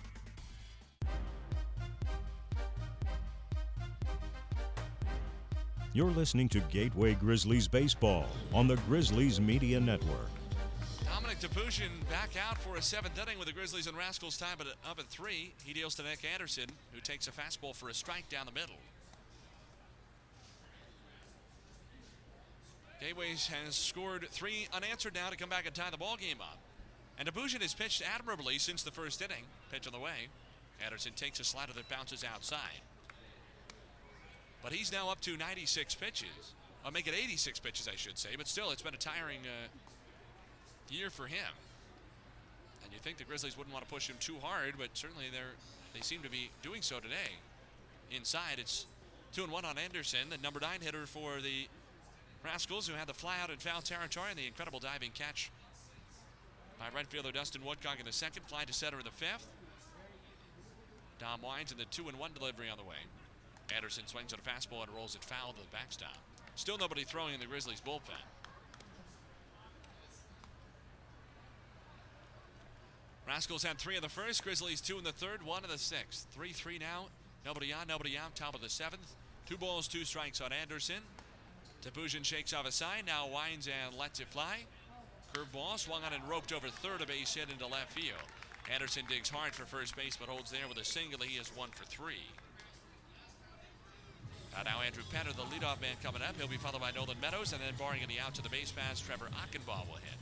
You're listening to Gateway Grizzlies Baseball on the Grizzlies Media Network. Topoozian back out for a seventh inning with the Grizzlies and Rascals time up at three. He deals to Nick Anderson, who takes a fastball for a strike down the middle. Gateways has scored three unanswered now to come back and tie the ball game up. And Topoozian has pitched admirably since the first inning. Pitch on the way. Anderson takes a slider that bounces outside. But he's now up to 96 pitches. I'll make it 86 pitches, I should say. But still, it's been a tiring uh, year for him. And you think the Grizzlies wouldn't want to push him too hard, but certainly they're they seem to be doing so today. Inside, it's two and one on Anderson, the number nine hitter for the Rascals, who had the fly out in foul territory and the incredible diving catch by right fielder Dustin Woodcock in the second, fly to center in the fifth. Dom Wines in the two and one delivery on the way. Anderson swings at a fastball and rolls it foul to the backstop. Still nobody throwing in the Grizzlies bullpen. Rascals had three in the first, Grizzlies two in the third, one in the sixth. 3 3 now. Nobody on, nobody out, top of the seventh. Two balls, two strikes on Anderson. Topoozian shakes off a sign, now winds and lets it fly. Curveball swung on and roped over third, a base hit into left field. Anderson digs hard for first base, but holds there with a single. He is one for three. Uh, now Andrew Penner, the leadoff man, coming up. He'll be followed by Nolan Meadows, and then barring any out to the base pass, Trevor Achenbach will hit.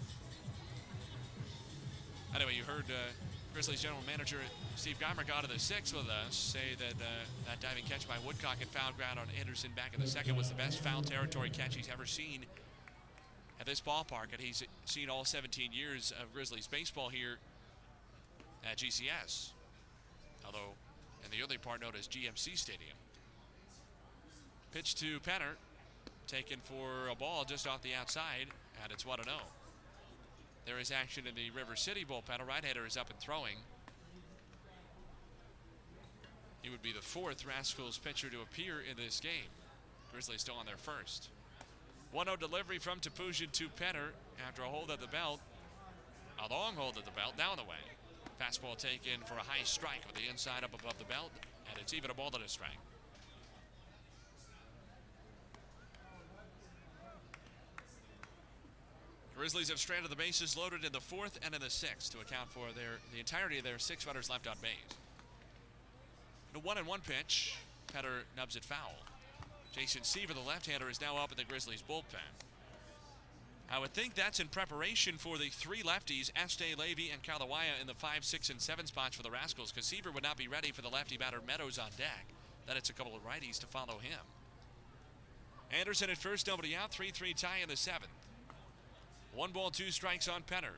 Anyway, you heard uh, Grizzlies general manager Steve Gomric got in the sixth with us say that uh, that diving catch by Woodcock and foul ground on Anderson back in the second was the best foul territory catch he's ever seen at this ballpark, and he's seen all 17 years of Grizzlies baseball here at GCS. Although, in the early part known as GMC Stadium. Pitch to Penner, taken for a ball just off the outside, and it's 1 0. There is action in the River City bullpen. A right-hander is up and throwing. He would be the fourth Rascals pitcher to appear in this game. Grizzlies still on their first. 1-0 delivery from Topoozian to Penner after a hold at the belt. A long hold at the belt, down the way. Fastball taken for a high strike with the inside up above the belt, and it's even a ball to a strike. Grizzlies have stranded the bases loaded in the fourth and in the sixth to account for their the entirety of their six runners left on base. The one and one pitch, Petter nubs it foul. Jason Seaver, the left-hander, is now up in the Grizzlies bullpen. I would think that's in preparation for the three lefties, Este, Levy, and Kalawaya in the five, six, and seven spots for the Rascals, because Seaver would not be ready for the lefty batter Meadows on deck. Then it's a couple of righties to follow him. Anderson at first, nobody out. 3 3 tie in the seventh. One ball, two strikes on Penner.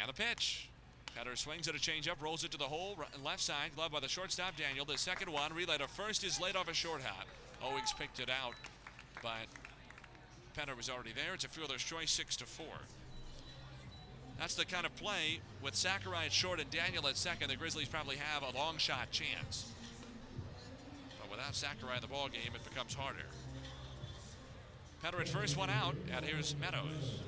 And the pitch. Penner swings at a changeup, rolls it to the hole, left side, glove by the shortstop Daniel. The second one, relay to first is laid off a short hop. Owings picked it out, but Penner was already there. It's a fielder's choice, six to four. That's the kind of play with Sakurai at short and Daniel at second. The Grizzlies probably have a long shot chance. But without Sakurai in the ball game, it becomes harder. Penner first, one out, and here's Meadows.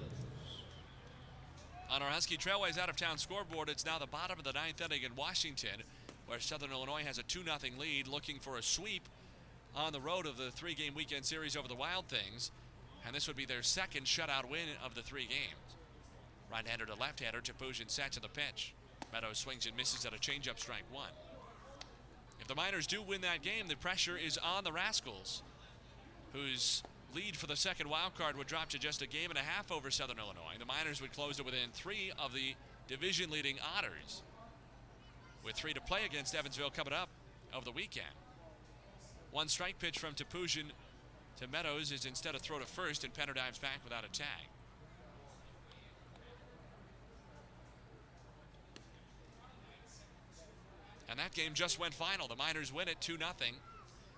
On our Husky Trailways out of town scoreboard, it's now the bottom of the ninth inning in Washington, where Southern Illinois has a 2 0 lead, looking for a sweep on the road of the three game weekend series over the Wild Things. And this would be their second shutout win of the three games. Right hander to left hander, Topoozian sets to the pitch. Meadows swings and misses at a changeup strike one. If the Miners do win that game, the pressure is on the Rascals, whose lead for the second wild card would drop to just a game and a half over Southern Illinois. The Miners would close it within three of the division leading Otters, with three to play against Evansville coming up over the weekend. One strike pitch from Topoozian to Meadows is instead a throw to first, and Penner dives back without a tag. And that game just went final. The Miners win it 2 0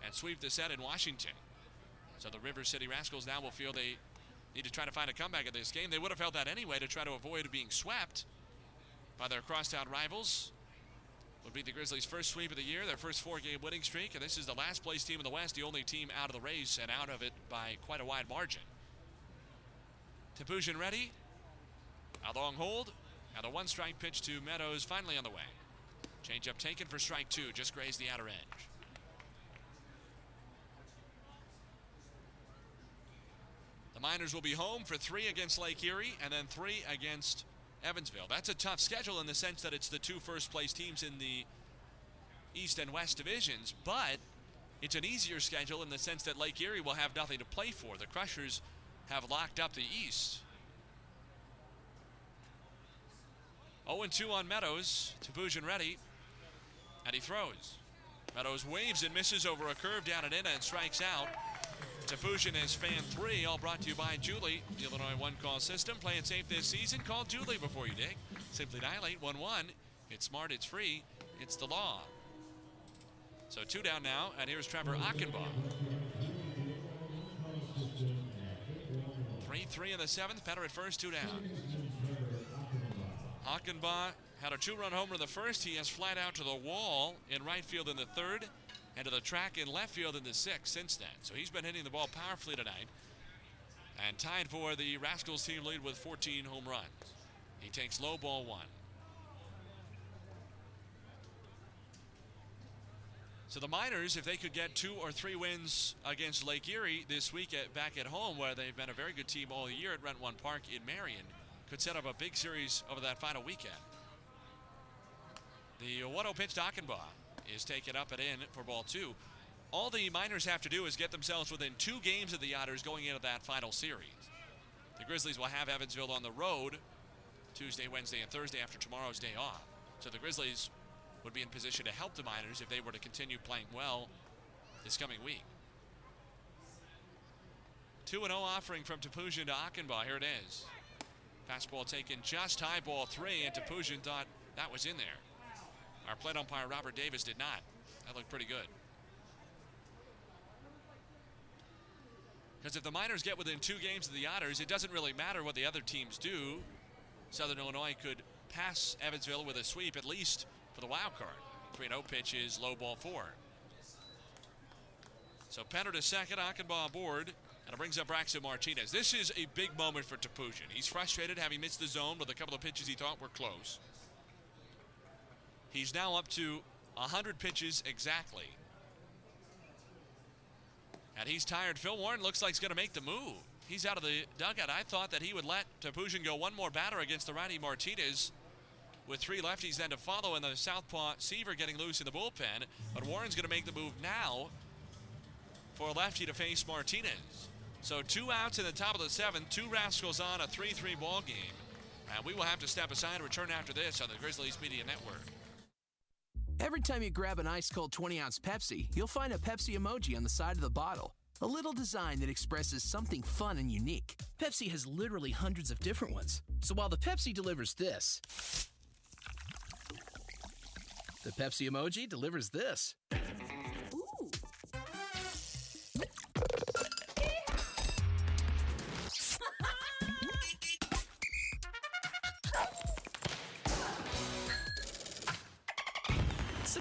and sweep the set in Washington. So the River City Rascals now will feel they need to try to find a comeback in this game. They would have held that anyway to try to avoid being swept by their crosstown rivals. Would be the Grizzlies' first sweep of the year, their first four-game winning streak, and this is the last place team in the West, the only team out of the race and out of it by quite a wide margin. Topoozian ready. A long hold. And a one-strike pitch to Meadows finally on the way. Changeup taken for strike two, just grazed the outer edge. The Miners will be home for three against Lake Erie and then three against Evansville. That's a tough schedule in the sense that it's the two first place teams in the East and West divisions, but it's an easier schedule in the sense that Lake Erie will have nothing to play for. The Crushers have locked up the East. 0 2 on Meadows. Topoozian ready. And he throws. Meadows waves and misses over a curve down and in and strikes out. Topoozian is fan three, all brought to you by Julie, the Illinois one call system. Play it safe this season. Call Julie before you dig. Simply dial 811. It's smart, it's free, it's the law. So two down now, and here's Trevor Achenbach. 3 3 in the seventh, Penner at first, two down. Achenbach had a two run homer in the first. He has flat out to the wall in right field in the third and to the track in left field in the sixth since then. So he's been hitting the ball powerfully tonight and tied for the Rascals team lead with 14 home runs. He takes low ball one. So the Miners, if they could get two or three wins against Lake Erie this week at, back at home, where they've been a very good team all year at Rent One Park in Marion, could set up a big series over that final weekend. The 1 0 pitch to Achenbach is taken up and in for ball two. All the Miners have to do is get themselves within two games of the Otters going into that final series. The Grizzlies will have Evansville on the road Tuesday, Wednesday, and Thursday after tomorrow's day off. So the Grizzlies would be in position to help the Miners if they were to continue playing well this coming week. 2 0 offering from Topoozian to Achenbach. Here it is. Fastball taken just high ball three, and Topoozian thought that was in there. Our plate umpire, Robert Davis, did not. That looked pretty good. Because if the Miners get within two games of the Otters, it doesn't really matter what the other teams do. Southern Illinois could pass Evansville with a sweep, at least for the wild card. 3 0 pitch is low ball four. So Penner to second, Achenbach on board, and it brings up Braxton Martinez. This is a big moment for Topoozian. He's frustrated having missed the zone with a couple of pitches he thought were close. He's now up to 100 pitches exactly. And he's tired. Phil Warren looks like he's going to make the move. He's out of the dugout. I thought that he would let Topoozian go one more batter against the righty Martinez with three lefties then to follow and the southpaw Seaver getting loose in the bullpen. But Warren's going to make the move now for a lefty to face Martinez. So two outs in the top of the seventh, two Rascals on a 3-3 ball game. And we will have to step aside and return after this on the Grizzlies Media Network. Every time you grab an ice cold 20 ounce Pepsi, you'll find a Pepsi emoji on the side of the bottle. A little design that expresses something fun and unique. Pepsi has literally hundreds of different ones. So while the Pepsi delivers this, the Pepsi emoji delivers this.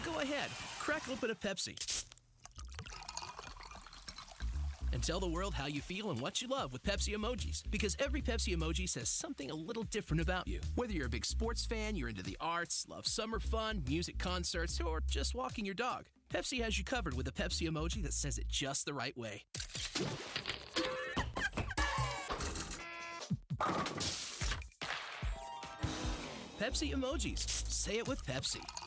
Go ahead, crack open a Pepsi. And tell the world how you feel and what you love with Pepsi emojis. Because every Pepsi emoji says something a little different about you. Whether you're a big sports fan, you're into the arts, love summer fun, music concerts, or just walking your dog, Pepsi has you covered with a Pepsi emoji that says it just the right way. Pepsi emojis. Say it with Pepsi.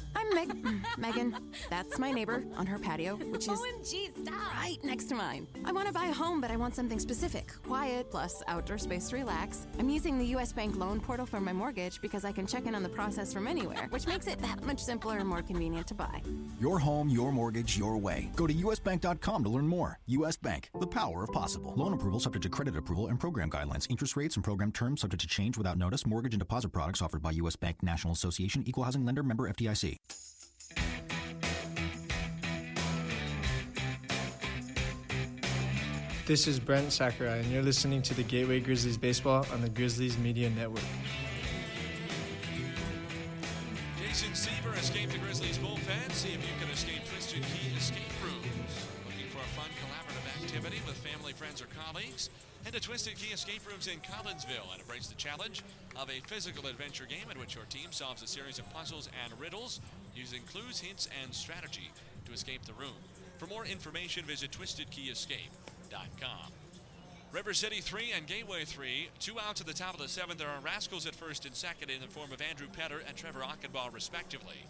I'm Meg- Megan. That's my neighbor on her patio, which is OMG, stop. right next to mine. I want to buy a home, but I want something specific quiet, plus outdoor space to relax. I'm using the US Bank loan portal for my mortgage because I can check in on the process from anywhere, which makes it that much simpler and more convenient to buy. Your home, your mortgage, your way. Go to usbank.com to learn more. US Bank, the power of possible. Loan approval subject to credit approval and program guidelines. Interest rates and program terms subject to change without notice. Mortgage and deposit products offered by US Bank National Association, Equal Housing Lender, member FDIC. This is Brent Sakurai, and you're listening to the Gateway Grizzlies Baseball on the Grizzlies Media Network. Jason Seaver escaped the Grizzlies bullpen. See if you can escape Twisted Key Escape Rooms. Looking for a fun collaborative activity with family, friends, or colleagues? Head to Twisted Key Escape Rooms in Collinsville and embrace the challenge of a physical adventure game in which your team solves a series of puzzles and riddles using clues, hints, and strategy to escape the room. For more information, visit TwistedKeyEscape.com. River City 3 and Gateway 3. Two outs at the top of the seventh. There are Rascals at first and second in the form of Andrew Petter and Trevor Achenbach, respectively.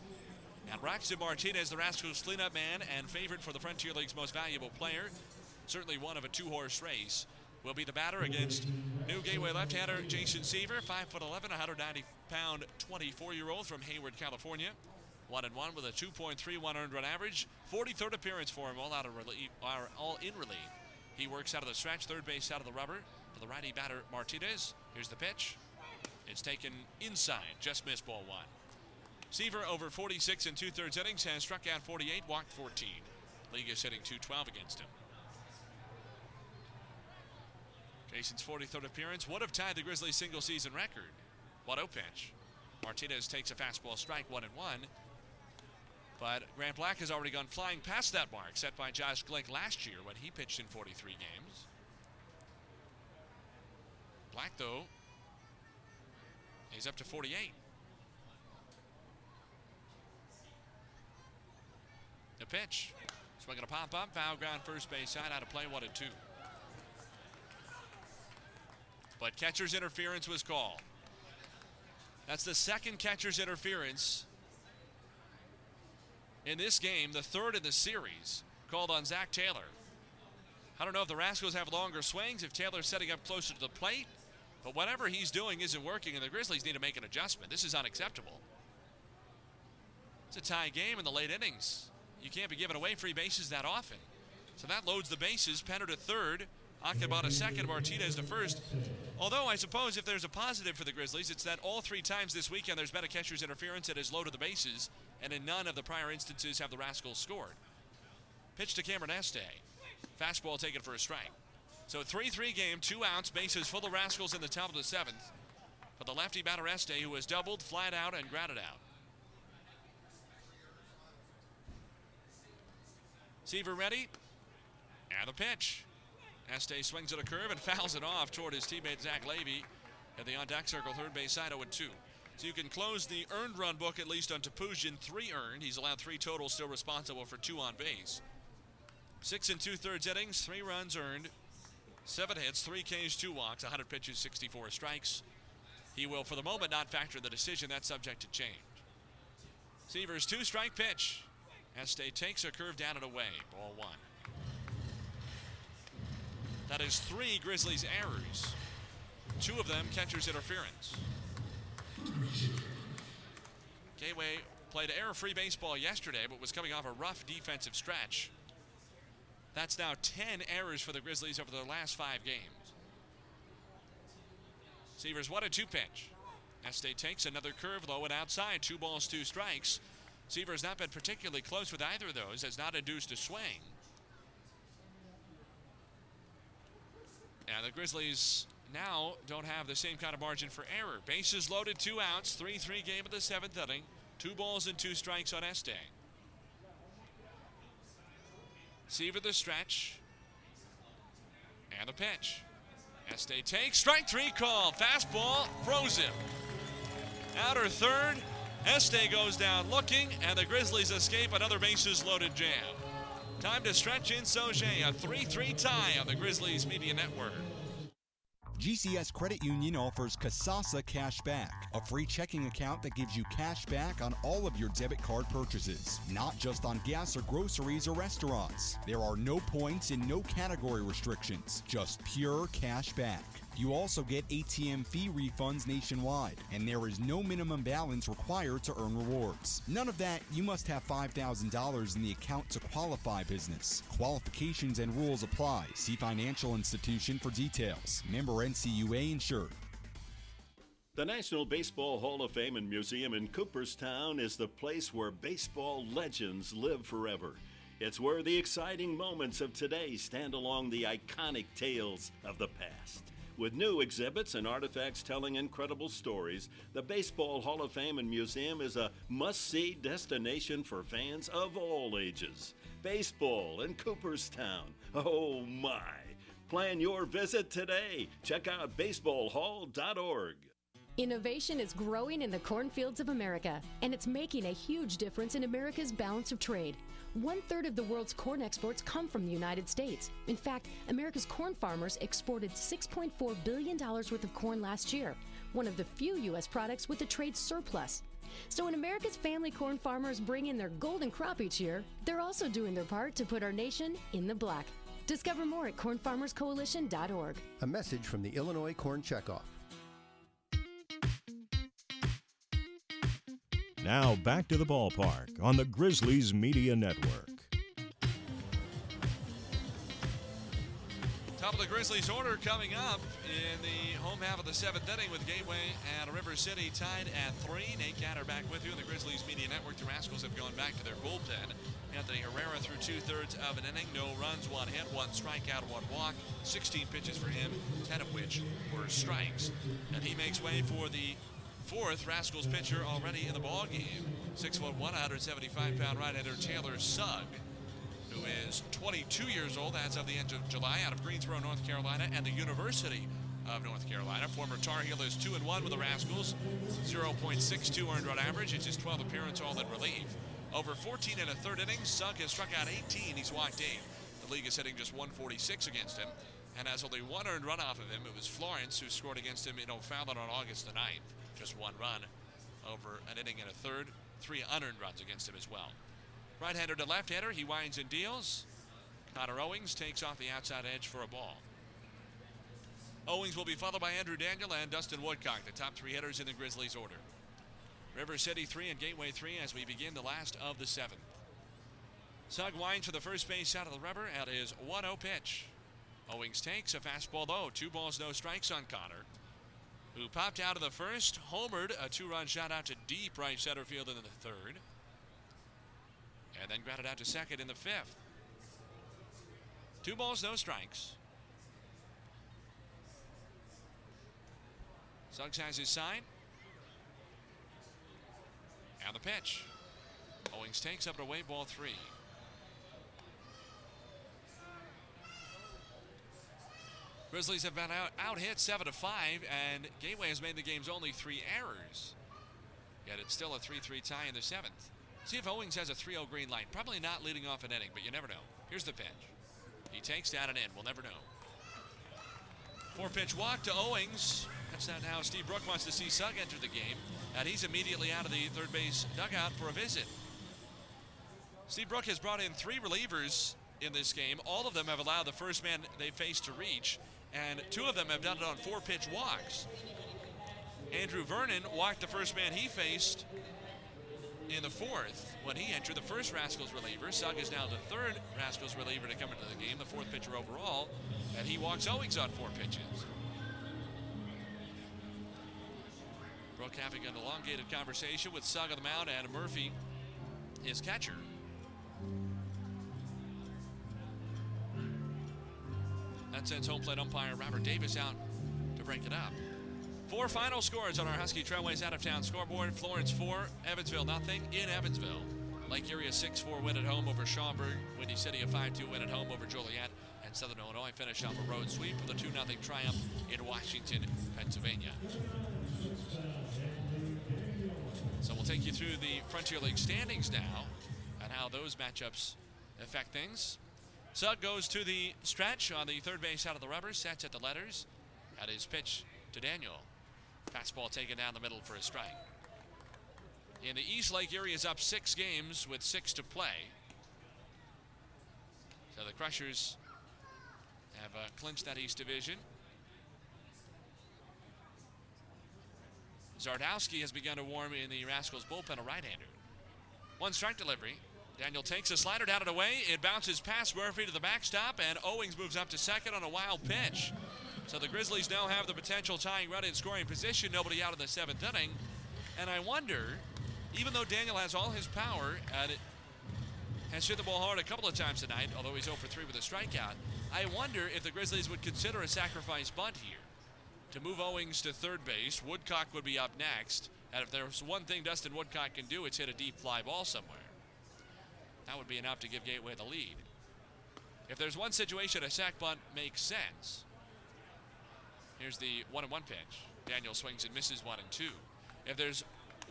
And Braxton Martinez, the Rascals cleanup man and favorite for the Frontier League's most valuable player, certainly one of a two horse race, will be the batter against new Gateway left hander Jason Seaver, 5'11, 190 pound 24 year old from Hayward, California. One and one with a 2.31 earned run average. 43rd appearance for him, all out of relief, all in relief. He works out of the stretch, third base out of the rubber for the righty batter Martinez. Here's the pitch. It's taken inside, just missed ball one. Seaver over 46 and two thirds innings has struck out 48, walked 14. League is hitting 212 against him. Jason's 43rd appearance would have tied the Grizzlies' single season record. What a pitch. Martinez takes a fastball strike, one and one. But Grant Black has already gone flying past that mark set by Josh Glick last year when he pitched in 43 games. Black, though, he's up to 48. The pitch. Swinging a pop up, foul ground first base side, out of play, one and two. But catcher's interference was called. That's the second catcher's interference in this game, the third in the series, called on Zach Taylor. I don't know if the Rascals have longer swings, if Taylor's setting up closer to the plate, but whatever he's doing isn't working, and the Grizzlies need to make an adjustment. This is unacceptable. It's a tie game in the late innings. You can't be giving away free bases that often. So that loads the bases. Penner to third. To second. Martinez the first. Although I suppose if there's a positive for the Grizzlies, it's that all three times this weekend there's been a catcher's interference that has loaded the bases, and in none of the prior instances have the Rascals scored. Pitch to Cameron Este. Fastball taken for a strike. So 3-3 game, two outs, bases full of Rascals in the top of the seventh. For the lefty batter Este, who has doubled, flat out, and grounded out. Seaver ready. And the pitch. Este swings at a curve and fouls it off toward his teammate Zach Levy at the on deck circle, third base side 0 2. So you can close the earned run book at least on Topoozian, three earned. He's allowed three total, still responsible for two on base. Six and two thirds innings, three runs earned, seven hits, three Ks, two walks, 100 pitches, 64 strikes. He will, for the moment, not factor the decision. That's subject to change. Seaver's two strike pitch. Este takes a curve down and away. Ball one. That is three Grizzlies errors. Two of them catcher's interference. Gateway played error-free baseball yesterday, but was coming off a rough defensive stretch. That's now 10 errors for the Grizzlies over their last five games. Seavers, what a two pitch. Este takes another curve low and outside. Two balls, two strikes. Seaver's not been particularly close with either of those, has not induced a swing. And the Grizzlies now don't have the same kind of margin for error. Bases loaded, two outs, 3 3 game of the seventh inning. Two balls and two strikes on Este. Seaver the stretch. And the pitch. Este takes strike three call. Fastball frozen. Outer third. Este goes down looking, and the Grizzlies escape another bases loaded jam. Time to stretch in Sauget, a 3 3 tie on the Grizzlies Media Network. GCS Credit Union offers Kasasa Cash Back, a free checking account that gives you cash back on all of your debit card purchases, not just on gas or groceries or restaurants. There are no points and no category restrictions, just pure cash back. You also get ATM fee refunds nationwide, and there is no minimum balance required to earn rewards. None of that, you must have $5,000 in the account to qualify business. Qualifications and rules apply. See financial institution for details. Member NCUA insured. The National Baseball Hall of Fame and Museum in Cooperstown is the place where baseball legends live forever. It's where the exciting moments of today stand along the iconic tales of the past. With new exhibits and artifacts telling incredible stories, the Baseball Hall of Fame and Museum is a must see destination for fans of all ages. Baseball in Cooperstown. Oh my! Plan your visit today. Check out baseballhall.org. Innovation is growing in the cornfields of America, and it's making a huge difference in America's balance of trade. One third of the world's corn exports come from the United States. In fact, America's corn farmers exported $6.4 billion worth of corn last year, one of the few U.S. products with a trade surplus. So when America's family corn farmers bring in their golden crop each year, they're also doing their part to put our nation in the black. Discover more at cornfarmerscoalition.org. A message from the Illinois Corn Checkoff. Now back to the ballpark on the Grizzlies Media Network. Top of the Grizzlies order coming up in the home half of the seventh inning with Gateway and River City tied at three. Nate Gatter back with you. In the Grizzlies Media Network. The Rascals have gone back to their bullpen. Anthony Herrera through two thirds of an inning. No runs, one hit, one strikeout, one walk. 16 pitches for him, 10 of which were strikes. And he makes way for the fourth Rascals pitcher already in the ball game. Six foot one, 175 pound right-hander Taylor Sugg, who is 22 years old as of the end of July, out of Greensboro, North Carolina, and the University of North Carolina. Former Tar Heel is two and one with the Rascals, 0.62 earned run average. It's his 12th appearance, all in relief. Over 14 and a third innings, Sugg has struck out 18. He's walked eight. The league is hitting just 146 against him and has only one earned run off of him. It was Florence who scored against him in O'Fallon on August the 9th. Just one run over an inning and a third. Three unearned runs against him as well. Right-hander to left-hander, he winds and deals. Connor Owings takes off the outside edge for a ball. Owings will be followed by Andrew Daniel and Dustin Woodcock, the top three hitters in the Grizzlies order. River City 3 and Gateway 3 as we begin the last of the seventh. Sugg winds for the first base out of the rubber at his 1 0 pitch. Owings takes a fastball low. Two balls, no strikes on Connor, who popped out of the first, homered a two run shot out to deep right center field in the third, and then grounded out to second in the fifth. Two balls, no strikes. Suggs has his sign. And the pitch. Owings takes up and away, ball three. Grizzlies have been out, out hit 7 to 5, and Gateway has made the game's only three errors. Yet it's still a 3 3 tie in the seventh. See if Owings has a 3 0 green light. Probably not leading off an inning, but you never know. Here's the pitch. He takes down and in. We'll never know. Four pitch walk to Owings. That's not how Steve Brook wants to see Sugg enter the game. And he's immediately out of the third base dugout for a visit. Steve Brook has brought in three relievers in this game. All of them have allowed the first man they faced to reach, and two of them have done it on four pitch walks. Andrew Vernon walked the first man he faced in the fourth when he entered the first Rascals reliever. Sugg is now the third Rascals reliever to come into the game, the fourth pitcher overall, and he walks Owings on four pitches. Brook having an elongated conversation with Sugg on the mound and Murphy, his catcher. That sends home plate umpire Robert Davis out to break it up. Four final scores on our Husky Trailways out of town scoreboard. Florence 4, Evansville nothing in Evansville. Lake Erie 6 4 win at home over Schaumburg. Windy City a 5 2 win at home over Joliet. And Southern Illinois finish off a road sweep with a 2 0 triumph in Washington, Pennsylvania. So we'll take you through the Frontier League standings now and how those matchups affect things. Sugg goes to the stretch on the third base out of the rubber, sets at the letters, at his pitch to Daniel. Fastball taken down the middle for a strike. In the East, Lake Erie is up six games with six to play. So the Crushers have uh, clinched that East Division. Zardowski has begun to warm in the Rascals bullpen, a right-hander. One strike delivery. Daniel takes a slider down and away. It bounces past Murphy to the backstop, and Owings moves up to second on a wild pitch. So the Grizzlies now have the potential tying run in scoring position. Nobody out in the seventh inning. And I wonder, even though Daniel has all his power and has hit the ball hard a couple of times tonight, although he's 0 for 3 with a strikeout, I wonder if the Grizzlies would consider a sacrifice bunt here to move Owings to third base. Woodcock would be up next. And if there's one thing Dustin Woodcock can do, it's hit a deep fly ball somewhere. That would be enough to give Gateway the lead. If there's one situation a sack bunt makes sense, here's the one and one pitch. Daniel swings and misses one and two. If there's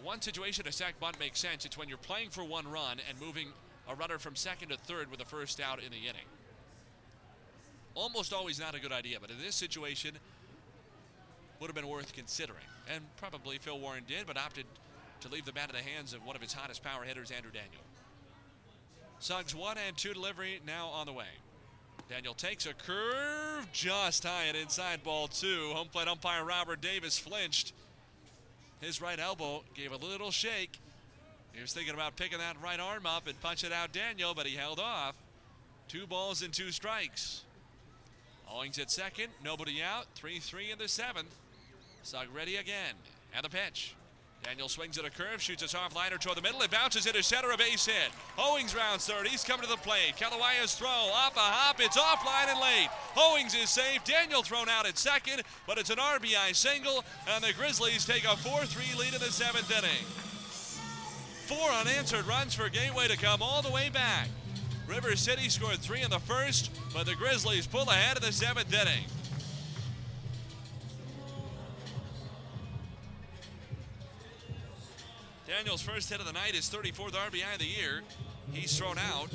one situation a sack bunt makes sense, it's when you're playing for one run and moving a runner from second to third with a first out in the inning. Almost always not a good idea, but in this situation, would have been worth considering. And probably Phil Warren did, but opted to leave the bat in the hands of one of his hottest power hitters, Andrew Daniel. Suggs one and two delivery now on the way. Daniel takes a curve just high and inside ball two. Home plate umpire Robert Davis flinched. His right elbow gave a little shake. He was thinking about picking that right arm up and punch it out Daniel, but he held off. Two balls and two strikes. Owings at second, nobody out. 3 3 in the seventh. Sugg ready again. And the pitch. Daniel swings at a curve, shoots a soft liner toward the middle. It bounces into center, a base hit. Owings rounds third. He's coming to the plate. Kalawaya's throw off a hop. It's offline and late. Owings is safe. Daniel thrown out at second, but it's an RBI single, and the Grizzlies take a 4 3 lead in the seventh inning. Four unanswered runs for Gateway to come all the way back. River City scored three in the first, but the Grizzlies pull ahead in the seventh inning. Daniel's first hit of the night, is 34th RBI of the year. He's thrown out.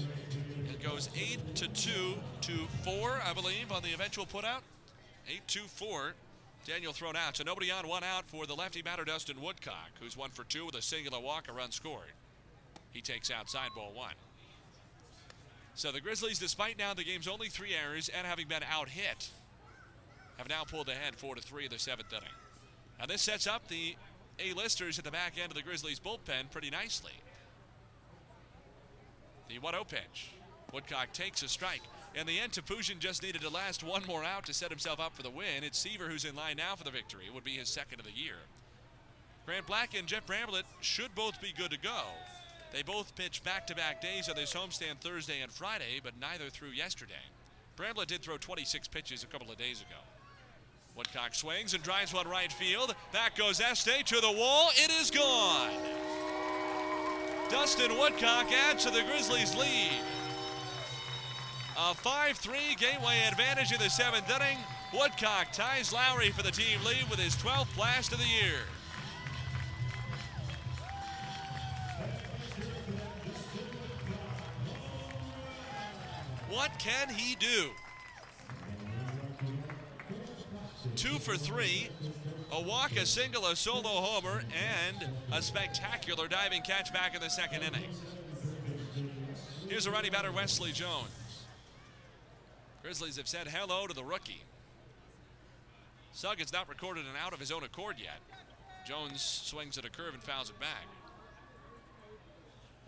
It goes 8 to 2 to 4, I believe, on the eventual putout. 8 2 4. Daniel thrown out. So nobody on, one out for the lefty batter, Dustin Woodcock, who's one for two with a singular walk, a run scored. He takes outside ball one. So the Grizzlies, despite now the game's only three errors and having been out hit, have now pulled ahead four to three in the seventh inning. Now this sets up the A-listers at the back end of the Grizzlies bullpen pretty nicely. The 1-0 pitch. Woodcock takes a strike. In the end, Topoozian just needed to last one more out to set himself up for the win. It's Seaver who's in line now for the victory. It would be his second of the year. Grant Black and Jeff Bramblett should both be good to go. They both pitched back-to-back days on this homestand Thursday and Friday, but neither threw yesterday. Bramblett did throw 26 pitches a couple of days ago. Woodcock swings and drives one right field. Back goes Este to the wall. It is gone. Dustin Woodcock adds to the Grizzlies' lead. A 5-3 Gateway advantage in the seventh inning. Woodcock ties Lowry for the team lead with his 12th blast of the year. What can he do? Two for three, a walk, a single, a solo homer, and a spectacular diving catch back in the second inning. Here's a righty batter, Wesley Jones. Grizzlies have said hello to the rookie. Sugg has not recorded an out of his own accord yet. Jones swings at a curve and fouls it back.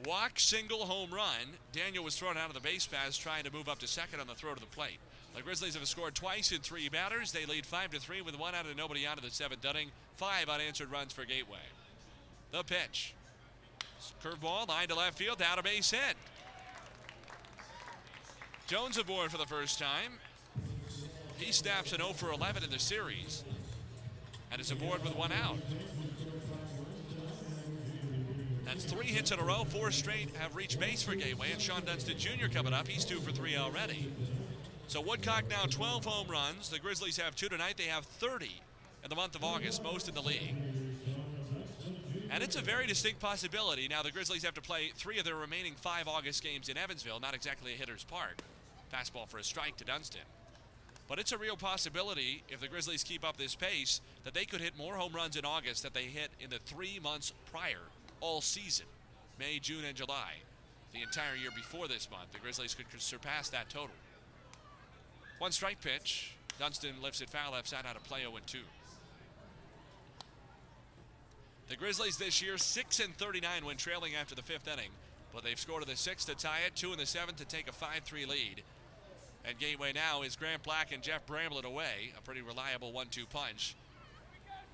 Walk, single, home run. Daniel was thrown out of the base paths trying to move up to second on the throw to the plate. The Grizzlies have scored twice in three batters. They lead 5 to 3 with one out and nobody out of the seventh inning. Five unanswered runs for Gateway. The pitch. Curveball, line to left field, out of base hit. Jones aboard for the first time. He snaps an 0 for 11 in the series and is aboard with one out. That's three hits in a row. Four straight have reached base for Gateway, and Shawon Dunston Jr. coming up. He's two for three already. So Woodcock now 12 home runs. The Grizzlies have two tonight. They have 30 in the month of August, most in the league. And it's a very distinct possibility. Now, the Grizzlies have to play three of their remaining five August games in Evansville, not exactly a hitter's park. Fastball for a strike to Dunston. But it's a real possibility if the Grizzlies keep up this pace that they could hit more home runs in August than they hit in the three months prior, all season May, June, and July. The entire year before this month, the Grizzlies could surpass that total. One strike pitch. Dunston lifts it foul left side out of play 0 2. The Grizzlies this year 6 and 39 when trailing after the fifth inning, but they've scored in the sixth to tie it, two in the seventh to take a 5-3 lead. And Gateway now is Grant Black and Jeff Bramblett away, a pretty reliable one-two punch.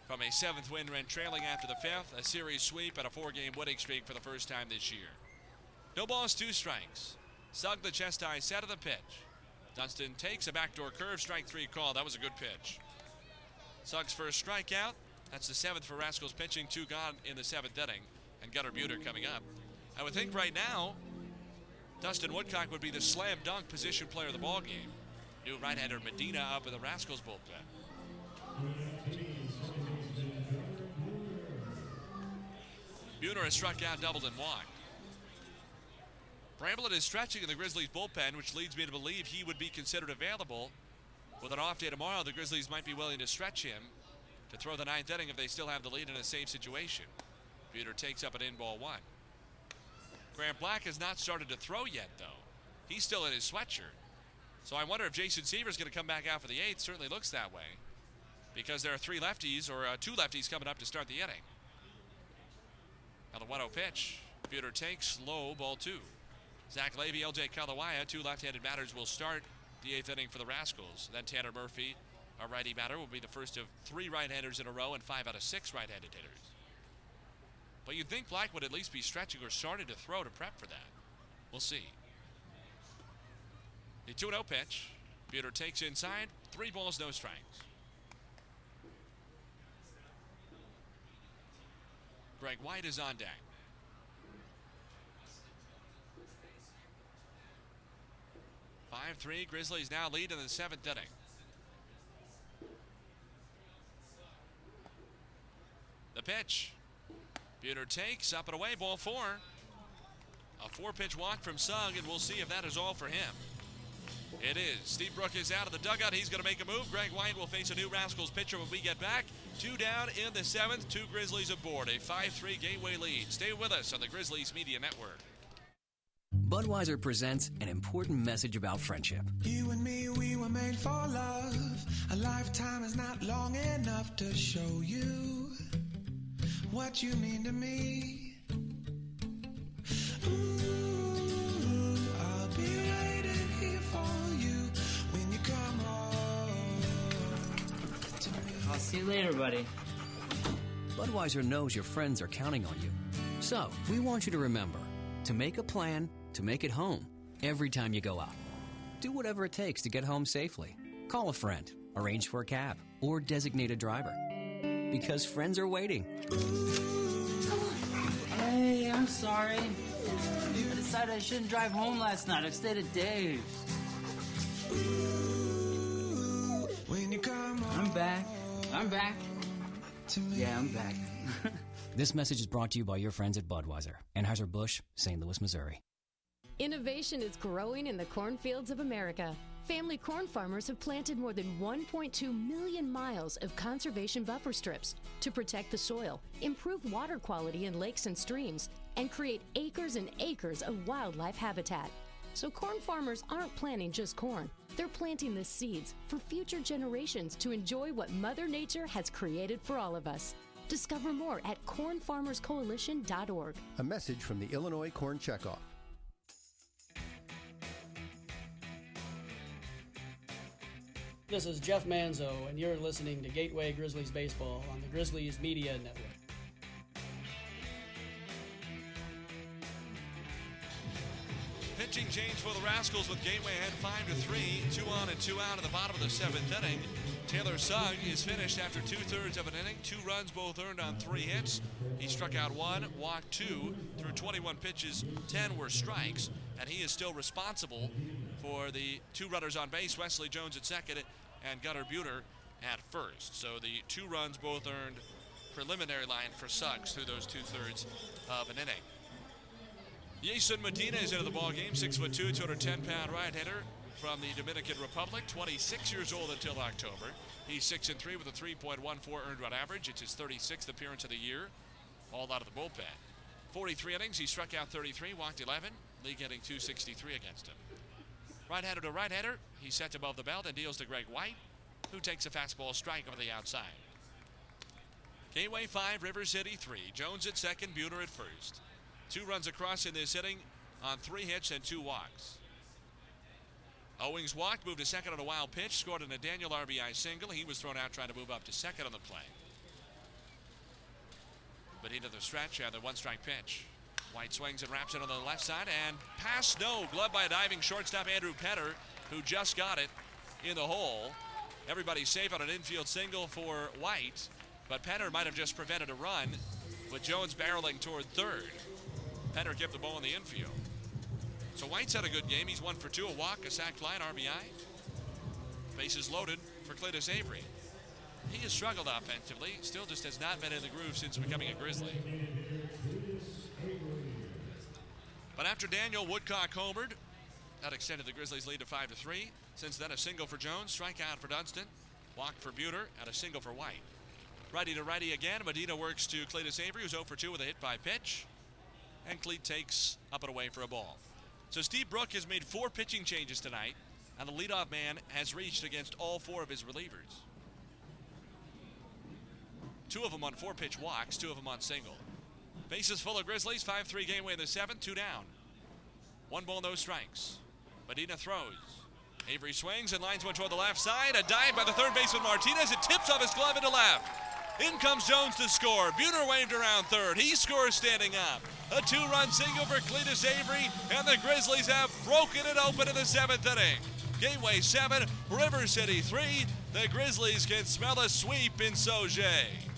From a seventh win when trailing after the fifth, a series sweep and a four-game winning streak for the first time this year. No balls, two strikes. Sugg the chest high set of the pitch. Dunston takes a backdoor curve, strike three call. That was a good pitch. Sugg's first strikeout. That's the seventh for Rascals pitching, two gone in the seventh inning. And Gunnar Buhner coming up. I would think right now, Dustin Woodcock would be the slam dunk position player of the ball game. New right-hander Medina up in the Rascals bullpen. Buter has struck out, doubled, and walked. Bramblett is stretching in the Grizzlies bullpen, which leads me to believe he would be considered available. With an off day tomorrow, the Grizzlies might be willing to stretch him to throw the ninth inning if they still have the lead in a safe situation. Buhner takes up an in ball one. Grant Black has not started to throw yet, though. He's still in his sweatshirt. So I wonder if Jason Seaver is going to come back out for the eighth. Certainly looks that way. Because there are three lefties, or uh, two lefties coming up to start the inning. Now the 1 0 pitch. Buhner takes low, ball two. Zach Levy, LJ Kalawaya, two left-handed batters will start the eighth inning for the Rascals. Then Tanner Murphy, a righty batter, will be the first of three right-handers in a row and five out of six right-handed hitters. But you'd think Black would at least be stretching or starting to throw to prep for that. We'll see. The 2 0 pitch. Buhner takes inside. Three balls, no strikes. Greg White is on deck. Five three. Grizzlies now lead in the seventh inning. The pitch. Buhner takes up and away, ball four. A four pitch walk from Sugg, and we'll see if that is all for him. It is. Steve Brook is out of the dugout. He's going to make a move. Greg White will face a new Rascals pitcher when we get back. Two down in the seventh, two Grizzlies aboard. A 5 3 Gateway lead. Stay with us on the Grizzlies Media Network. Budweiser presents an important message about friendship. You and me, we were made for love. A lifetime is not long enough to show you what you mean to me. Ooh, I'll be waiting here for you when you come home. I'll see you later, buddy. Budweiser knows your friends are counting on you. So, we want you to remember to make a plan to make it home every time you go out. Do whatever it takes to get home safely. Call a friend, arrange for a cab, or designate a driver. Because friends are waiting. Hey, I'm sorry. I decided I shouldn't drive home last night. I stayed at Dave's. When you come I'm back. I'm back. Yeah, I'm back. <laughs> This message is brought to you by your friends at Budweiser, Anheuser-Busch, St. Louis, Missouri. Innovation is growing in the cornfields of America. Family corn farmers have planted more than 1.2 million miles of conservation buffer strips to protect the soil, improve water quality in lakes and streams, and create acres and acres of wildlife habitat. So, corn farmers aren't planting just corn, they're planting the seeds for future generations to enjoy what Mother Nature has created for all of us. Discover more at cornfarmerscoalition.org. A message from the Illinois Corn Checkoff. This is Jeff Manzo, and you're listening to Gateway Grizzlies Baseball on the Grizzlies Media Network. Pitching change for the Rascals with Gateway ahead 5 to 3. Two on and two out in the bottom of the seventh inning. Taylor Sugg is finished after two thirds of an inning. Two runs, both earned on three hits. He struck out one, walked two. Through 21 pitches, 10 were strikes. And he is still responsible for the two runners on base Wesley Jones at second and Gunnar Buhner at first. So the two runs, both earned preliminary line for Suggs through those two thirds of an inning. Jason Medina is into the ball game, six foot two, 210 pound right hander from the Dominican Republic, 26 years old until October. He's six and three with a 3.14 earned run average. It's his 36th appearance of the year, all out of the bullpen. 43 innings, he struck out 33, walked 11, league getting 263 against him. Right-hander to right-hander, he sets above the belt and deals to Greg White, who takes a fastball strike over the outside. Gateway 5, River City 3. Jones at second, Buhner at first. Two runs across in this inning on three hits and two walks. Owings walked, moved to second on a wild pitch, scored in a Daniel RBI single. He was thrown out trying to move up to second on the play. But into the stretch, uh, the one strike pitch. White swings and wraps it on the left side and pass no. Glove by a diving shortstop, Andrew Penner, who just got it in the hole. Everybody safe on an infield single for White, but Penner might have just prevented a run with Jones barreling toward third. Penner kept the ball in the infield. So White's had a good game. He's one for two, a walk, a sac fly, an RBI. Bases loaded for Cletus Avery. He has struggled offensively, still just has not been in the groove since becoming a Grizzly. But after Daniel Woodcock homered, that extended the Grizzlies' lead to 5 to 3. Since then, a single for Jones, strikeout for Dunston, walk for Buhner, and a single for White. Righty to righty again. Medina works to Cletus Avery, who's 0 for 2 with a hit by pitch. And Cleat takes up and away for a ball. So Steve Brook has made four pitching changes tonight, and the leadoff man has reached against all four of his relievers. Two of them on four pitch walks, two of them on single. Bases full of Grizzlies, 5 3 game in the seventh, two down. One ball, no strikes. Medina throws. Avery swings and lines one toward the left side. A dive by the third baseman Martinez. It tips off his glove into left. In comes Jones to score. Buhner waved around third. He scores standing up. A two-run single for Cletus Avery, and the Grizzlies have broken it open in the seventh inning. Gateway 7, River City 3. The Grizzlies can smell a sweep in Sauget.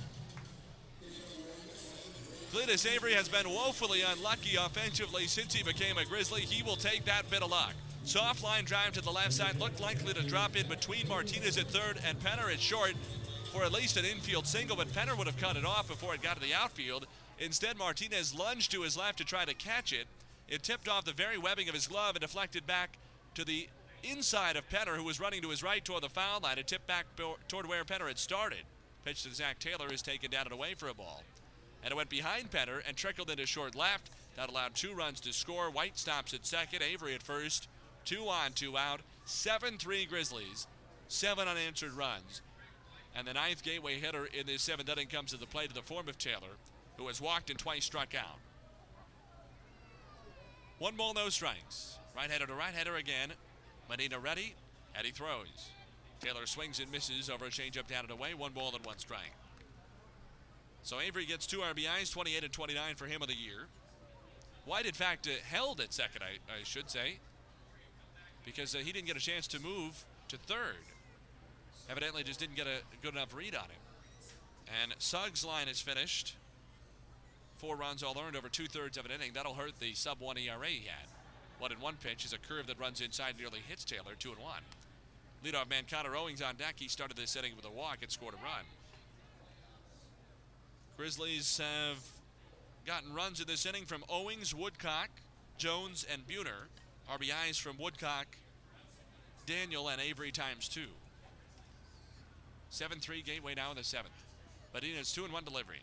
Cletus Avery has been woefully unlucky offensively since he became a Grizzly. He will take that bit of luck. Soft line drive to the left side looked likely to drop in between Martinez at third and Penner at short for at least an infield single, but Penner would have cut it off before it got to the outfield. Instead, Martinez lunged to his left to try to catch it. It tipped off the very webbing of his glove and deflected back to the inside of Penner, who was running to his right toward the foul line. It tipped back toward where Penner had started. Pitch to Zach Taylor is taken down and away for a ball. And it went behind Penner and trickled into short left. That allowed two runs to score. White stops at second, Avery at first. Two on, two out. 7 3 Grizzlies. Seven unanswered runs. And the ninth gateway hitter in this seventh inning comes to the plate in the form of Taylor, who has walked and twice struck out. One ball, no strikes. Right hander to right hander again. Medina ready, and he throws. Taylor swings and misses over a changeup down and away. One ball and one strike. So Avery gets two RBIs, 28 and 29 for him of the year. White, in fact, uh, held at second, I, I, should say, because uh, he didn't get a chance to move to third. Evidently, just didn't get a good enough read on him. And Suggs' line is finished. Four runs all earned over two thirds of an inning. That'll hurt the sub one ERA he had. One in one pitch is a curve that runs inside, nearly hits Taylor, two and one. Leadoff man Connor Owings on deck. He started this inning with a walk and scored a run. Grizzlies have gotten runs in this inning from Owings, Woodcock, Jones, and Buhner. RBIs from Woodcock, Daniel, and Avery times two. 7 3 Gateway now in the seventh. Medina's 2 and 1 delivery.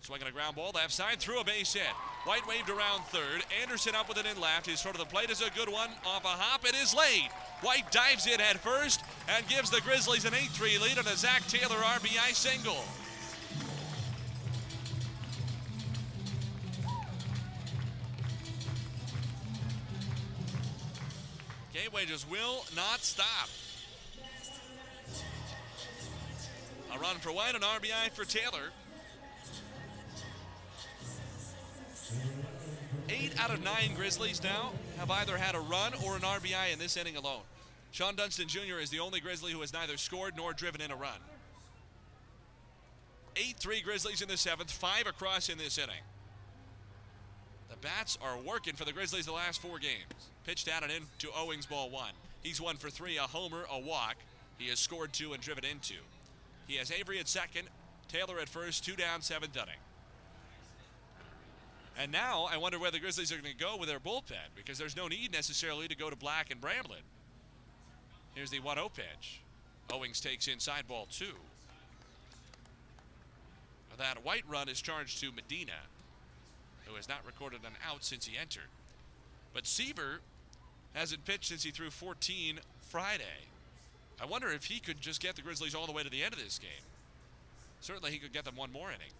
Swinging a ground ball left side through a base hit. White waved around third. Anderson up with it in left. His sort of the plate is a good one. Off a hop, it is late. White dives in at first and gives the Grizzlies an 8 3 lead on a Zach Taylor RBI single. Gateway just will not stop. A run for White, an RBI for Taylor. Eight out of nine Grizzlies now have either had a run or an RBI in this inning alone. Shawon Dunston Jr. is the only Grizzly who has neither scored nor driven in a run. 8 3 Grizzlies in the seventh, five across in this inning. The bats are working for the Grizzlies the last four games. Pitched out and in to Owings, ball one. He's one for three, a homer, a walk. He has scored two and driven in two. He has Avery at second, Taylor at first, two down, seventh inning. And now I wonder where the Grizzlies are going to go with their bullpen because there's no need necessarily to go to Black and Bramblett. Here's the 1 0 pitch. Owings takes inside ball two. That white run is charged to Medina, who has not recorded an out since he entered. But Seaver hasn't pitched since he threw 14 Friday. I wonder if he could just get the Grizzlies all the way to the end of this game. Certainly he could get them one more inning.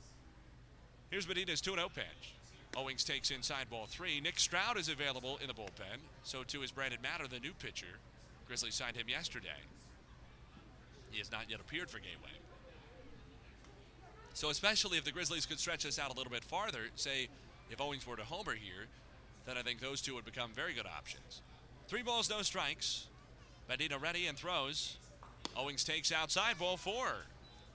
Here's Medina's 2 0 pitch. Owings takes inside ball three. Nick Stroud is available in the bullpen. So too is Brandon Matter, the new pitcher. Grizzlies signed him yesterday. He has not yet appeared for Gateway. So especially if the Grizzlies could stretch this out a little bit farther, say if Owings were to homer here, then I think those two would become very good options. Three balls, no strikes. Medina ready and throws. Owings takes outside ball four.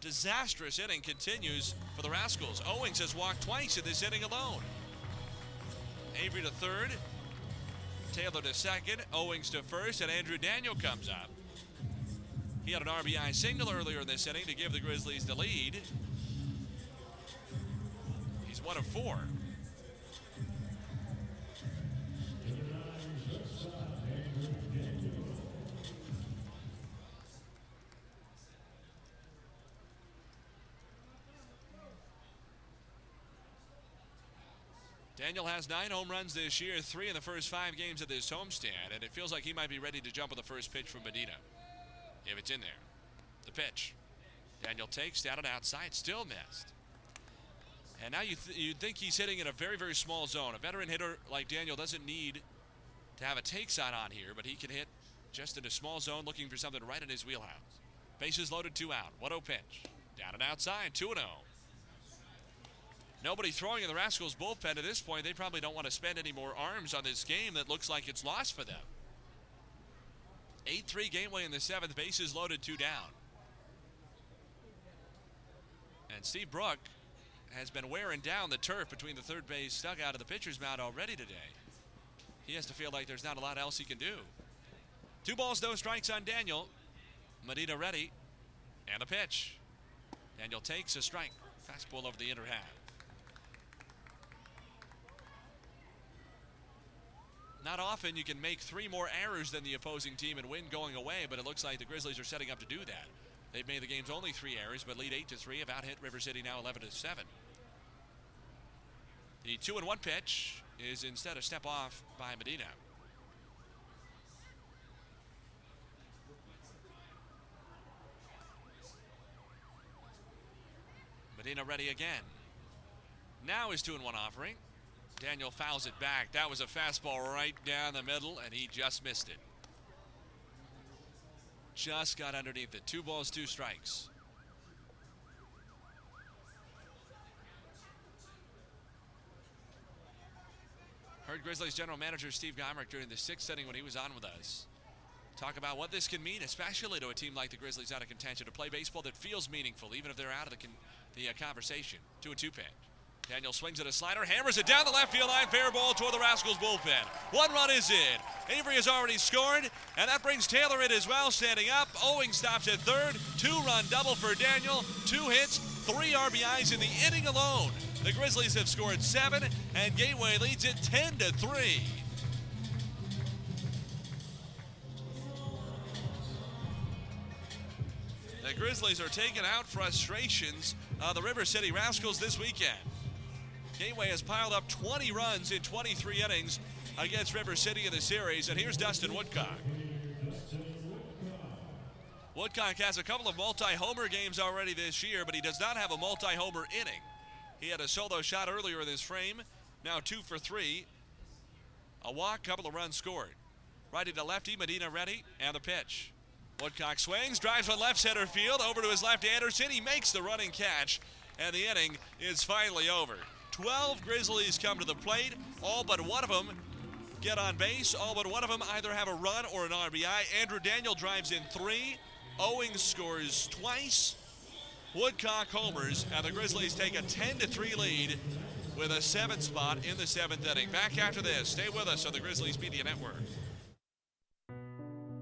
Disastrous inning continues for the Rascals. Owings has walked twice in this inning alone. Avery to third, Taylor to second, Owings to first, and Andrew Daniel comes up. He had an RBI single earlier in this inning to give the Grizzlies the lead. He's one of four. Daniel has nine home runs this year, three in the first five games of this homestand, and it feels like he might be ready to jump on the first pitch from Medina. If it's in there. The pitch. Daniel takes down and outside, still missed. And now you th- you'd think he's hitting in a very, very small zone. A veteran hitter like Daniel doesn't need to have a take side on here, but he can hit just in a small zone looking for something right in his wheelhouse. Bases loaded, two out. 1 0 pitch. Down and outside, 2 0. Nobody throwing in the Rascals bullpen at this point. They probably don't want to spend any more arms on this game that looks like it's lost for them. 8 3 Gateway in the seventh, bases loaded, two down. And Steve Brook has been wearing down the turf between the third base dugout and the pitcher's mound already today. He has to feel like there's not a lot else he can do. Two balls, no strikes on Daniel. Medina ready. And a pitch. Daniel takes a strike. Fastball over the inner half. Not often you can make three more errors than the opposing team and win going away, but it looks like the Grizzlies are setting up to do that. They've made the game's only three errors, but lead eight to three. Have out hit River City now 11 to seven. The two and one pitch is instead a step off by Medina. Medina ready again. Now his two and one offering. Daniel fouls it back. That was a fastball right down the middle, and he just missed it. Just got underneath it. Two balls, two strikes. Heard Grizzlies general manager Steve Gomric during the sixth inning when he was on with us. Talk about what this can mean, especially to a team like the Grizzlies out of contention, to play baseball that feels meaningful, even if they're out of the, con- the uh, conversation. Two and two pitch. Daniel swings at a slider, hammers it down the left field line, fair ball toward the Rascals bullpen. One run is in. Avery has already scored, and that brings Taylor in as well, standing up. Owing stops at third. Two run double for Daniel. Two hits, three RBIs in the inning alone. The Grizzlies have scored seven, and Gateway leads it 10 to 3. The Grizzlies are taking out frustrations of the River City Rascals this weekend. Gateway has piled up 20 runs in 23 innings against River City in the series, and here's Dustin Woodcock. Woodcock has a couple of multi-homer games already this year, but he does not have a multi-homer inning. He had a solo shot earlier in this frame, now two for three. A walk, couple of runs scored. Righty to lefty, Medina ready, and the pitch. Woodcock swings, drives one left center field, over to his left Anderson. He makes the running catch, and the inning is finally over. 12 Grizzlies come to the plate, all but one of them get on base. All but one of them either have a run or an RBI. Andrew Daniel drives in three. Owings scores twice. Woodcock homers, and the Grizzlies take a 10 3 lead with a seventh spot in the seventh inning. Back after this. Stay with us on the Grizzlies Media Network.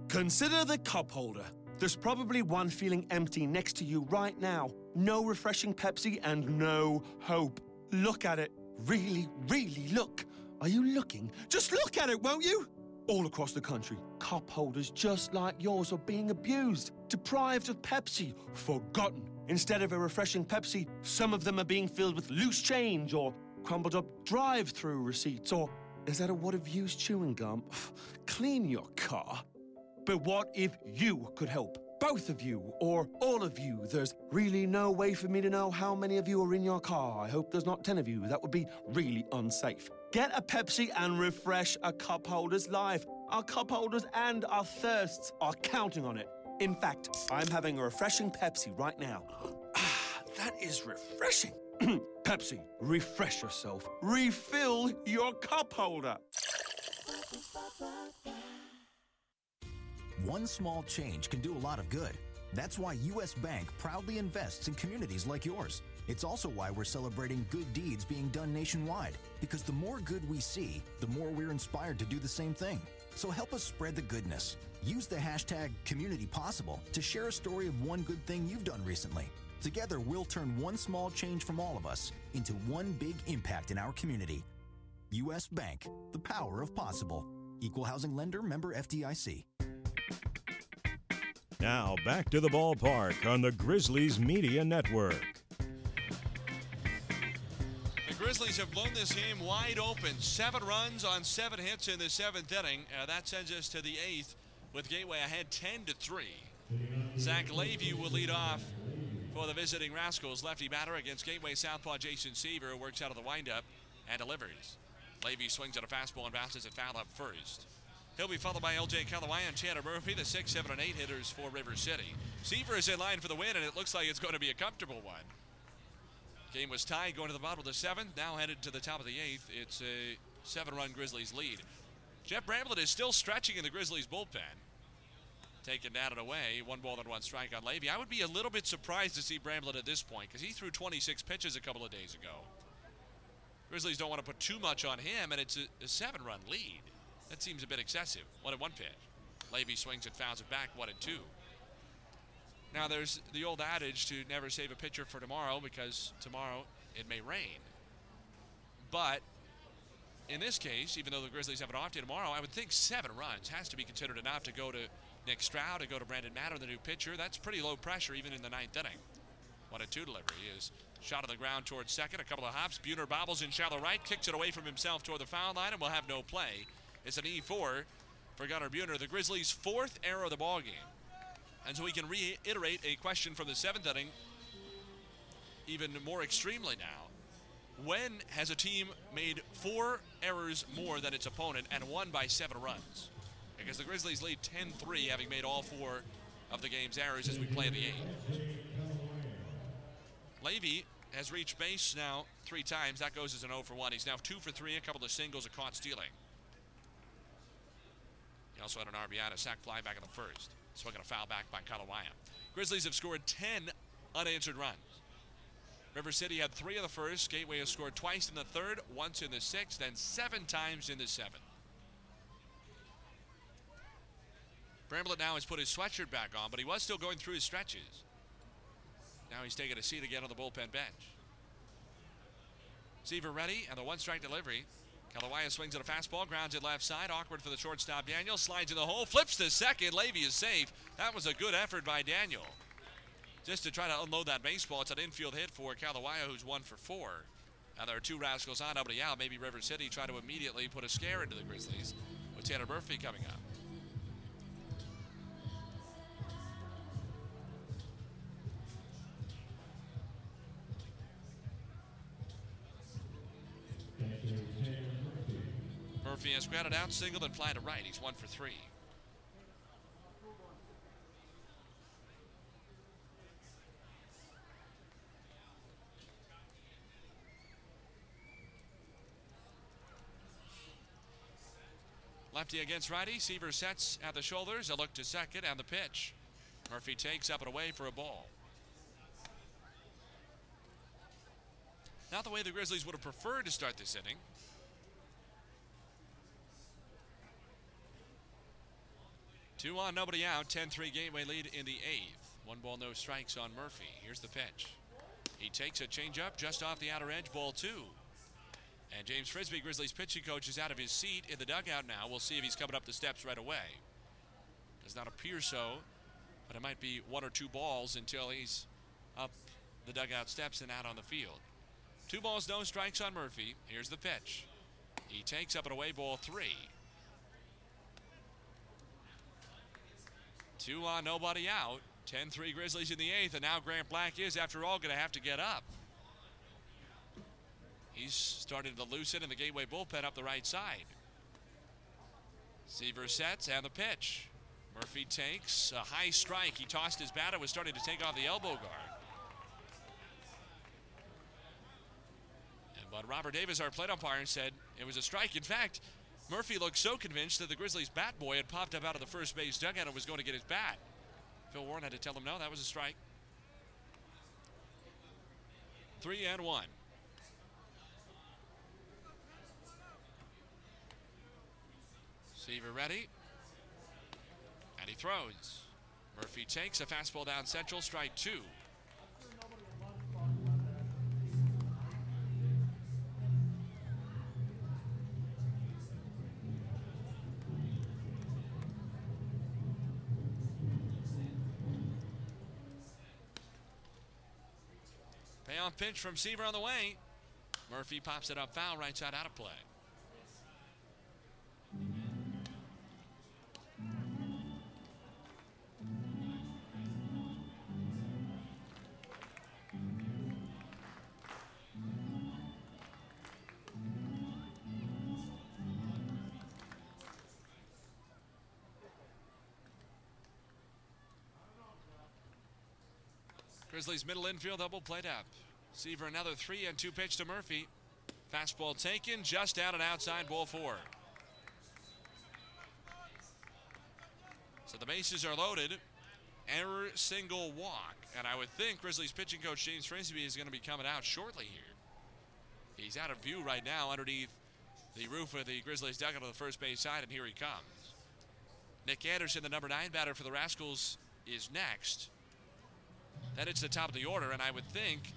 Consider the cup holder. There's probably one feeling empty next to you right now. No refreshing Pepsi and no hope. Look at it. Really, really look. Are you looking? Just look at it, won't you? All across the country, cup holders just like yours are being abused, deprived of Pepsi, forgotten. Instead of a refreshing Pepsi, some of them are being filled with loose change or crumbled up drive through receipts or is that a wad of used chewing gum? <sighs> Clean your car. But what if you could help? Both of you, or all of you. There's really no way for me to know how many of you are in your car. I hope there's not 10 of you. That would be really unsafe. Get a Pepsi and refresh a cup holder's life. Our cup holders and our thirsts are counting on it. In fact, I'm having a refreshing Pepsi right now. Ah, <sighs> that is refreshing. <clears throat> Pepsi, refresh yourself. Refill your cup holder. One small change can do a lot of good. That's why U.S. Bank proudly invests in communities like yours. It's also why we're celebrating good deeds being done nationwide, because the more good we see, the more we're inspired to do the same thing. So help us spread the goodness. Use the hashtag CommunityPossible to share a story of one good thing you've done recently. Together, we'll turn one small change from all of us into one big impact in our community. U.S. Bank, the power of possible. Equal housing lender member FDIC. Now back to the ballpark on the Grizzlies Media Network. The Grizzlies have blown this game wide open. Seven runs on seven hits in the seventh inning. Uh, that sends us to the eighth with Gateway ahead 10 to 3. Zach Levy will lead off for the visiting Rascals. Lefty batter against Gateway Southpaw Jason Seaver works out of the windup and delivers. Levy swings at a fastball and bounces it foul up first. He'll be followed by L.J. Callaway and Tanner Murphy, the 6, 7, and 8 hitters for River City. Seaver is in line for the win, and it looks like it's going to be a comfortable one. Game was tied going to the bottom of the seventh. Now headed to the top of the eighth. It's a seven-run Grizzlies lead. Jeff Bramblett is still stretching in the Grizzlies bullpen. Taken down and away. One ball and one strike on Levy. I would be a little bit surprised to see Bramblett at this point because he threw 26 pitches a couple of days ago. Grizzlies don't want to put too much on him, and it's a, a seven-run lead. That seems a bit excessive. One and one pitch. Levy swings and fouls it back. One and two. Now there's the old adage to never save a pitcher for tomorrow because tomorrow it may rain. But in this case, even though the Grizzlies have an off day tomorrow, I would think seven runs has to be considered enough to go to Nick Stroud, to go to Brandon Matter, the new pitcher. That's pretty low pressure even in the ninth inning. One and two delivery is shot on the ground towards second. A couple of hops. Buhner bobbles in shallow right, kicks it away from himself toward the foul line, and will have no play. It's an E4 for Gunnar Buhner, the Grizzlies' fourth error of the ball game. And so we can reiterate a question from the seventh inning, even more extremely now. When has a team made four errors more than its opponent and won by seven runs? Because the Grizzlies lead 10 3, having made all four of the game's errors as we play the eighth. Levy has reached base now three times. That goes as an 0 for 1. He's now 2 for 3, a couple of singles, a caught stealing. He also had an RBI and a sac fly back in the first. Swinging a foul back by Kalawaya. Grizzlies have scored 10 unanswered runs. River City had three in the first. Gateway has scored twice in the third, once in the sixth, and seven times in the seventh. Bramblett now has put his sweatshirt back on, but he was still going through his stretches. Now he's taking a seat again on the bullpen bench. Seaver ready, and the one strike delivery. Kalawaya swings at a fastball, grounds it left side. Awkward for the shortstop, Daniel. Slides in the hole, flips to second. Levy is safe. That was a good effort by Daniel. Just to try to unload that baseball. It's an infield hit for Kalawaya, who's one for four. Now there are two Rascals on, nobody out. Maybe River City try to immediately put a scare into the Grizzlies with Tanner Murphy coming up. Murphy has grounded out, singled, and fly to right. He's one for three. Lefty against righty. Seaver sets at the shoulders. A look to second and the pitch. Murphy takes up and away for a ball. Not the way the Grizzlies would have preferred to start this inning. Two on, nobody out. 10 3 Gateway lead in the eighth. One ball, no strikes on Murphy. Here's the pitch. He takes a changeup just off the outer edge, ball two. And James Frisby, Grizzlies pitching coach, is out of his seat in the dugout now. We'll see if he's coming up the steps right away. Does not appear so, but it might be one or two balls until he's up the dugout steps and out on the field. Two balls, no strikes on Murphy. Here's the pitch. He takes up an away ball three. Two on, nobody out. 10 3 Grizzlies in the eighth, and now Grant Black is, after all, going to have to get up. He's starting to loosen in the Gateway bullpen up the right side. Seaver sets and the pitch. Murphy takes a high strike. He tossed his bat and was starting to take off the elbow guard. But Robert Davis, our plate umpire, said it was a strike. In fact, Murphy looked so convinced that the Grizzlies' bat boy had popped up out of the first base dugout and was going to get his bat. Phil Warren had to tell him no, that was a strike. Three and one. Seaver ready. And he throws. Murphy takes a fastball down central, strike two. Payoff pitch from Seaver on the way. Murphy pops it up foul, right side out of play. Grizzlies middle infield double played up. Seaver another three and two pitch to Murphy. Fastball taken just out and outside ball four. So the bases are loaded. Error, single, walk. And I would think Grizzlies pitching coach James Frisby is going to be coming out shortly here. He's out of view right now underneath the roof of the Grizzlies dugout on the first base side, and here he comes. Nick Anderson, the number nine batter for the Rascals, is next. Then it's the top of the order, and I would think,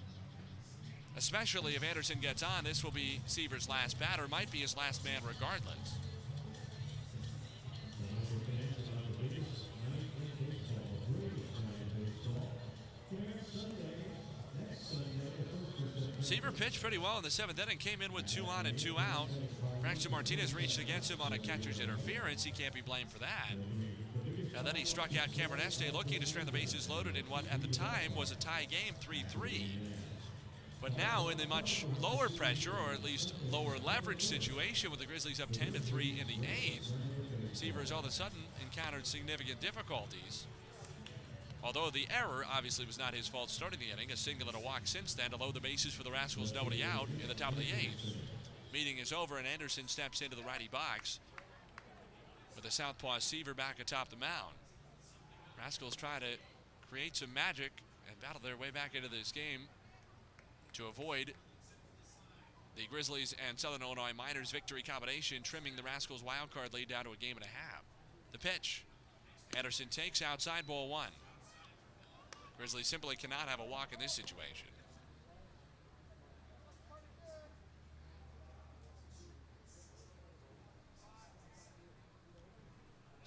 especially if Anderson gets on, this will be Seaver's last batter, might be his last man regardless. Seaver pitched pretty well in the seventh inning, came in with two on and two out. Braxton Martinez reached against him on a catcher's interference. He can't be blamed for that. And then he struck out Cameron Este, looking to strand the bases loaded in what at the time was a tie game, 3 3. But now, in the much lower pressure, or at least lower leverage situation, with the Grizzlies up 10 to 3 in the eighth, Seavers all of a sudden encountered significant difficulties. Although the error obviously was not his fault starting the inning, a single and a walk since then to load the bases for the Rascals, nobody out in the top of the eighth. Meeting is over, and Anderson steps into the righty box with the southpaw Seaver back atop the mound. Rascals try to create some magic and battle their way back into this game to avoid the Grizzlies and Southern Illinois Miners victory combination, trimming the Rascals wild card lead down to a game and a half. The pitch. Anderson takes outside ball one. Grizzlies simply cannot have a walk in this situation.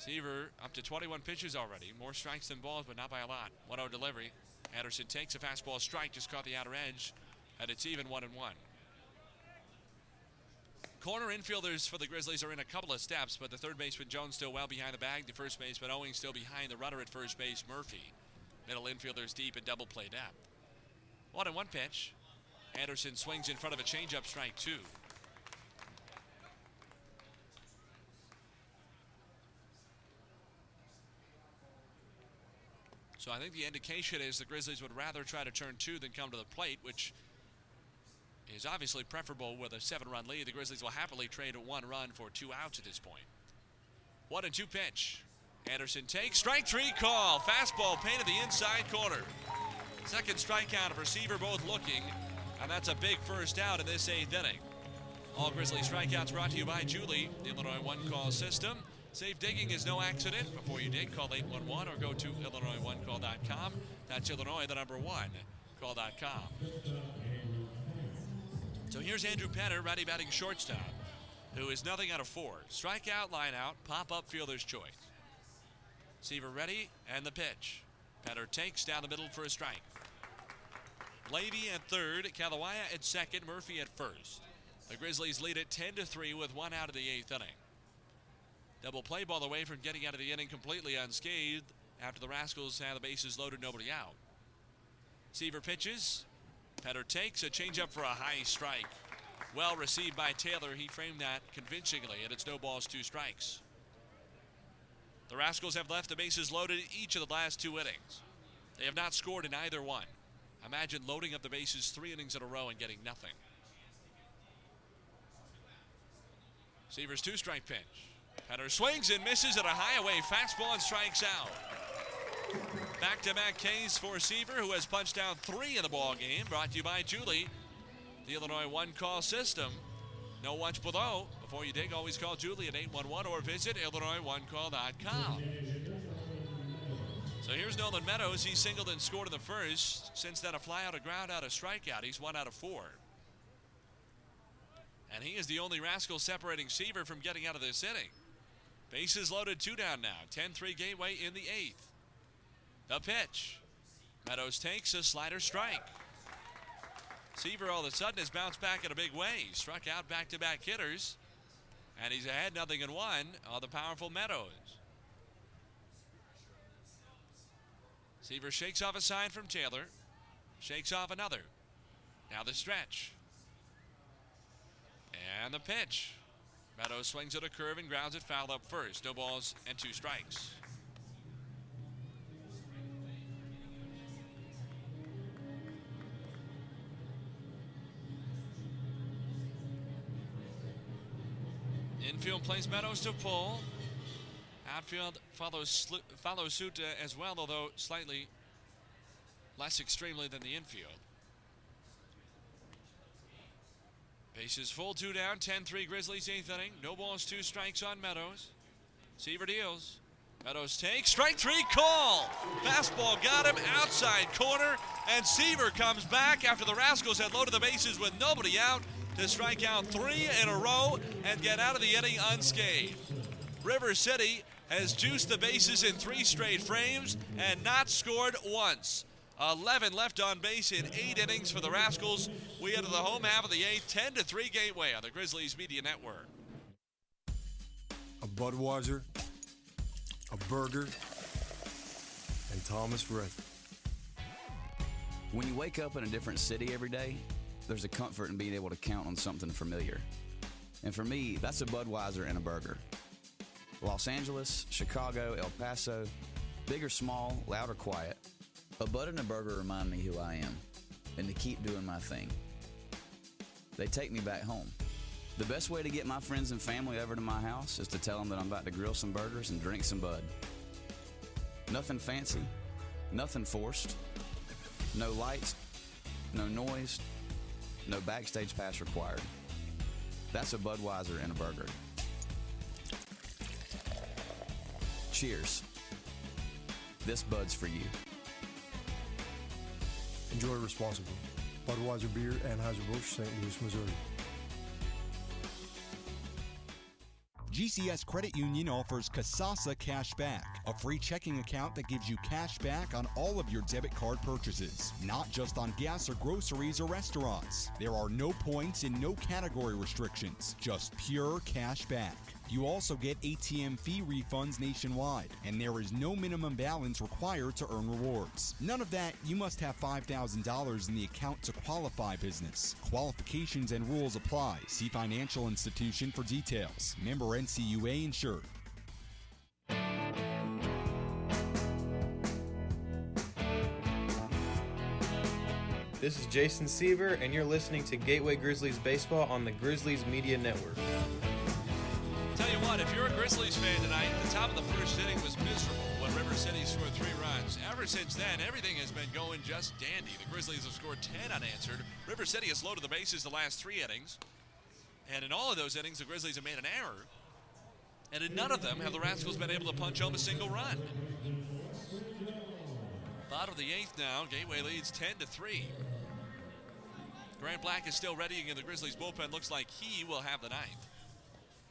Seaver up to 21 pitches already. More strikes than balls, but not by a lot. 1 0 delivery. Anderson takes a fastball strike, just caught the outer edge, and it's even 1 and 1. Corner infielders for the Grizzlies are in a couple of steps, but the third baseman Jones still well behind the bag. The first baseman Owing still behind the runner at first base, Murphy. Middle infielders deep and double play depth. One and one pitch. Anderson swings in front of a changeup strike two. So I think the indication is the Grizzlies would rather try to turn two than come to the plate, which is obviously preferable with a seven run lead. The Grizzlies will happily trade a one run for two outs at this point. One and two pitch. Anderson takes strike three call. Fastball painted the inside corner. Second strikeout of receiver, both looking, and that's a big first out in this eighth inning. All Grizzly strikeouts brought to you by Julie, the Illinois One Call System. Safe digging is no accident. Before you dig, call 811 or go to IllinoisOneCall.com. That's Illinois, the number one, call.com. So here's Andrew Penner, ready batting shortstop, who is nothing out of four. Strikeout, line out, pop up fielder's choice. Seaver ready, and the pitch. Penner takes down the middle for a strike. Levy at third, Kalawaya at second, Murphy at first. The Grizzlies lead at 10 to 3 with one out of the eighth inning. Double play ball away from getting out of the inning completely unscathed after the Rascals had the bases loaded, nobody out. Seaver pitches. Penner takes a changeup for a high strike. Well received by Taylor. He framed that convincingly, and it's no balls, two strikes. The Rascals have left the bases loaded each of the last two innings. They have not scored in either one. Imagine loading up the bases three innings in a row and getting nothing. Seaver's two strike pitch. Penner swings and misses at a high away fastball and strikes out. Back to back Ks for Seaver, who has punched down three in the ball game. Brought to you by Julie, the Illinois one call system. No watch below. Before you dig, always call Julie at 811 or visit IllinoisOneCall.com. So here's Nolan Meadows. He singled and scored in the first. Since then, a fly out, a ground out, a strikeout. He's one out of four. And he is the only rascal separating Seaver from getting out of this inning. Bases loaded, two down now. 10 3 Gateway in the eighth. The pitch. Meadows takes a slider strike. Seaver all of a sudden has bounced back in a big way. Struck out back to back hitters. And he's ahead nothing in one on the powerful Meadows. Seaver shakes off a sign from Taylor. Shakes off another. Now the stretch. And the pitch. Meadows swings at a curve and grounds it foul up first. No balls and two strikes. Infield plays Meadows to pull. Outfield follows follows suit uh, as well, although slightly less extremely than the infield. Bases full, two down, 10-3 Grizzlies, eighth inning. No balls, two strikes on Meadows. Seaver deals. Meadows takes, strike three, call. Fastball got him, outside corner, and Seaver comes back after the Rascals had loaded the bases with nobody out to strike out three in a row and get out of the inning unscathed. River City has juiced the bases in three straight frames and not scored once. 11 left on base in eight innings for the Rascals. We enter the home half of the eighth, 10 to 3 Gateway on the Grizzlies Media Network. A Budweiser, a burger, and Thomas Rhett. When you wake up in a different city every day, there's a comfort in being able to count on something familiar. And for me, that's a Budweiser and a burger. Los Angeles, Chicago, El Paso, big or small, loud or quiet. A Bud and a burger remind me who I am and to keep doing my thing. They take me back home. The best way to get my friends and family over to my house is to tell them that I'm about to grill some burgers and drink some Bud. Nothing fancy, nothing forced, no lights, no noise, no backstage pass required. That's a Budweiser and a burger. Cheers. This Bud's for you. Enjoy responsibly. Budweiser Beer, Anheuser-Busch, St. Louis, Missouri. GCS Credit Union offers Kasasa Cash Back, a free checking account that gives you cash back on all of your debit card purchases, not just on gas or groceries or restaurants. There are no points and no category restrictions, just pure cash back. You also get ATM fee refunds nationwide, and there is no minimum balance required to earn rewards. None of that, you must have $5,000 in the account to qualify business. Qualifications and rules apply. See financial institution for details. Member NCUA insured. This is Jason Seaver, and you're listening to Gateway Grizzlies Baseball on the Grizzlies Media Network. Tell you what, if you're a Grizzlies fan tonight, the top of the first inning was miserable when River City scored three runs. Ever since then, everything has been going just dandy. The Grizzlies have scored 10 unanswered. River City has loaded the bases the last three innings. And in all of those innings, the Grizzlies have made an error. And in none of them have the Rascals been able to punch home a single run. Bottom of the eighth now, Gateway leads 10 to 3. Grant Black is still readying in the Grizzlies bullpen. Looks like he will have the ninth.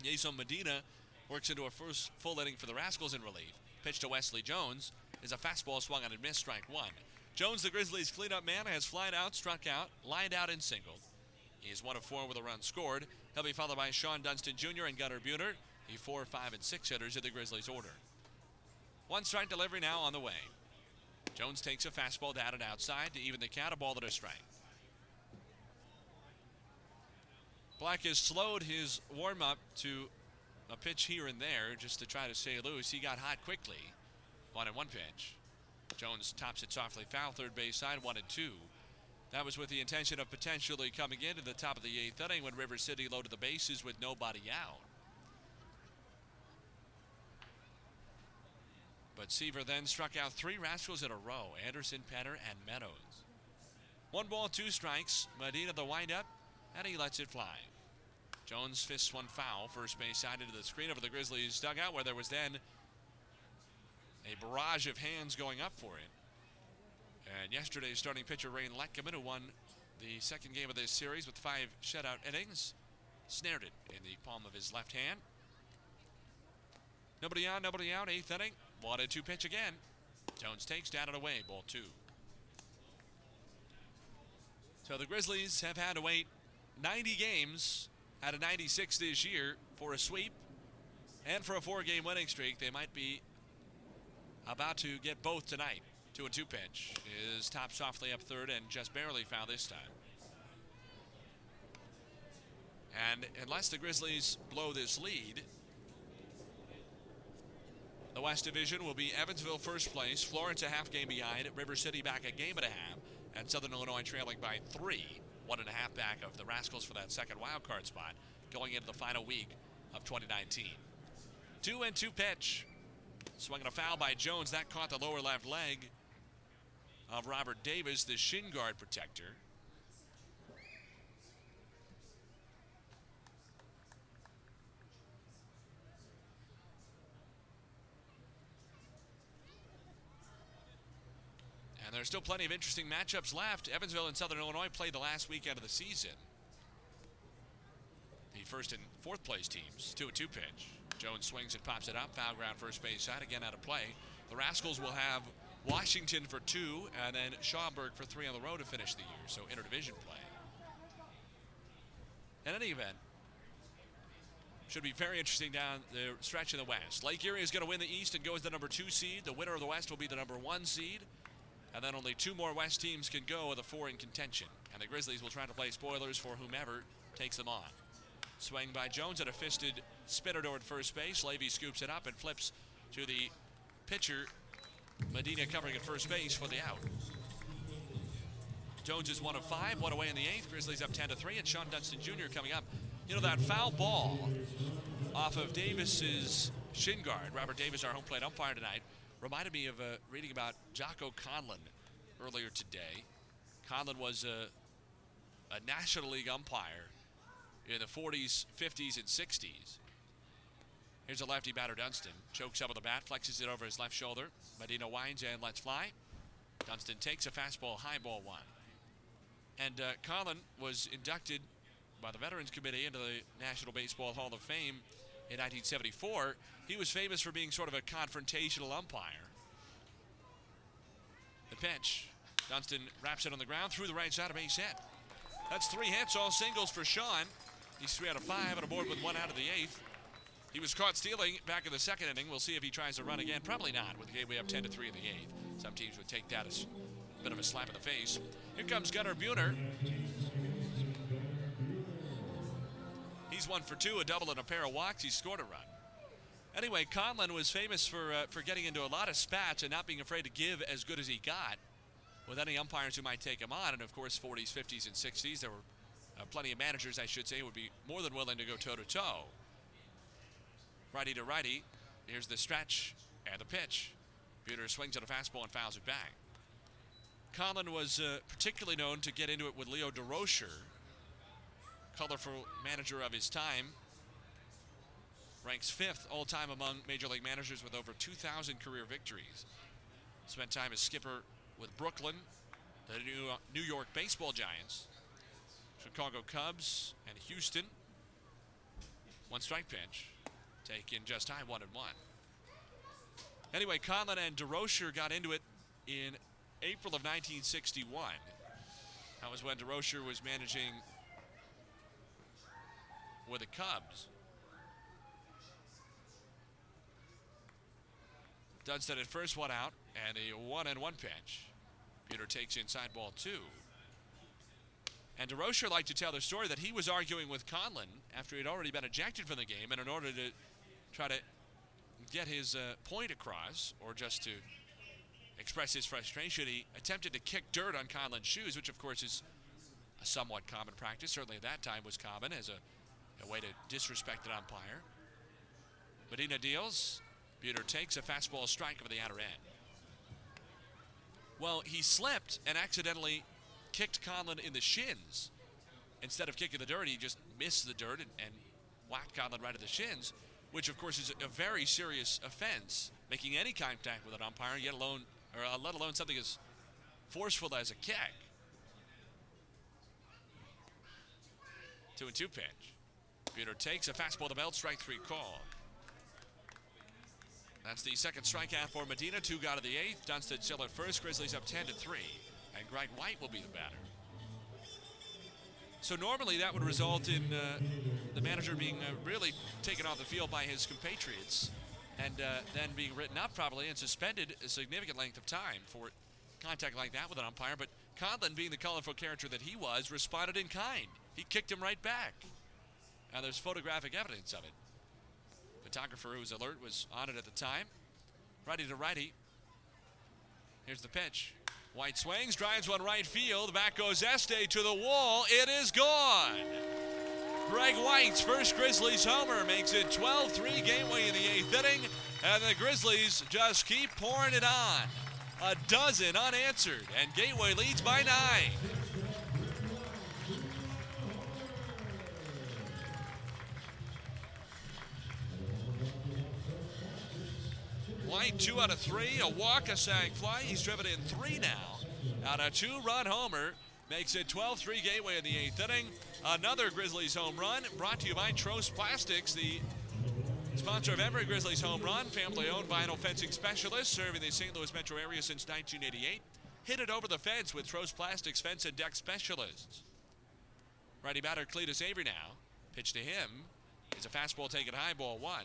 Jason Medina works into a first full inning for the Rascals in relief. Pitch to Wesley Jones is a fastball swung on and missed, strike one. Jones, the Grizzlies' cleanup man, has flied out, struck out, lined out, and singled. He is one of four with a run scored. He'll be followed by Shawon Dunston Jr. and Gunnar Buhner, the four, five, and six hitters in the Grizzlies' order. One strike delivery now on the way. Jones takes a fastball down and outside to even the count, a ball and a strike. Black has slowed his warm up to a pitch here and there just to try to stay loose. He got hot quickly. One and one pitch. Jones tops it softly foul, third base side, one and two. That was with the intention of potentially coming into the top of the eighth inning when River City loaded the bases with nobody out. But Seaver then struck out three Rascals in a row Anderson, Penner, and Meadows. One ball, two strikes. Medina the windup, and he lets it fly. Jones fists one foul, first base side into the screen over the Grizzlies dugout, where there was then a barrage of hands going up for it. And yesterday's starting pitcher, Rain Leckerman, who won the second game of this series with five shutout innings, snared it in the palm of his left hand. Nobody on, nobody out, eighth inning. Wanted to pitch again. Jones takes down and away, ball two. So the Grizzlies have had to wait 90 games out of 96 this year for a sweep and for a four game winning streak. They might be about to get both tonight. Two and two pitch is top softly up third and just barely foul this time. And unless the Grizzlies blow this lead, the West Division will be Evansville first place, Florence a half game behind, River City back a game and a half, and Southern Illinois trailing by three, one and a half back of the Rascals for that second wild card spot going into the final week of 2019. Two and two pitch. Swinging a foul by Jones. That caught the lower left leg of Robert Davis, the shin guard protector. And there's still plenty of interesting matchups left. Evansville and Southern Illinois played the last weekend of the season. The first and fourth place teams, 2 2 pitch. Jones swings and pops it up. Foul ground first base side. Again out of play. The Rascals will have Washington for two and then Schaumburg for three on the road to finish the year. So interdivision play. In any event, should be very interesting down the stretch in the West. Lake Erie is going to win the East and go as the number two seed. The winner of the West will be the number one seed. And then only two more West teams can go with a four in contention. And the Grizzlies will try to play spoilers for whomever takes them on. Swing by Jones at a fisted spinner toward first base. Levy scoops it up and flips to the pitcher. Medina covering at first base for the out. Jones is one of five, one away in the eighth. Grizzlies up 10 to 3, and Shawon Dunston Jr. coming up. You know, that foul ball off of Davis's shin guard. Robert Davis, our home plate umpire tonight, reminded me of uh, reading about Jocko Conlan earlier today. Conlan was a, a National League umpire in the 40s, 50s, and 60s. Here's a lefty batter, Dunston. Chokes up with the bat, flexes it over his left shoulder. Medina winds and lets fly. Dunston takes a fastball, high ball one. And uh, Conlan was inducted by the Veterans Committee into the National Baseball Hall of Fame in 1974. He was famous for being sort of a confrontational umpire. The pitch. Dunston wraps it on the ground through the right side of base hit. That's three hits, all singles for Shawon. He's three out of five and aboard with one out of the eighth. He was caught stealing back in the second inning. We'll see if he tries to run again. Probably not, with the Gateway up 10 to 3 in the eighth. Some teams would take that as a bit of a slap in the face. Here comes Gunnar Buhner. He's one for two, a double and a pair of walks. He scored a run. Anyway, Conlan was famous for uh, for getting into a lot of spats and not being afraid to give as good as he got. with any umpires who might take him on. And of course, 40s, 50s, and 60s, there were uh, plenty of managers, I should say, would be more than willing to go toe to toe. Righty to righty. Here's the stretch and the pitch. Buhner swings at a fastball and fouls it back. Conlan was uh, particularly known to get into it with Leo Durocher, colorful manager of his time. Ranks fifth all time among major league managers with over 2,000 career victories. Spent time as skipper with Brooklyn, the New New York Baseball Giants, Chicago Cubs, and Houston. One strike pitch, taking just high one and one. Anyway, Conlan and Durocher got into it in April of 1961. That was when Durocher was managing with the Cubs. Dunston at first one out and a one and one pitch. Buhner takes inside ball two. And Durocher liked to tell the story that he was arguing with Conlan after he'd already been ejected from the game, and in order to try to get his uh, point across, or just to express his frustration, he attempted to kick dirt on Conlan's shoes, which of course is a somewhat common practice. Certainly at that time was common as a, a way to disrespect an umpire. Medina deals. Buhner takes a fastball strike over the outer end. Well, he slipped and accidentally kicked Conlan in the shins. Instead of kicking the dirt, he just missed the dirt and, and whacked Conlan right at the shins, which of course is a very serious offense. Making any contact with an umpire, yet alone, or uh, let alone something as forceful as a kick. Two and two pitch. Buhner takes a fastball to the belt, strike three call. That's the second strikeout for Medina. Two got of the eighth. Dunston still at first. Grizzlies up 10 to 3. And Greg White will be the batter. So normally that would result in uh, the manager being uh, really taken off the field by his compatriots and uh, then being written up probably and suspended a significant length of time for contact like that with an umpire. But Conlan, being the colorful character that he was, responded in kind. He kicked him right back. Now there's photographic evidence of it. Photographer who was alert was on it at the time. Righty to righty. Here's the pitch. White swings, drives one right field. Back goes Este to the wall. It is gone. Greg White's first Grizzlies homer makes it 12 3 Gateway in the eighth inning, and the Grizzlies just keep pouring it on. A dozen unanswered, and Gateway leads by nine. White, two out of three, a walk, a sac fly. He's driven in three now. On a two run homer, makes it 12 3 Gateway in the eighth inning. Another Grizzlies home run brought to you by Trost Plastics, the sponsor of every Grizzlies home run, family owned vinyl fencing specialist serving the St. Louis metro area since 1988. Hit it over the fence with Trost Plastics fence and deck specialists. Righty batter Cletus Avery now. Pitch to him is a fastball taken high ball one.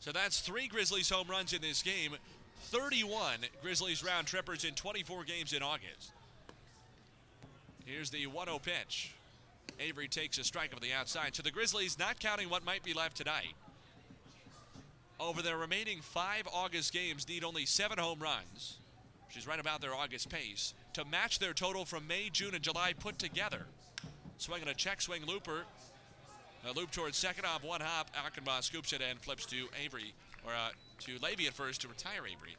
So that's three Grizzlies home runs in this game. 31 Grizzlies round trippers in 24 games in August. Here's the 1 0 pitch. Avery takes a strike over the outside. So the Grizzlies, not counting what might be left tonight, over their remaining five August games, need only seven home runs, which is right about their August pace, to match their total from May, June, and July put together. Swinging a check swing looper. A loop towards second off one hop. Achenbach scoops it and flips to Avery, or uh, to Levy at first to retire Avery,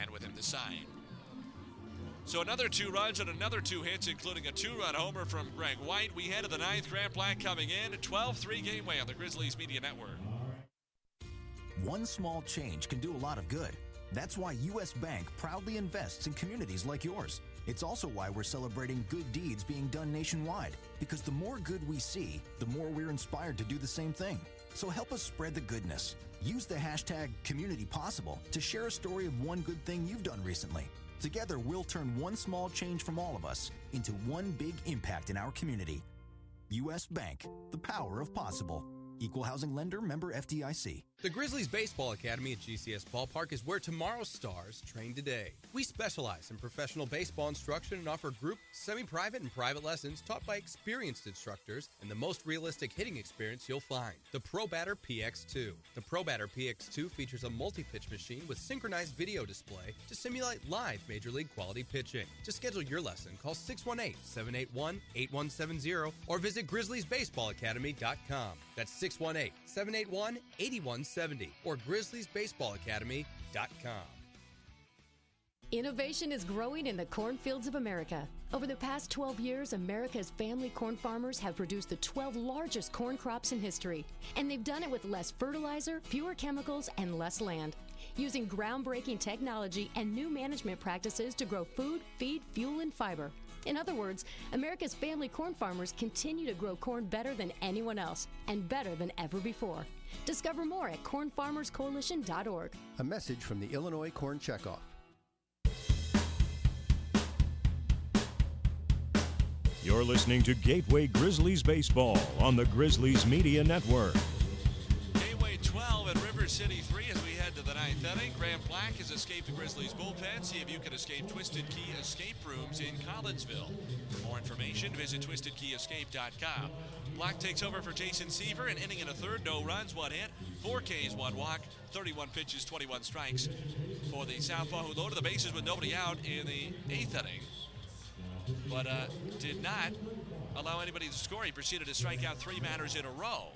and with him to sign. So another two runs and another two hits, including a two-run homer from Greg White. We head to the ninth. Grant Black coming in. 12-3 Gateway on the Grizzlies Media Network. One small change can do a lot of good. That's why U.S. Bank proudly invests in communities like yours. It's also why we're celebrating good deeds being done nationwide. Because the more good we see, the more we're inspired to do the same thing. So help us spread the goodness. Use the hashtag CommunityPossible to share a story of one good thing you've done recently. Together, we'll turn one small change from all of us into one big impact in our community. U.S. Bank, the power of possible. Equal housing lender member FDIC. The Grizzlies Baseball Academy at GCS Ballpark is where tomorrow's stars train today. We specialize in professional baseball instruction and offer group, semi private, and private lessons taught by experienced instructors and the most realistic hitting experience you'll find the Pro Batter PX2. The Pro Batter PX2 features a multi pitch machine with synchronized video display to simulate live major league quality pitching. To schedule your lesson, call 618 781 8170 or visit GrizzliesBaseballAcademy.com. That's 618 781 8170 or GrizzliesBaseballAcademy.com. Innovation is growing in the cornfields of America. Over the past 12 years, America's family corn farmers have produced the 12 largest corn crops in history. And they've done it with less fertilizer, fewer chemicals, and less land. Using groundbreaking technology and new management practices to grow food, feed, fuel, and fiber. In other words, America's family corn farmers continue to grow corn better than anyone else and better than ever before. Discover more at cornfarmerscoalition.org. A message from the Illinois Corn Checkoff. You're listening to Gateway Grizzlies Baseball on the Grizzlies Media Network. Gateway 12 at River City 3 as ninth inning. Grant Black has escaped the Grizzlies bullpen. See if you can escape Twisted Key Escape Rooms in Collinsville. For more information, visit twistedkeyescape.com. Black takes over for Jason Seaver, an inning and a third, no runs, one hit, four Ks, one walk, 31 pitches, 21 strikes for the Southpaw who loaded the bases with nobody out in the eighth inning but uh, did not allow anybody to score. He proceeded to strike out three batters in a row,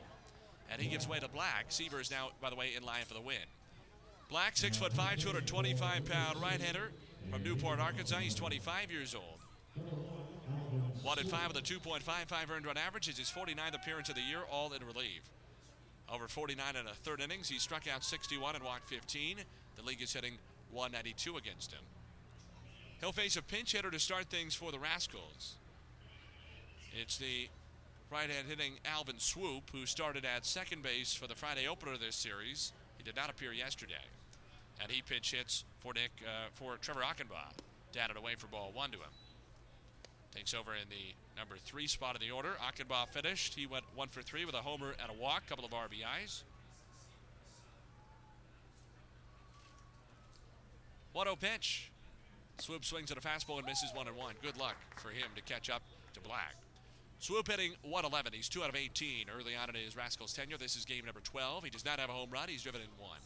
and he gives way to Black. Seaver is now, by the way, in line for the win. Black, six foot five, 225 pound right-hander from Newport, Arkansas. He's 25 years old. One and five with a 2.55 earned run average. Is his 49th appearance of the year, all in relief. Over 49 and a third innings, he struck out 61 and walked 15. The league is hitting 192 against him. He'll face a pinch hitter to start things for the Rascals. It's the right hand hitting Alvin Swoop, who started at second base for the Friday opener of this series. He did not appear yesterday. And he pitch hits for Nick uh, for Trevor Achenbach. Down and away for ball one to him. Takes over in the number three spot of the order. Achenbach finished. He went one for three with a homer and a walk, couple of RBIs. 1 0 pitch. Swoop swings at a fastball and misses one and one. Good luck for him to catch up to Black. Swoop hitting 111. He's 2 out of 18 early on in his Rascals tenure. This is game number 12. He does not have a home run. He's driven in one.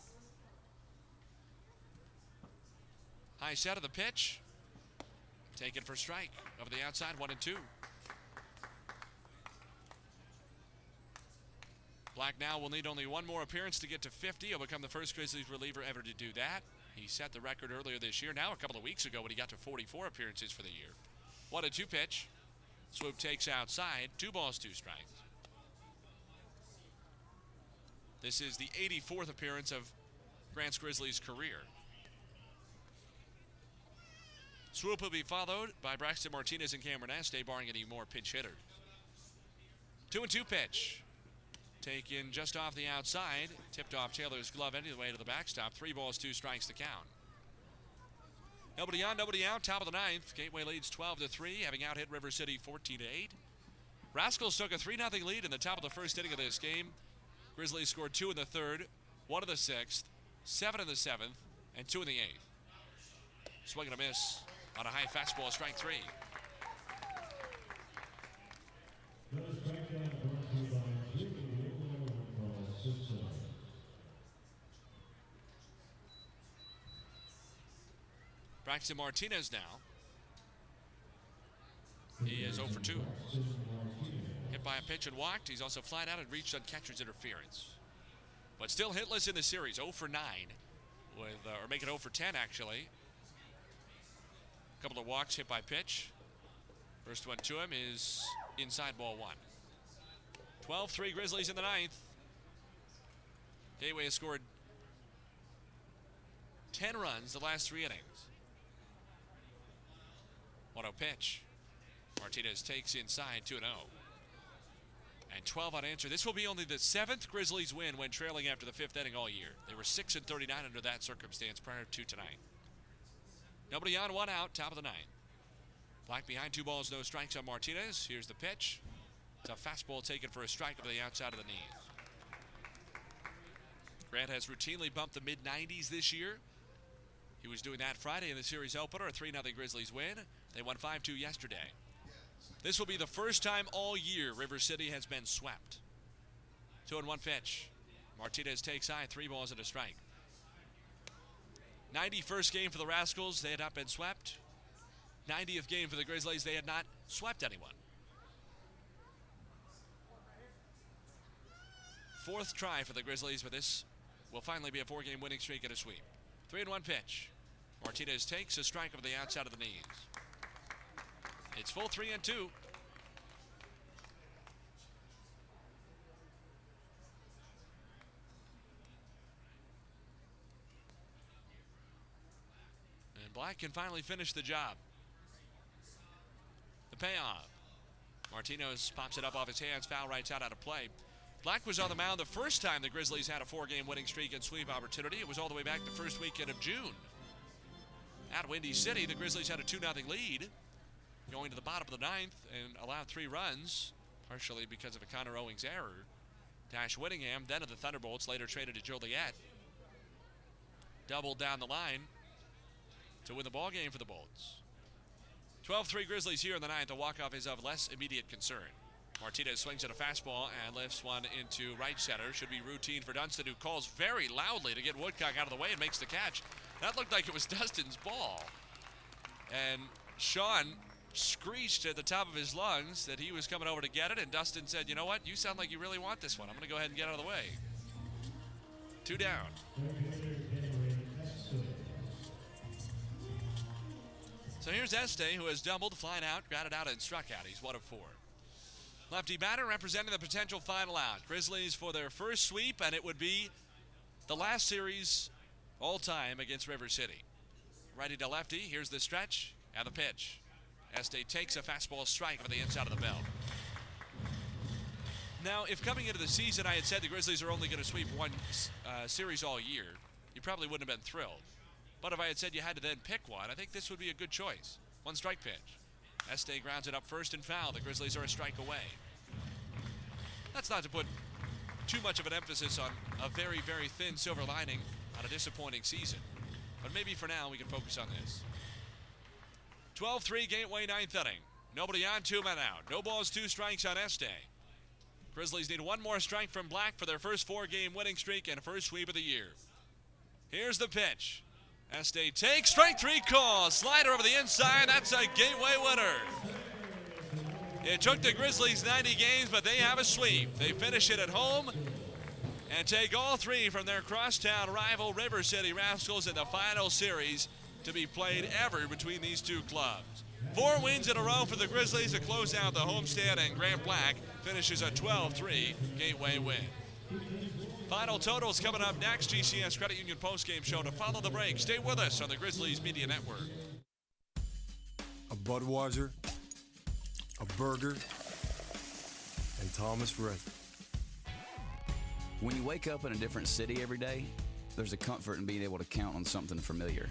High set of the pitch. Taken for strike. Over the outside, one and two. Black now will need only one more appearance to get to 50. He'll become the first Grizzlies reliever ever to do that. He set the record earlier this year. Now, a couple of weeks ago, when he got to 44 appearances for the year. One and two pitch. Swoop takes outside. Two balls, two strikes. This is the 84th appearance of Grant's Grizzlies' career. Swoop will be followed by Braxton Martinez and Cameron Este, barring any more pinch hitters. Two and two pitch. Taken just off the outside, tipped off Taylor's glove anyway to the backstop. Three balls, two strikes to count. Nobody on, nobody out. Top of the ninth. Gateway leads 12 to 3, having out hit River City 14 to 8. Rascals took a 3 0 lead in the top of the first inning of this game. Grizzlies scored two in the third, one in the sixth, seven in the seventh, and two in the eighth. Swing and a miss on a high fastball, strike three. Braxton Martinez now. He is 0 for 2. Hit by a pitch and walked. He's also flat out and reached on catcher's interference. But still hitless in the series, 0 for 9. With, uh, or make it 0 for 10, actually. Couple of walks hit by pitch. First one to him is inside ball one. 12 3 Grizzlies in the ninth. Gateway has scored 10 runs the last three innings. 1 0 pitch. Martinez takes inside 2 0. And 12 unanswered. This will be only the seventh Grizzlies win when trailing after the fifth inning all year. They were 6 and 39 under that circumstance prior to tonight. Nobody on, one out, top of the ninth. Black behind two balls, no strikes on Martinez. Here's the pitch. It's a fastball taken for a strike over the outside of the knees. Grant has routinely bumped the mid 90s this year. He was doing that Friday in the series opener, a 3 0 Grizzlies win. They won 5 2 yesterday. This will be the first time all year River City has been swept. 2 and 1 pitch. Martinez takes high, three balls and a strike. 91st game for the Rascals, they had not been swept. 90th game for the Grizzlies, they had not swept anyone. Fourth try for the Grizzlies, but this will finally be a four game winning streak and a sweep. Three and one pitch. Martinez takes a strike over the outside of the knees. It's full three and two. And Black can finally finish the job. The payoff. Martinez pops it up off his hands, foul right out out of play. Black was on the mound the first time the Grizzlies had a four game winning streak and sweep opportunity. It was all the way back the first weekend of June. At Windy City, the Grizzlies had a 2 0 lead going to the bottom of the ninth and allowed three runs, partially because of a Connor Owings error. Dash Whittingham, then of the Thunderbolts, later traded to Joliet. Doubled down the line to win the ball game for the Bolts. 12 3 Grizzlies here in the ninth. A walk off is of less immediate concern. Martinez swings at a fastball and lifts one into right center. Should be routine for Dunston, who calls very loudly to get Woodcock out of the way and makes the catch. That looked like it was <laughs> Dustin's ball. And Shawon screeched at the top of his lungs that he was coming over to get it, and Dustin said, You know what? You sound like you really want this one. I'm going to go ahead and get out of the way. Two down. So here's Este, who has doubled, flying out, grounded out, and struck out. He's one of four. Lefty batter representing the potential final out. Grizzlies for their first sweep, and it would be the last series all time against River City. Righty to lefty. Here's the stretch and the pitch. Este takes a fastball strike over the inside of the belt. Now, if coming into the season I had said the Grizzlies are only going to sweep one uh, series all year, you probably wouldn't have been thrilled. But if I had said you had to then pick one, I think this would be a good choice. One strike pitch. Este grounds it up first and foul. The Grizzlies are a strike away. That's not to put too much of an emphasis on a very, very thin silver lining on a disappointing season. But maybe for now we can focus on this. 12 3 Gateway ninth inning. Nobody on, two men out. No balls, two strikes on Este. Grizzlies need one more strike from Black for their first four game winning streak and first sweep of the year. Here's the pitch. Este takes strike three call. Slider over the inside. That's a gateway winner. It took the Grizzlies 90 games, but they have a sweep. They finish it at home and take all three from their crosstown rival River City Rascals in the final series to be played ever between these two clubs. Four wins in a row for the Grizzlies to close out the homestand, and Grant Black finishes a 12 3 Gateway win. Final totals coming up next. GCS Credit Union postgame show to follow the break. Stay with us on the Grizzlies Media Network. A Budweiser, a burger, and Thomas Rhett. When you wake up in a different city every day, there's a comfort in being able to count on something familiar.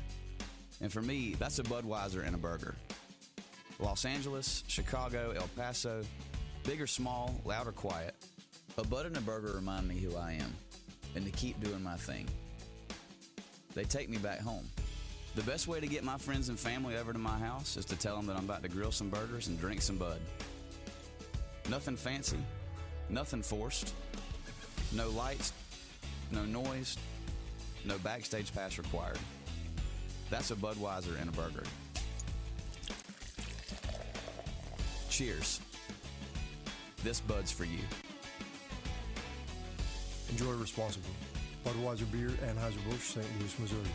And for me, that's a Budweiser and a burger. Los Angeles, Chicago, El Paso, big or small, loud or quiet, a Bud and a burger remind me who I am and to keep doing my thing. They take me back home. The best way to get my friends and family over to my house is to tell them that I'm about to grill some burgers and drink some Bud. Nothing fancy, nothing forced, no lights, no noise, no backstage pass required. That's a Budweiser and a burger. Cheers. This Bud's for you. Enjoy responsibly. Budweiser Beer, Anheuser-Busch, St. Louis, Missouri.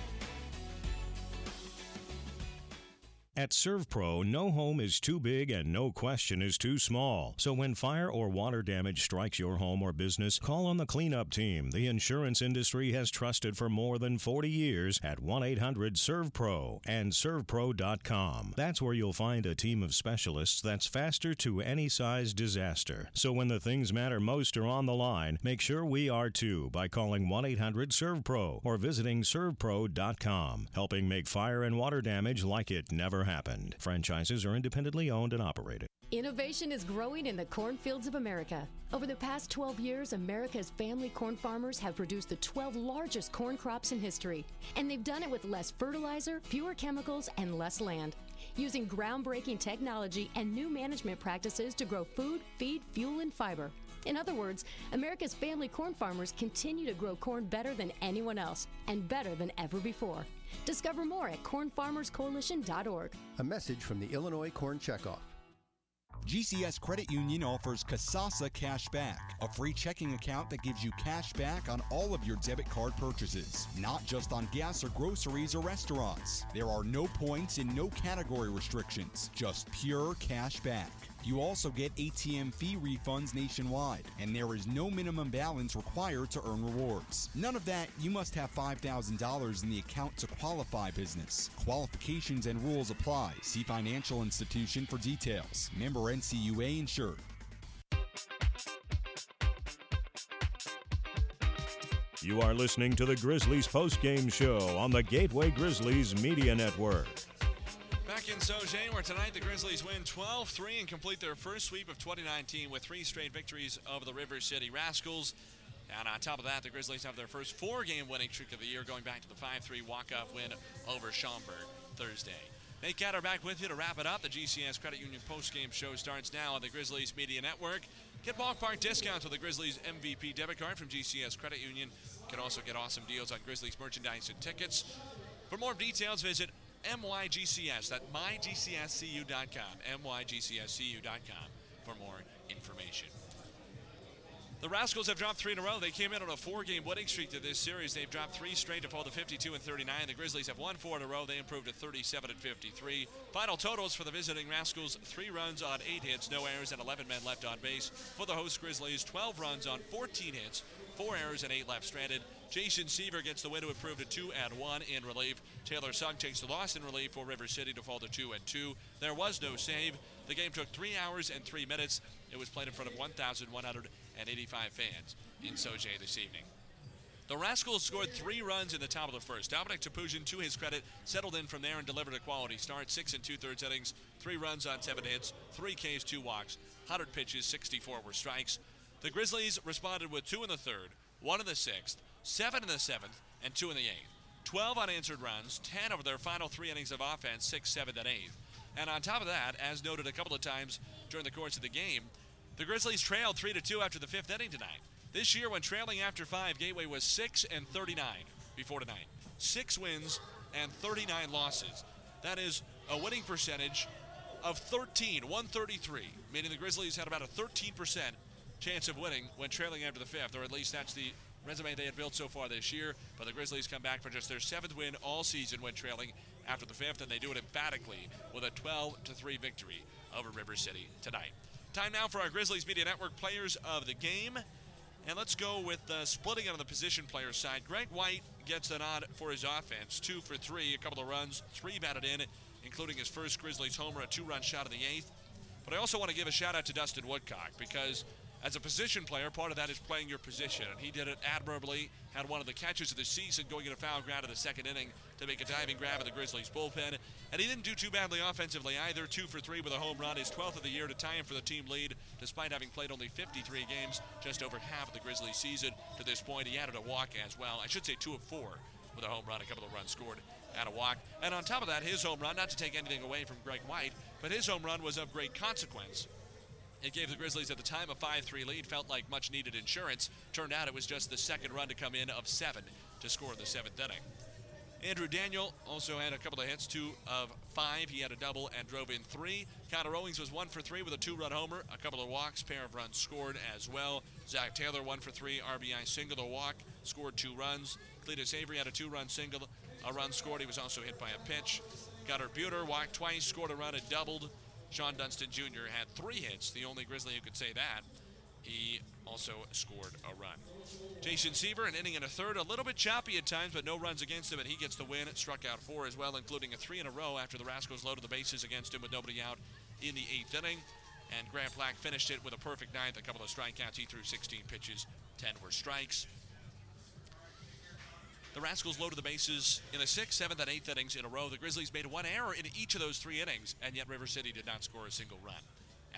At ServPro, no home is too big and no question is too small. So when fire or water damage strikes your home or business, call on the cleanup team the insurance industry has trusted for more than 40 years at 1-800-ServPro and servpro.com. That's where you'll find a team of specialists that's faster to any size disaster. So when the things matter most are on the line, make sure we are too by calling 1-800-ServPro or visiting servpro.com, helping make fire and water damage like it never happened. Franchises are independently owned and operated. Innovation is growing in the cornfields of America. Over the past 12 years, America's family corn farmers have produced the 12 largest corn crops in history. And they've done it with less fertilizer, fewer chemicals, and less land. Using groundbreaking technology and new management practices to grow food, feed, fuel, and fiber. In other words, America's family corn farmers continue to grow corn better than anyone else and better than ever before. Discover more at cornfarmerscoalition.org. A message from the Illinois Corn Checkoff. GCS Credit Union offers Kasasa Cash Back, a free checking account that gives you cash back on all of your debit card purchases, not just on gas or groceries or restaurants. There are no points and no category restrictions, just pure cash back. You also get ATM fee refunds nationwide, and there is no minimum balance required to earn rewards. None of that, you must have $5,000 in the account to qualify business. Qualifications and rules apply. See financial institution for details. Member NCUA insured. You are listening to the Grizzlies postgame show on the Gateway Grizzlies Media Network. In Sauget, where tonight the Grizzlies win 12 3 and complete their first sweep of 2019 with three straight victories over the River City Rascals. And on top of that, the Grizzlies have their first four game winning streak of the year, going back to the 5 3 walk off win over Schaumburg Thursday. Nate Gatter back with you to wrap it up. The GCS Credit Union postgame show starts now on the Grizzlies Media Network. Get ballpark discounts with the Grizzlies MVP debit card from GCS Credit Union. You can also get awesome deals on Grizzlies merchandise and tickets. For more details, visit MYGCS, that's mygcscu.com, mygcscu.com for more information. The Rascals have dropped three in a row. They came in on a four-game winning streak to this series. They've dropped three straight to fall to 52 and 39. The Grizzlies have won four in a row. They improved to 37 and 53. Final totals for the visiting Rascals: three runs on eight hits, no errors, and 11 men left on base. For the host Grizzlies, 12 runs on 14 hits, four errors, and eight left stranded. Jason Seaver gets the win to improve to two and one in relief. Taylor Sung takes the loss in relief for River City to fall to two and two. There was no save. The game took three hours and three minutes. It was played in front of 1,185 fans in Sauget this evening. The Rascals scored three runs in the top of the first. Dominic Topoozian, to his credit, settled in from there and delivered a quality start. Six and two thirds innings, three runs on seven hits, three Ks, two walks, 100 pitches, 64 were strikes. The Grizzlies responded with two in the third, one in the sixth, seven in the seventh, and two in the eighth. 12 unanswered runs, 10 over their final three innings of offense, six, seven, and eighth. And on top of that, as noted a couple of times during the course of the game, the Grizzlies trailed 3 to 2 after the fifth inning tonight. This year, when trailing after five, Gateway was 6 and 39 before tonight. Six wins and 39 losses. That is a winning percentage of 13, 133, meaning the Grizzlies had about a 13% chance of winning when trailing after the fifth, or at least that's the resume they had built so far this year. But the Grizzlies come back for just their seventh win all season when trailing after the fifth, and they do it emphatically with a 12 to 3 victory over River City tonight. Time now for our Grizzlies Media Network players of the game. And let's go with uh, splitting on the position player side. Greg White gets the nod for his offense. Two for three, a couple of runs, three batted in, including his first Grizzlies homer, a two run shot in the eighth. But I also want to give a shout out to Dustin Woodcock because as a position player, part of that is playing your position. And he did it admirably. Had one of the catches of the season going into foul ground in the second inning to make a diving grab in the Grizzlies bullpen. And he didn't do too badly offensively either. Two for three with a home run, his 12th of the year to tie him for the team lead, despite having played only 53 games, just over half of the Grizzlies season to this point. He added a walk as well. I should say two of four with a home run, a couple of runs scored at a walk. And on top of that, his home run, not to take anything away from Greg White, but his home run was of great consequence. It gave the Grizzlies at the time a 5 3 lead, felt like much needed insurance. Turned out it was just the second run to come in of seven to score the seventh inning. Andrew Daniel also had a couple of hits, two of five. He had a double and drove in three. Connor Owings was one for three with a two run homer, a couple of walks, pair of runs scored as well. Zach Taylor, one for three, RBI single, a walk, scored two runs. Cletus Avery had a two run single, a run scored. He was also hit by a pitch. Gunnar Buhner walked twice, scored a run, and doubled. Shawon Dunston Jr. had three hits, the only Grizzly who could say that. He also scored a run. Jason Seaver, an inning and a third, a little bit choppy at times, but no runs against him, and he gets the win. Struck out four as well, including a three in a row after the Rascals loaded the bases against him with nobody out in the eighth inning. And Grant Black finished it with a perfect ninth, a couple of strikeouts. He threw 16 pitches, 10 were strikes. The Rascals loaded the bases in the sixth, seventh, and eighth innings in a row. The Grizzlies made one error in each of those three innings, and yet River City did not score a single run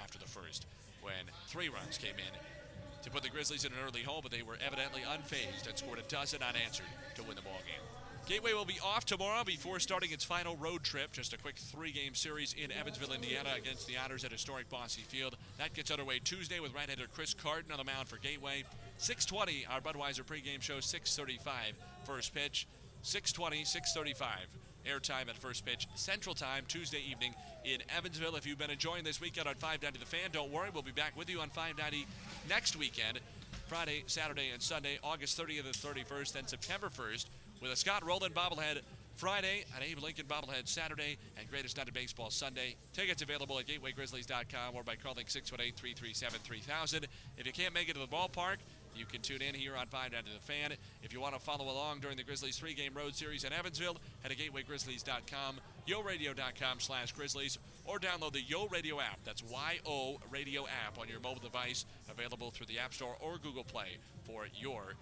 after the first when three runs came in to put the Grizzlies in an early hole, but they were evidently unfazed and scored a dozen unanswered to win the ball game. Gateway will be off tomorrow before starting its final road trip. Just a quick three-game series in Evansville, Indiana, against the Otters at historic Bosse Field. That gets underway Tuesday with right-hander Chris Carton on the mound for Gateway. 6:20, our Budweiser pregame show. 6:35, first pitch. 6:20, 6:35. Airtime at first pitch, Central Time, Tuesday evening in Evansville. If you've been enjoying this weekend on 590 The Fan, don't worry, we'll be back with you on 590 next weekend, Friday, Saturday, and Sunday, August 30th and 31st, and September 1st with a Scott Rolen bobblehead Friday, an Abe Lincoln bobblehead Saturday, and Greatest Night of Baseball Sunday. Tickets available at GatewayGrizzlies.com or by calling 618-337-3000. If you can't make it to the ballpark, you can tune in here on 5 to the Fan. If you want to follow along during the Grizzlies three-game road series in Evansville, head to GatewayGrizzlies.com, YoRadio.com slash Grizzlies, or download the Yo Radio app. That's Y-O Radio app on your mobile device, available through the App Store or Google Play for your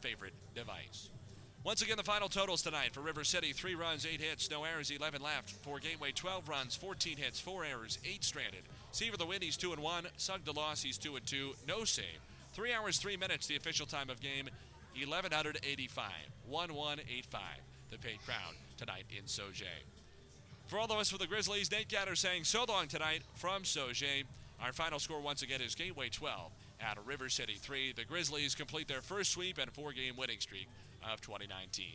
favorite device. Once again, the final totals tonight for River City: three runs, eight hits, no errors, 11 left. For Gateway, 12 runs, 14 hits, four errors, eight stranded. Seaver the win, he's two and one. Sug the loss, he's two and two. No save. Three hours, three minutes, the official time of game, 1185. 1185. The paid crowd tonight in Sauget. For all of us for the Grizzlies, Nate Gatter saying so long tonight from Sauget. Our final score once again is Gateway 12 at River City 3. The Grizzlies complete their first sweep and four game winning streak of 2019.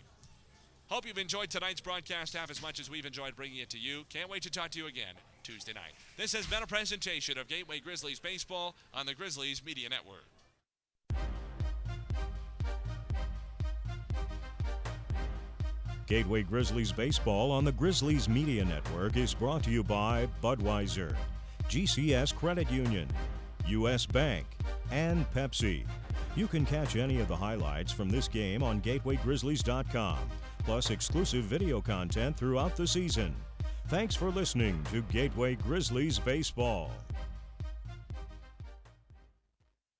Hope you've enjoyed tonight's broadcast half as much as we've enjoyed bringing it to you. Can't wait to talk to you again Tuesday night. This has been a presentation of Gateway Grizzlies Baseball on the Grizzlies Media Network. Gateway Grizzlies Baseball on the Grizzlies Media Network is brought to you by Budweiser, GCS Credit Union, U.S. Bank, and Pepsi. You can catch any of the highlights from this game on GatewayGrizzlies.com, plus exclusive video content throughout the season. Thanks for listening to Gateway Grizzlies Baseball.